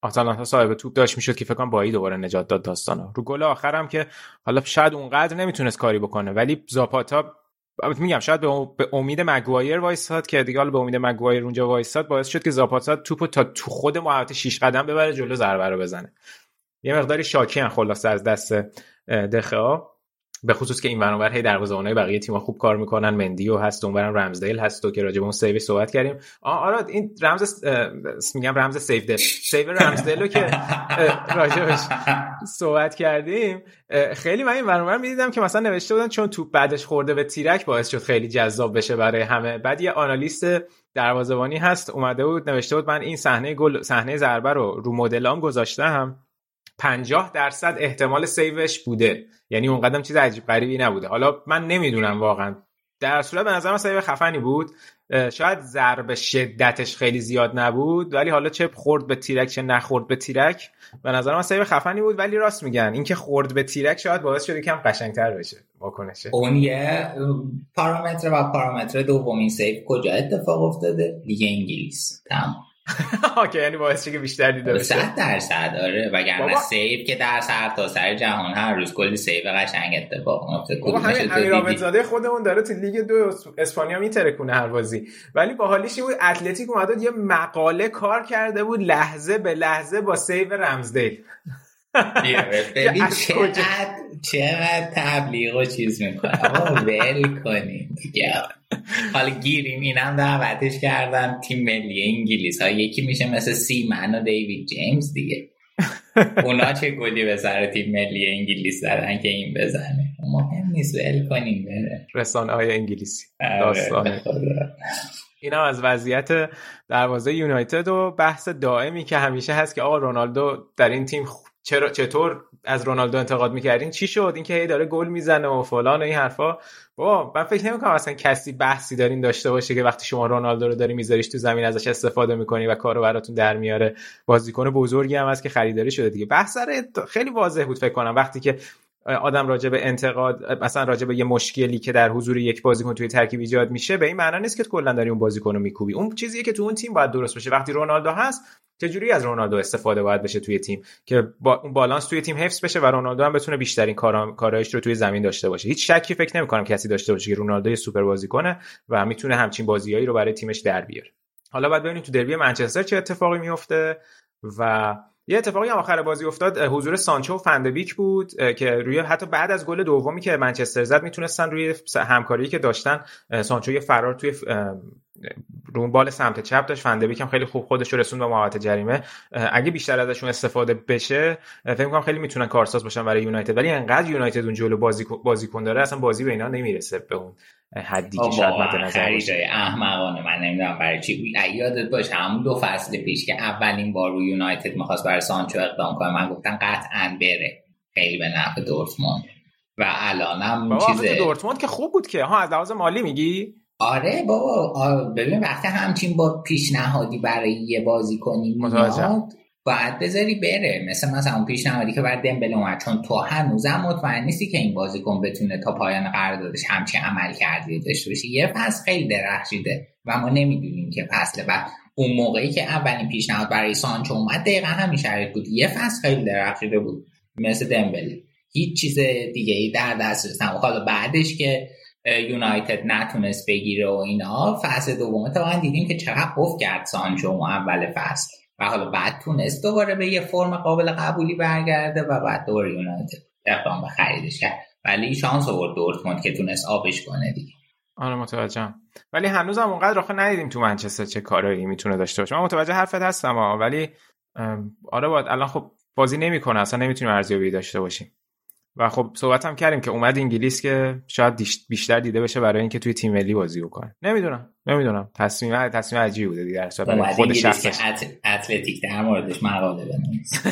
آتالانتا صاحب توپ داشت می‌شد که فکر کنم بایی دوباره نجات داد داستانا رو گل آخرم که حالا شاید اونقدر نمی‌تونست کاری بکنه ولی زاپاتا میگم شاید به امید مگوایر وایساد که دیگه به امید مگوایر اونجا وایساد باعث شد که زاپاتا توپو تا تو خود محوطه 6 قدم ببره جلو ضربه رو بزنه. یه مقداری شاکی خلاصه از دست دخیا به خصوص که این برنامه هی دروازه‌بانای بقیه تیم‌ها خوب کار می‌کنن. مندیو هست اونورم رمزدیل هست و که راجع به اون سیو صحبت کردیم. آره این رمز میگم رمز سیو ده سیو رمزدیل رو که راجبش صحبت کردیم. خیلی من این رو می‌دیدم که مثلا نوشته بودن چون توپ بعدش خورده به تیرک باعث شد خیلی جذاب بشه برای همه. بعد یه analyst دروازه‌بانی هست اومده بود نوشته بود من این صحنه گل صحنه ضربه رو رو مدلام گذاشتم. 50 درصد احتمال سیوش بوده. یعنی اون قدرم چیز عجیب غریبی نبوده. حالا من نمی‌دونم واقعا. در صورت به نظر من سیو خفنی بود. شاید ضرب شدتش خیلی زیاد نبود ولی حالا چه خورد به تیرک چه نخورد به تیرک به نظر من سیو خفنی بود. ولی راست میگن اینکه خورد به تیرک شاید باعث شده کم قشنگتر بشه واکنشه. اون یه پارامتر و پارامتر دومین سیو کجا اتفاق افتاده؟ لیگ انگلیس. تمام. [laughs] اوکی یعنی باعث که بیشتر دیده بشه. 100 درصد آره. وگرنه سیو که در سر تا سر جهان هر روز کلی سیو قشنگ اتفاق میفته. بابا همین امیر خودمون داره تو لیگ دو اسپانیا میترکونه هر بازی. ولی با حالیش بود اتلتیک اومد یه مقاله کار کرده بود لحظه به لحظه با سیو رمزدیل. ببین [laughs] چقدر چقدر تبلیغ و چیز می‌کنه؟ آقا ول کنیم دیگه. حالا گیریم اینم دعوتش کردن تیم ملی انگلیس. ها یکی میشه مثل سیمن و دیوید جیمز دیگه. [laughs] اونا چه گلی به سر تیم ملی انگلیس زدن که این بزنه؟ مهم نیست ول کنیم بره. رسانه های انگلیسی. آره، داستان. این هم از وضعیت دروازه یونایتد و بحث دائمی که همیشه هست که آقا رونالدو در این تیم چرا چطور از رونالدو انتقاد می‌کردین؟ چی شد؟ اینکه هی داره گل می‌زنه و فلان و این حرفا. با من فکر نمی‌کنم اصلا کسی بحثی دارین داشته باشه که وقتی شما رونالدو رو داری میذاریش تو زمین ازش استفاده می‌کنی و کارو براتون در میاره. بازیکن بزرگی هم هست که خریداری شده دیگه. بحث خیلی واضح بود فکر کنم. وقتی که آدم راجع به انتقاد مثلا راجع به یه مشکلی که در حضور یک بازیکن توی ترکیب ایجاد میشه به این معنا نیست که کلا داری اون بازیکن رو میکوبی. اون چیزیه که تو اون تیم باید درست بشه وقتی رونالدو هست چجوری از رونالدو استفاده باید بشه توی تیم؟ که با اون بالانس توی تیم حفظ بشه و رونالدو هم بتونه بیشترین کارایش رو توی زمین داشته باشه. هیچ شکی فکر نمی‌کنم کسی داشته باشه که رونالدو یه سوپر بازیکنه و می‌تونه همچین بازیایی رو برای تیمش در بیاره. حالا بعد ببینیم تو دربی منچستر چه اتفاقی میفته و یه اتفاقی هم آخر بازی افتاد حضور سانچو و فندبیک بود که روی حتی بعد از گل دومی که منچستر زد می‌تونستن روی همکاری که داشتن سانچو یه فرار توی رو بال سمت چپ داشت فندبیک هم خیلی خوب خودش رو رسوند به محوطه جریمه. اگه بیشتر ازشون استفاده بشه فکر کنم خیلی می‌تونن کارساز باشن برای یونایتد ولی انقدر یونایتد اون جلو بازی بازیکن داره اصلا بازی به اینا نمی‌رسه به اون. حدی که شاید مد نظر باشه. احمقانه من نمی‌دونم برای چی. یادت باشه همون دو فصل پیش که اولین بار رو یونایتد می‌خواست برای سانچو اقدام کنه من گفتم قطعا بره. خیلی به نفع دورتموند. و الانم چیز دورتموند که خوب بود که. ها از لحاظ مالی میگی؟ آره بابا ببین وقتی همچین با پیشنهادی برای یه بازی کنی میاد باید بذاری بره. مثل مثلا اون پیشنهادی که بعد دمبله اومد. چون تو هنوزم مطمئن نیستی که این بازیکن بتونه تا پایان قراردادش همچین عمل کردی داشته باشه. یه فصل خیلی درخشیده و ما نمی‌دونیم که فصل بعد اون موقعی که اولین پیشنهاد برای سانچو اومد دقیقا همین شرایط بود. یه فصل خیلی درخشیده بود. مثل دمبله هیچ چیز دیگه ای در دسترس نبود حالا بعدش که یونایتد نتونست بگیره و اینا فصل دوم تا دیدیم که چقدر افت کرد سانچو اول فصل. و حالا بعد تونست دوباره به یه فرم قابل قبولی برگرده و بعد دوباره یونایتد اقدام به خریدش کرد. ولی شانس آورد دورتموند که تونست آبش کنه دیگه. آره متوجهم. ولی هنوز هم اونقدر آخه ندیدیم تو منچستر چه کارایی می‌تونه داشته باشه. من متوجه حرفت هستم ولی آره باید الان خب بازی نمی‌کنه اصلا نمی‌تونیم ارزیابی داشته باشیم. و خب صحبت هم کردیم که اومد انگلیس که شاید بیشتر دیده بشه برای اینکه توی تیم ملی بازی بکنه. نمی‌دونم. نمی‌دونم. تصمیم تصمیم عجیبی بوده دیگه. در خود شخصش. اتلتیک در موردش مقاله بنویس. [laughs]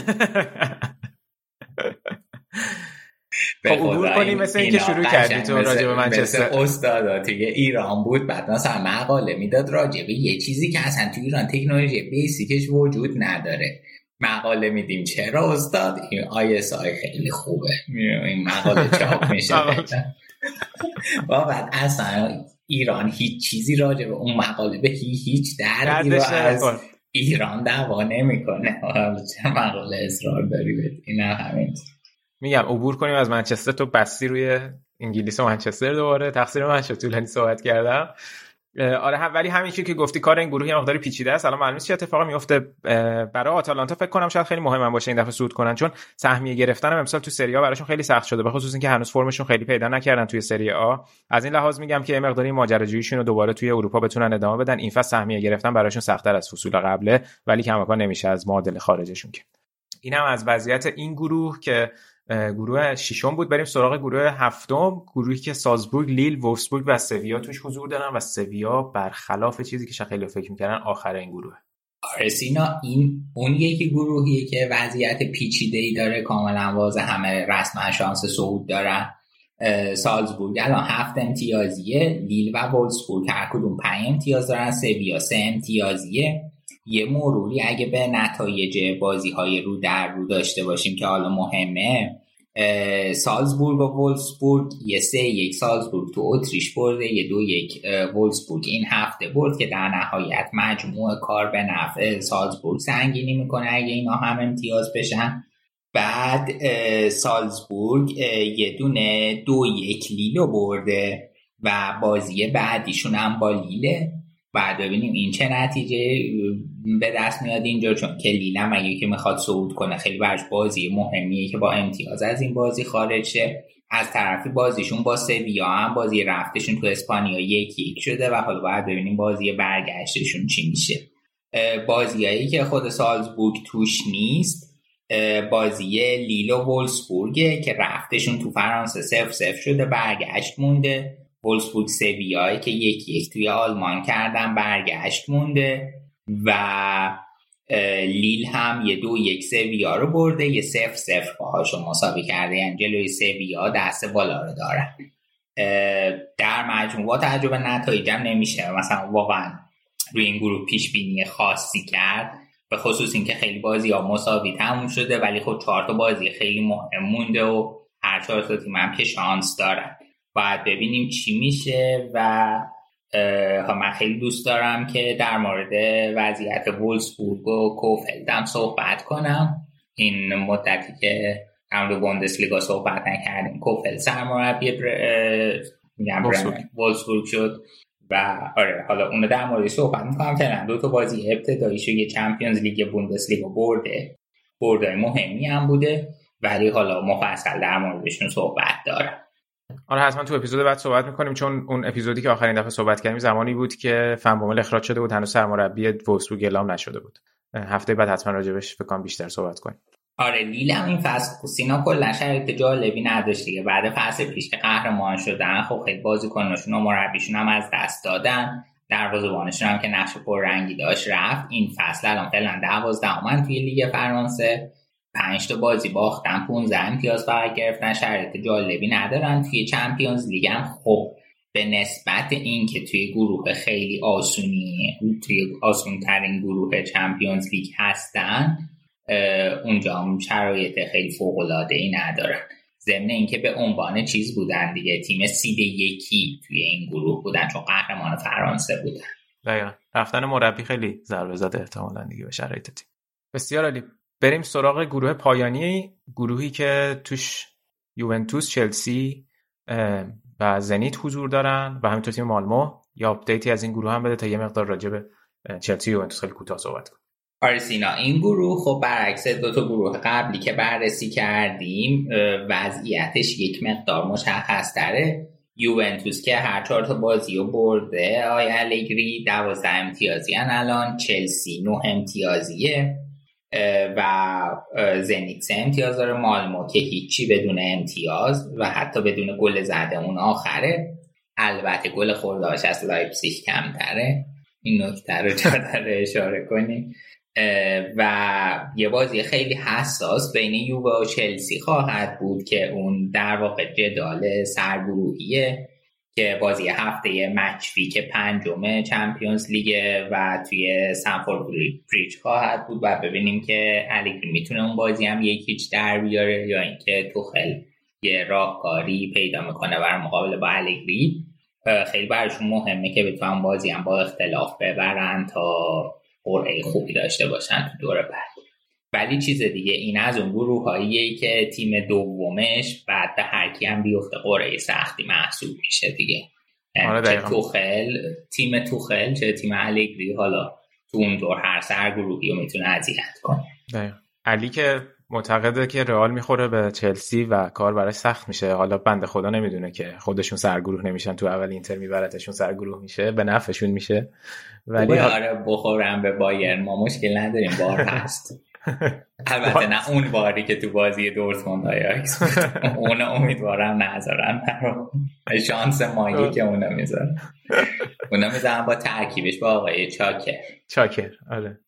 خب عبور کنیم مثل اینکه شروع کردی تو راجع به منچستر. استاد دیگه. ایران بود بعد مثلا مقاله می‌داد راجع به یه چیزی که اصلا تو ایران تکنولوژی بیسیکش وجود نداره. مقاله میدیم. چرا استاد این ISI خیلی خوبه. این مقاله چاپ میشه. [laughs] بعد اصلا ایران هیچ چیزی راجع به اون مقاله به هیچ دردی رو از ایران دوا نمی‌کنه. چه مقاله اصرار داری این همین میگم عبور کنیم از منچستر. تو بستی روی انگلیس و منچستر دوباره. تقصیر من شد طولانی صحبت کردم. آره ولی همین که گفتی کار این گروه یه مقدار پیچیده است. الان معلومه چه اتفاقی میفته برای آتالانتا. فکر کنم شاید خیلی مهم باشه این دفعه صعود کنن چون سهمیه گرفتن هم امسال تو سری آ براشون خیلی سخت شده به خصوص اینکه هنوز فرمشون خیلی پیدا نکردن توی سری آ. از این لحاظ میگم که مقداری ماجراجوییشون رو دوباره توی اروپا بتونن ادامه بدن. این فصل سهمیه گرفتن براشون سختتر از فصول قبله ولی کماکان نمیشه از معادله خارجشون که. این هم از وضعیت این گروه که گروه ششم بود. بریم سراغ گروه هفتم. گروهی که سازبورگ لیل وولفسبورگ و سویا توش حضور دارن و سویا برخلاف چیزی که خیلی فکر می‌کردن آخر این گروه. آره سینا این اون یکی گروهیه که وضعیت پیچیده ای داره. کاملا واضح همه رسما شانس صعود دارن. سالزبورگ الان هفت امتیازیه. لیل و وولفسبورگ هر کدوم پنج امتیاز دارن. سویا سه امتیازیه. یه مروری اگه به نتایج بازی های رو در رو داشته باشیم که حالا مهمه سالزبورگ و وولسبورگ یه سه یک سالزبورگ تو اتریش برده یه دو یک وولسبورگ این هفته برد که در نهایت مجموع کار به نفع سالزبورگ سنگینی می‌کنه اگه اینا هم امتیاز بشن. بعد سالزبورگ یه دونه دو یک لیلو برده و بازی بعدیشون هم با لیله. بعد ببینیم این چه نتیجه به دست میاد اینجا چون که لیلم که می‌خواد صعود کنه خیلی برش بازی مهمیه که با امتیاز از این بازی خارج شه. از طرفی بازیشون با سویا هم بازی رفتشون تو اسپانیا یک یک شده و حالا باید ببینیم بازی برگشتشون چی میشه. بازیایی که خود سالزبورگ توش نیست بازی لیلو وولسبورگه که رفتشون تو فرانسه سف سف شده برگشت مونده. وولسبورگ سویای که یک یک توی آلمان کردن برگشت مونده و لیل هم یه دو یک سویا رو برده یه سف سف باهاشو مساوی کرده یعنی جلوی سویا دست بالا رو دارن در مجموع با تجربه نتایجم نمیشه. مثلا واقعا روی این گروه پیش بینی خاصی کرد به خصوص اینکه خیلی بازی ها مساوی تموم شده ولی خب چهار تا بازی خیلی مهم مونده و هر چهار تا تیم هم که شانس دارن. باید ببینیم چی میشه و من خیلی دوست دارم که در مورد وضعیت وولسبورگ و کوفلدم صحبت کنم. این مدتی که در مورد لیگا صحبت نکردیم. کوفل سرمربی وولسبورگ. شد و آره حالا اونو در مورد صحبت می‌کنم. فعلا دو تا بازی ابتداییشو یه چمپیونز لیگ لیگا برده. برده مهمی هم بوده. ولی حالا مفصل در موردشون صحبت دارم. آره حتما تو اپیزود بعد صحبت می‌کنیم چون اون اپیزودی که آخرین دفعه صحبت کردیم زمانی بود که فنبومل اخراج شده بود هنوز سرمربی وولسبورگ اعلام نشده بود. هفته بعد حتما راجبش بکنم بیشتر صحبت کنیم. آره لیل این فصل سینا کلا شرایط جالبی نداشت دیگه. بعد فصل پیش که قهرمان شدن خب خیلی بازیکناشون و مربیشون هم از دست دادن. دروازه‌بانشون هم که نقش رنگی داشت رفت. این فصل الان فعلا 12 توی لیگ فرانسه. پنج تا بازی باختن 15 امتیاز فقط گرفتن شرایط جالبی ندارن. توی چمپیونز لیگ هم خب به نسبت اینکه توی گروه خیلی آسونی توی آسون ترین گروه چمپیونز لیگ هستن اونجا هم شرایط خیلی فوق العاده ای ندارن. ضمن اینکه به عنوان چیز بودن دیگه تیم سید یکی توی این گروه بودن چون قهرمان فرانسه بودن. دقیقا. رفتن مربی خیلی ضربه زده احتمالا دیگه به شرایط تیم. بسیار عالی. بریم سراغ گروه پایانی گروهی که توش یوونتوس چلسی و زنیت حضور دارن و همینطور تیم مالمو. یه update ی از این گروه هم بده تا یه مقدار راجع به چلسی یوونتوس خیلی کوتاه صحبت کنیم. آره سینا این گروه خب برعکس دو تا گروه قبلی که بررسی کردیم وضعیتش یک مقدار مشخص تره یوونتوس که هر چهار تا بازی رو برده آیا الگری دوازده امتیازی الان چلسی نه امتیازیه. و زنیت سه امتیاز داره. مالمو که هیچی بدون امتیاز و حتی بدون گل زده اون آخره. البته گل خوردهاش از لایپسیش کمتره. این نکته رو داره اشاره کنیم و یه بازی خیلی حساس بین یووه و چلسی خواهد بود که اون در واقع جدال سرگروهیه. که بازی هفته match week پنجم Champions League و توی استمفورد بریج خواهد بود و ببینیم که الگری می‌تونه اون بازی هم یک هیچ در بیاره یا اینکه توخل یه راهکاری پیدا می‌کنه بر مقابل با الگری خیلی براشون مهمه که بتونن بازی هم با اختلاف ببرن تا قرعه خوبی داشته باشن تو دور بعد. ولی چیز دیگه این از اون گروه که تیم دومش بعد به هر کی هم بیفته قرعه سختی محسوب میشه دیگه. آره چه توخل تیم توخل چه تیم الگری حالا تو اون دور هر سر گروهی رو می‌تونه اذیت کنه. علی که معتقده که رئال می‌خوره به چلسی و کار براش سخت میشه. حالا بنده خدا نمی‌دونه که خودشون سرگروه نمیشن تو اول اینتر میبرتشون سرگروه میشه. به نفعشون میشه. ولی آره بخورم به بایر ما مشکل نداریم بار هست. [laughs] [laughs] البته نه اون باری که تو بازی دورتموند آیاکس [laughs] اون امیدوارم نذارن. [laughs] شانس مایی که اونا می‌ذارن. اونا می‌ذارن با ترکیبش با آقای چاکر. چاکر آره.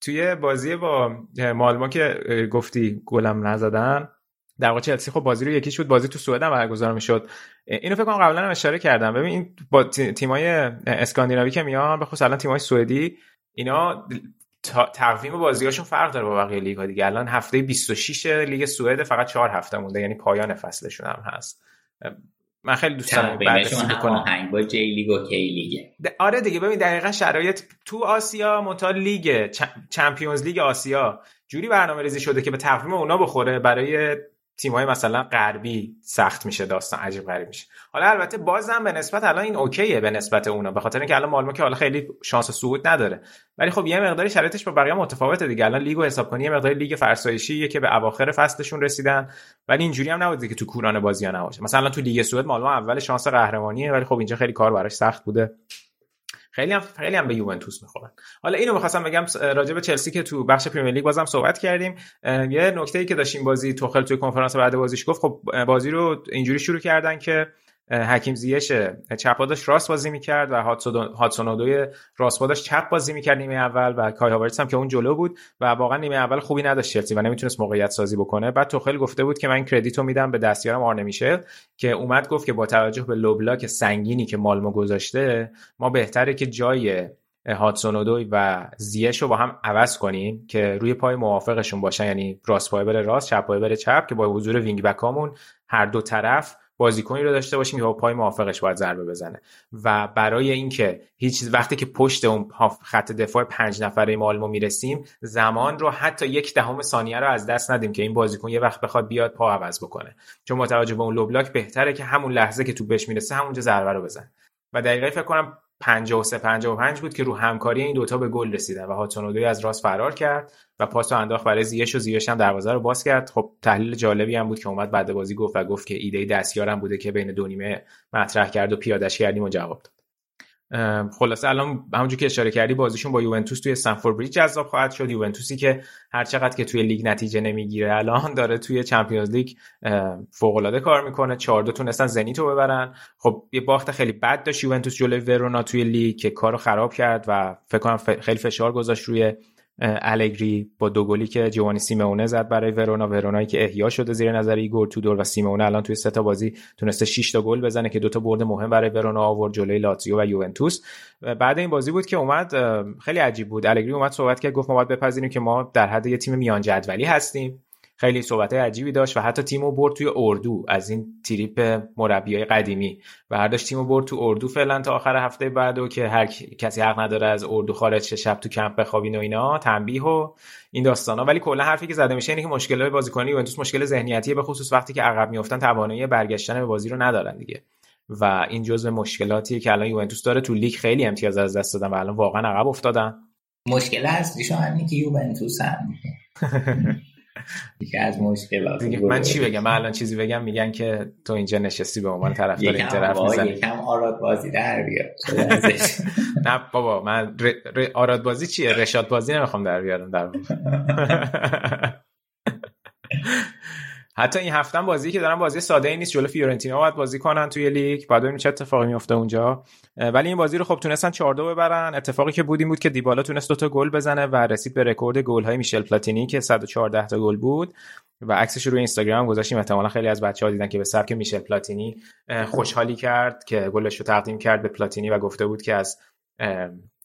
توی بازی با مالمو که گفتی گلم نزدن در واقع چلسی خب بازی رو یک هیچ شد بازی تو سوئد هم برگزار می‌شد. اینو فکر کنم قبلا هم اشاره کردم. ببین این با تیمای اسکاندیناوی که میان به خصوص الان تیمای سوئدی اینا تقویم بازیاشون فرق داره با بقیه لیگ ها دیگه. الان هفته 26 لیگ سوئد فقط 4 هفته مونده یعنی پایان فصلشون هم هست. من خیلی دوست دارم بررسی بکنم با J League و K League آره دیگه ببین دقیقا شرایط تو آسیا مونتا لیگ چمپیونز لیگ آسیا. جوری برنامه ریزی شده که به تقویم اونا بخوره برای تیمای مثلا غربی سخت میشه داستان عجیب غریب میشه. حالا البته بازم به نسبت الان این اوکیه به نسبت اونا به خاطر اینکه الان مالمو که حالا خیلی شانس صعود نداره. ولی خب یه مقداری شرایطش با بقیه متفاوته دیگه. الان لیگو حساب کنی یه مقداری لیگ فرسایشیه که به اواخر فصلشون رسیدن. ولی اینجوری هم نبوده که تو کوران بازی ها نباشه. مثلا تو لیگ سوئد مالمو اول شانس قهرمانیه ولی خب اینجا خیلی کار براش سخت بوده. خیلی هم خیلی هم به یوونتوس می‌خورن. حالا اینو می‌خواستم بگم راجع به چلسی که تو بخش پریمیر لیگ بازم صحبت کردیم. یه نکته ای که داشتیم بازی توخل توی کنفرانس بعد بازیش گفت خب بازی رو اینجوری شروع کردن که حکیم زیش چپاداش راست بازی می‌کرد و هاتسونودوی راست پاداش چپ بازی می‌کرد نیمه اول و کای هاورتس هم که اون جلو بود و واقعا نیمه اول خوبی نداشت چلسی و نمی‌تونست موقعیت سازی بکنه. بعد توخل گفته بود که من کردیتو میدم به دستیارم آرنه میشل که اومد گفت که با توجه به low block سنگینی که مالمو گذاشته ما بهتره که جای هادسون اودوی و زیاش رو با هم عوض کنیم که روی پای موافقشون باشن. یعنی راست پای بره راست چپ پای بره چپ که با حضور wing back امون هر دو طرف بازیکنی رو داشته باشیم که با پای موافقش باید ضربه بزنه. و برای اینکه هیچ وقتی که پشت اون خط دفاع پنج نفره مالمو می‌رسیم زمان رو حتی یک دهم ثانیه رو از دست ندیم که این بازیکن یه وقت بخواد بیاد پا عوض بکنه. چون متوجه به اون لوبلاک بهتره که همون لحظه که تو بهش می‌رسه همونجا ضربه رو بزنه. و دقیقه فکر کنم 53 55 بود که رو همکاری این دوتا به گل رسیدن و هاتونودوی از راست فرار کرد و پاس انداخت برای زیش و زیش هم دروازه رو باز کرد. خب تحلیل جالبی هم بود که اومد بعد بازی گفت و گفت که ایده دستیارم بوده که بین دو نیمه مطرح کرد و پیادش کردیم و جواب داد. خلاصه الان همونجور که اشاره کردی بازیشون با یوونتوس توی استنفورد بریج جذاب خواهد شد. یوونتوسی که هر چقدر که توی لیگ نتیجه نمی‌گیره الان داره توی Champions League فوق العاده کار می‌کنه. 4 2 تونستن زنیتو ببرن. خب یه باخت خیلی بد داشت یوونتوس جلوی ورونا توی لیگ که کارو خراب کرد و فکر کنم خیلی فشار گذاشت روی الگری با دو گلی که جووانی سیمئونه زد برای ورونا. ورونایی که احیا شده زیر نظر ایگور تودور و سیمئونه الان توی سه تا بازی تونسته 6 تا گل بزنه که دو تا برد مهم برای ورونا آورد جلوی لاتزیو و یوونتوس. بعد این بازی بود که اومد خیلی عجیب بود. الگری اومد صحبت کرد گفت ما باید بپذیریم که ما در حد یه تیم میان جدولی هستیم. خیلی صحبت عجیبی داشت و حتی تیمو برد توی اردو از این تریپ مربیای قدیمی. و هر داشت تیمو برد تو اردو فعلا تا آخر هفته بعد و که هر کسی حق نداره از اردو خارج شه شب تو کمپ بخوابین و اینا تنبیه و این داستانا ولی کلا حرفی که زده میشه اینه که مشکل بازیکنی یوونتوس مشکل ذهنیتی به خصوص وقتی که عقب میافتن توانایی برگشتن به بازی رو ندارن دیگه. و این جزء مشکلاتیه که الان یوونتوس داره تو لیگ خیلی امتیاز از دست دادن و الان واقعا عقب افتادن. مشکل اصلیشون همینه که یوونتوس هم. [laughs] یکی از مشکلات من چی بگم؟ من الان چیزی بگم میگن که تو اینجا نشستی به عنوان طرفدار اینتر حرف می‌زنی. یکم آراد بازی در بیار. [laughs] نه بابا من. آراد بازی چیه؟ رشاد بازی نمی‌خوام در بیارم در [laughs] حتی این هفته بازی که دارن بازی ساده ای نیست جلو فیورنتینا باید بازی کنن توی لیگ. بعد ببینیم چه اتفاقی میفته اونجا. ولی این بازی رو خب تونستن 4 2 ببرن. اتفاقی که بود این بود که دیبالا تونست دو تا گل بزنه و رسید به رکورد گل های میشل پلاتینی که 114 تا گل بود. و عکسش رو اینستاگرام گذاشتیم. احتمالا خیلی از بچه‌ها دیدن که به سبک میشل پلاتینی خوشحالی کرد که گلش رو تقدیم کرد به پلاتینی و گفته بود که از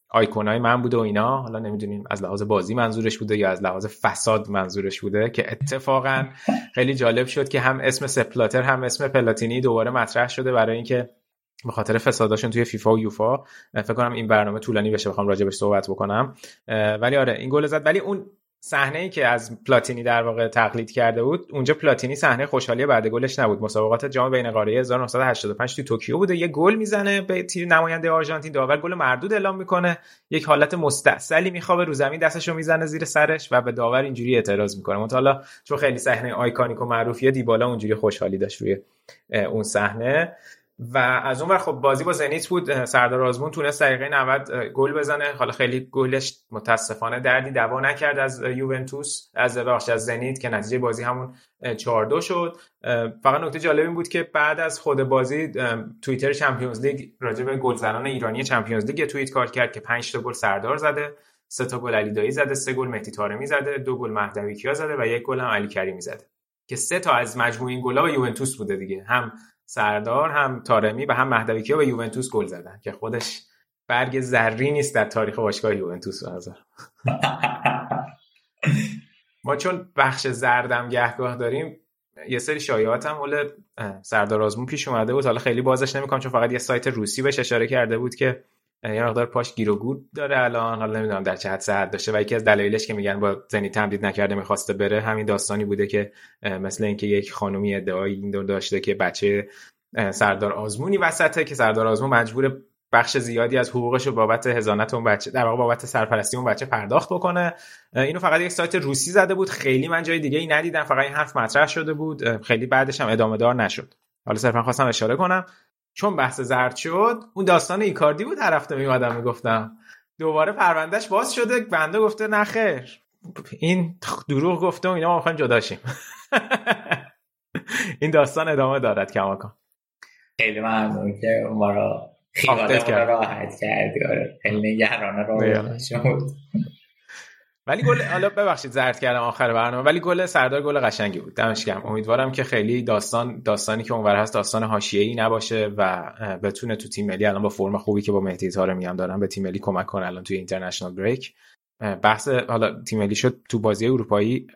آیکونای من بوده و اینا. حالا نمی‌دونیم از لحاظ بازی منظورش بوده یا از لحاظ فساد منظورش بوده که اتفاقا خیلی جالب شد که هم اسم سپ بلاتر هم اسم پلاتینی دوباره مطرح شده برای اینکه به خاطر فساداشون توی فیفا و یوفا فکر کنم این برنامه طولانی بشه بخوام راجبش صحبت بکنم. ولی آره این گل زد. ولی اون صحنه ای که از پلاتینی در واقع تقلید کرده بود اونجا پلاتینی صحنه خوشحالی بعد گلش نبود. مسابقات جام بین قاره 1985 تو توکیو بوده. یه گل می‌زنه به تیر نماینده آرژانتین. داور گل مردود اعلام می‌کنه. یک حالت مستأصلی میخوابه. رو زمین دستشو می‌زنه زیر سرش و به داور اینجوری اعتراض می‌کنه. حالا چون خیلی صحنه iconic و معروفیه دیبالا اونجوری خوشحالی داشت روی اون صحنه. و از اون خب بازی با زنیت بود سردار آزمون تونست دقیقه 90 گل بزنه. حالا خیلی گلش متاسفانه دردی دوا نکرد از یوونتوس از بخش از زنیت که نتیجه بازی همون 4 2 شد. فقط نکته جالب این بود که بعد از خود بازی توییتر چمپیونز لیگ راجع به گلزنان ایرانی چمپیونز لیگ توییت کار کرد که 5 تا گل سردار زده سه تا گل علی دایی زده سه گل مهدی طارمی زده دو گل مهدوی کیا زده و یک گل هم علی کریمی زده. که سه تا از مجموع این گل‌ها به یوونتوس بوده دیگه. هم سردار هم تارمی و هم مهدوی کیا به یوونتوس گل زدن که خودش برگ زری نیست در تاریخ باشگاه یوونتوس ما چون بخش زردم گهگاه داریم یه سری شایعات هم اول سردار آزمون پیش اومده بود. حالا خیلی بازش نمی‌کنم چون فقط یه سایت روسی بهش اشاره کرده بود که یه مقدار پاش گیر و گور داره الان حالا نمی‌دونم در چه حد صحت داشته. و یکی از دلایلش که میگن با زنی تمدید نکرده می‌خواسته بره همین داستانی بوده که مثل اینکه یک خانومی ادعایی این دور داشته که بچه سردار آزمونی وسطه که سردار آزمون مجبور بخش زیادی از حقوقش رو بابت هزانت اون بچه در واقع بابت سرپرستی اون بچه پرداخت بکنه. اینو فقط یک سایت روسی زده بود. خیلی من جای دیگه ای ندیدم. فقط این حرف مطرح شده بود. خیلی بعدش هم ادامه دار نشد. حالا صرفا خواستم اشاره کنم. چون بحث زرد شد اون داستان ایکاردی بود هر هفته میومدم می‌گفتم. دوباره پروندهش باز شده بنده گفته نه خیر. این دروغ گفته و اینا ما می‌خوایم جداشیم [laughs] این داستان ادامه دارد کماکان. خیلی ممنون که ما را خیالمون راحت کردی. آره خیلی نگرانه رو شد ولی گل حالا ببخشید زرد کردم آخر برنامه ولی گل سردار گل قشنگی بود. دمش گرم امیدوارم که خیلی داستان داستانی که اونور هست داستان حاشیه‌ای نباشه و بتونه تو تیم ملی الان با فرم خوبی که با مهدی طارمی هم دارن به تیم ملی کمک کنه الان توی اینترنشنال بریک. بحث حالا تیم ملی شد تو بازی اروپایی.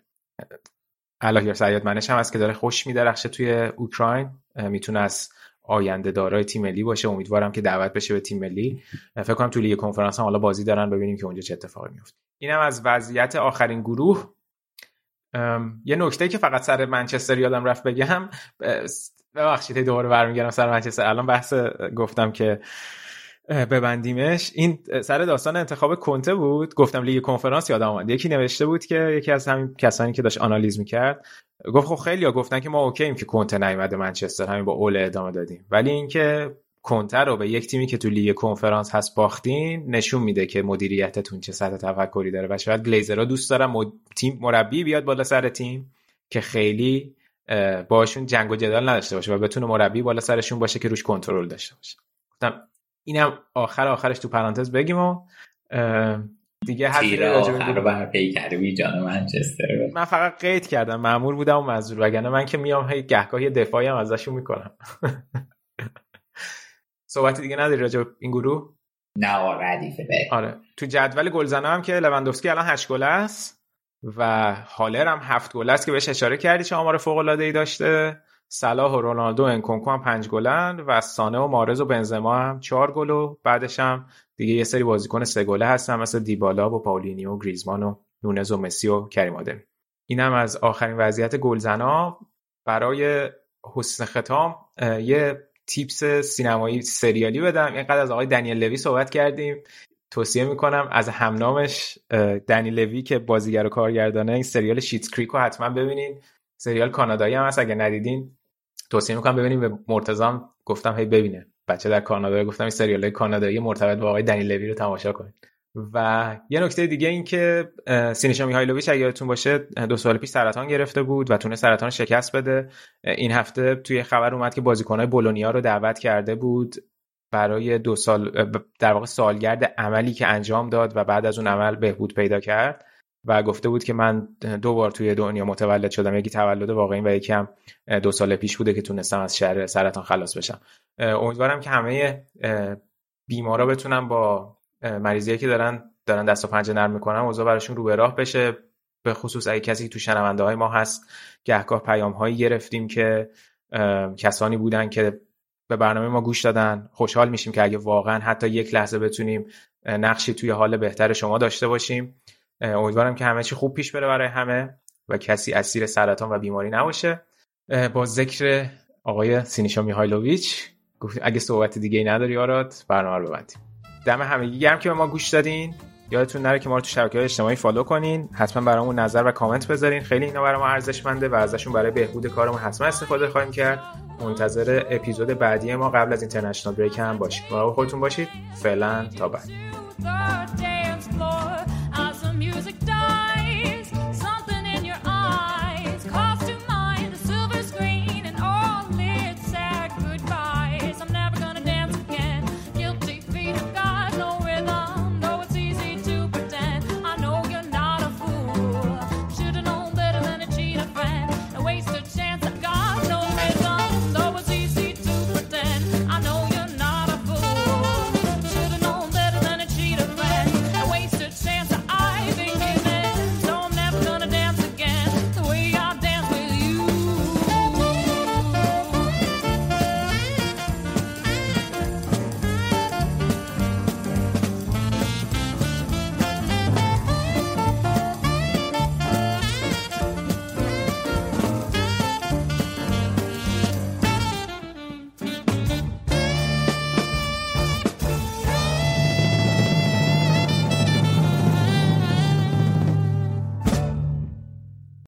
الهیار سیاد منش هم هست که داره خوش میدرخشه توی اوکراین. می‌تونه از آینده دارای تیم ملی باشه. امیدوارم که دعوت بشه به تیم ملی. فکر کنم تو لیگ کنفرانس هم حالا بازی دارن ببینیم که اونجا چه اتفاقی میفته اینم از وضعیت آخرین گروه. یه نکته که فقط سر منچستر یادم رفت بگم ببخشید دوباره برمیگردم سر منچستر. الان بحث گفتم که ببندیمش. این سر داستان انتخاب کنته بود. گفتم لیگ کنفرانس یادم اومد. یکی نوشته بود که یکی از همین کسانی که داشت آنالیز می‌کرد گفت خب خیلی ها گفتن که ما اوکییم که کنته نیومده منچستر. همین با اول ادامه دادیم. ولی اینکه کنته رو به یک تیمی که تو لیگ کنفرانس هست باختین نشون میده که مدیریتتون چه سطح تفکری داره. و شاید گلیزرها دوست دارن مد... تیم مربی بیاد بالا سر تیم که خیلی باشون جنگ و جدال نداشته باشه و بتونه مربی بالا سرشون باشه که روش کنترل داشته باشه. گفتم اینم آخر آخرش تو پرانتز بگیم و دیگه حرفی رو بر کردی جان منچستر. من فقط قید کردم. معمول بودم و مزدور. وگرنه من که میام هی گهگاهی دفاعی هم ازشون می‌کنم. [laughs] صحبت دیگه نداری راجع این گروه؟ نه ردیفه آره. تو جدول گلزنا هم که لوندوفسکی الان 8 گل است و هالر هم هفت گل است که بهش اشاره کردی چه آمار فوق العاده ای داشته. صلاح و رونالدو و انکونکو هم پنج گلن و سانه و مارز و بنزما هم چهار گل و بعدش هم دیگه یه سری بازیکن سه گله هستن مثل دیبالا و پاولینی و گریزمان و نونز و مسی و کریم آدمی. اینم از آخرین وضعیت گلزنا برای حسن ختام یه تیپس سینمایی سریالی بدم. اینقدر از آقای دنیل لوی صحبت کردیم. توصیه می‌کنم از همنامش دنی لوی که بازیگر و کارگردانه این سریال شیتس کریک رو حتما ببینین. سریال کانادایی هم هست. اگه ندیدین توصیه می‌کنم ببینیم به مرتضام گفتم هی ببینه. بچه در کانادا گفتم این سریال کانادایی مرتبط با آقای دنی لوی رو تماشا کنید و یه نکته دیگه این که سینیشا میهایلوویچ اگه یادتون باشه دو سال پیش سرطان گرفته بود و تونه سرطان شکست بده. این هفته توی خبر اومد که بازیکنهای بولونیا رو دعوت کرده بود برای دو سال در واقع سالگرد عملی که انجام داد و بعد از اون عمل بهبود پیدا کرد و گفته بود که من دو بار توی دنیا متولد شدم. یکی تولد واقعی و یکی هم دو سال پیش بوده که تونستم از شر سرطان خلاص بشم. امیدوارم که همه بیمارا بتونن با مریضی که دارن دارن دست و پنجه نرم می‌کنن اوضاع براشون رو به راه بشه. به خصوص اگه کسی تو شنونده های ما هست گهگاه پیام هایی گرفتیم که کسانی بودن که به برنامه ما گوش دادن. خوشحال میشیم که اگه واقعا حتی یک لحظه بتونیم نقشی توی حال بهتر شما داشته باشیم. امیدوارم که همه چی خوب پیش بره برای همه و کسی اسیر سرطان و بیماری نباشه. با ذکر آقای سینیشا میهایلوویچ اگه صحبت دیگه نداری آراد برنامه رو ببندیم. دم همگی گرم که به ما گوش دادین. یادتون نره که ما رو تو شبکه های اجتماعی فالو کنین. حتما برامون نظر و کامنت بذارین. خیلی اینا برای ما ارزشمنده و ازشون برای بهبود کارمون حتما استفاده خواهیم کرد. منتظر اپیزود بعدی ما قبل از international break هم باشید مراقب خودتون باشید. فعلا تا بعد.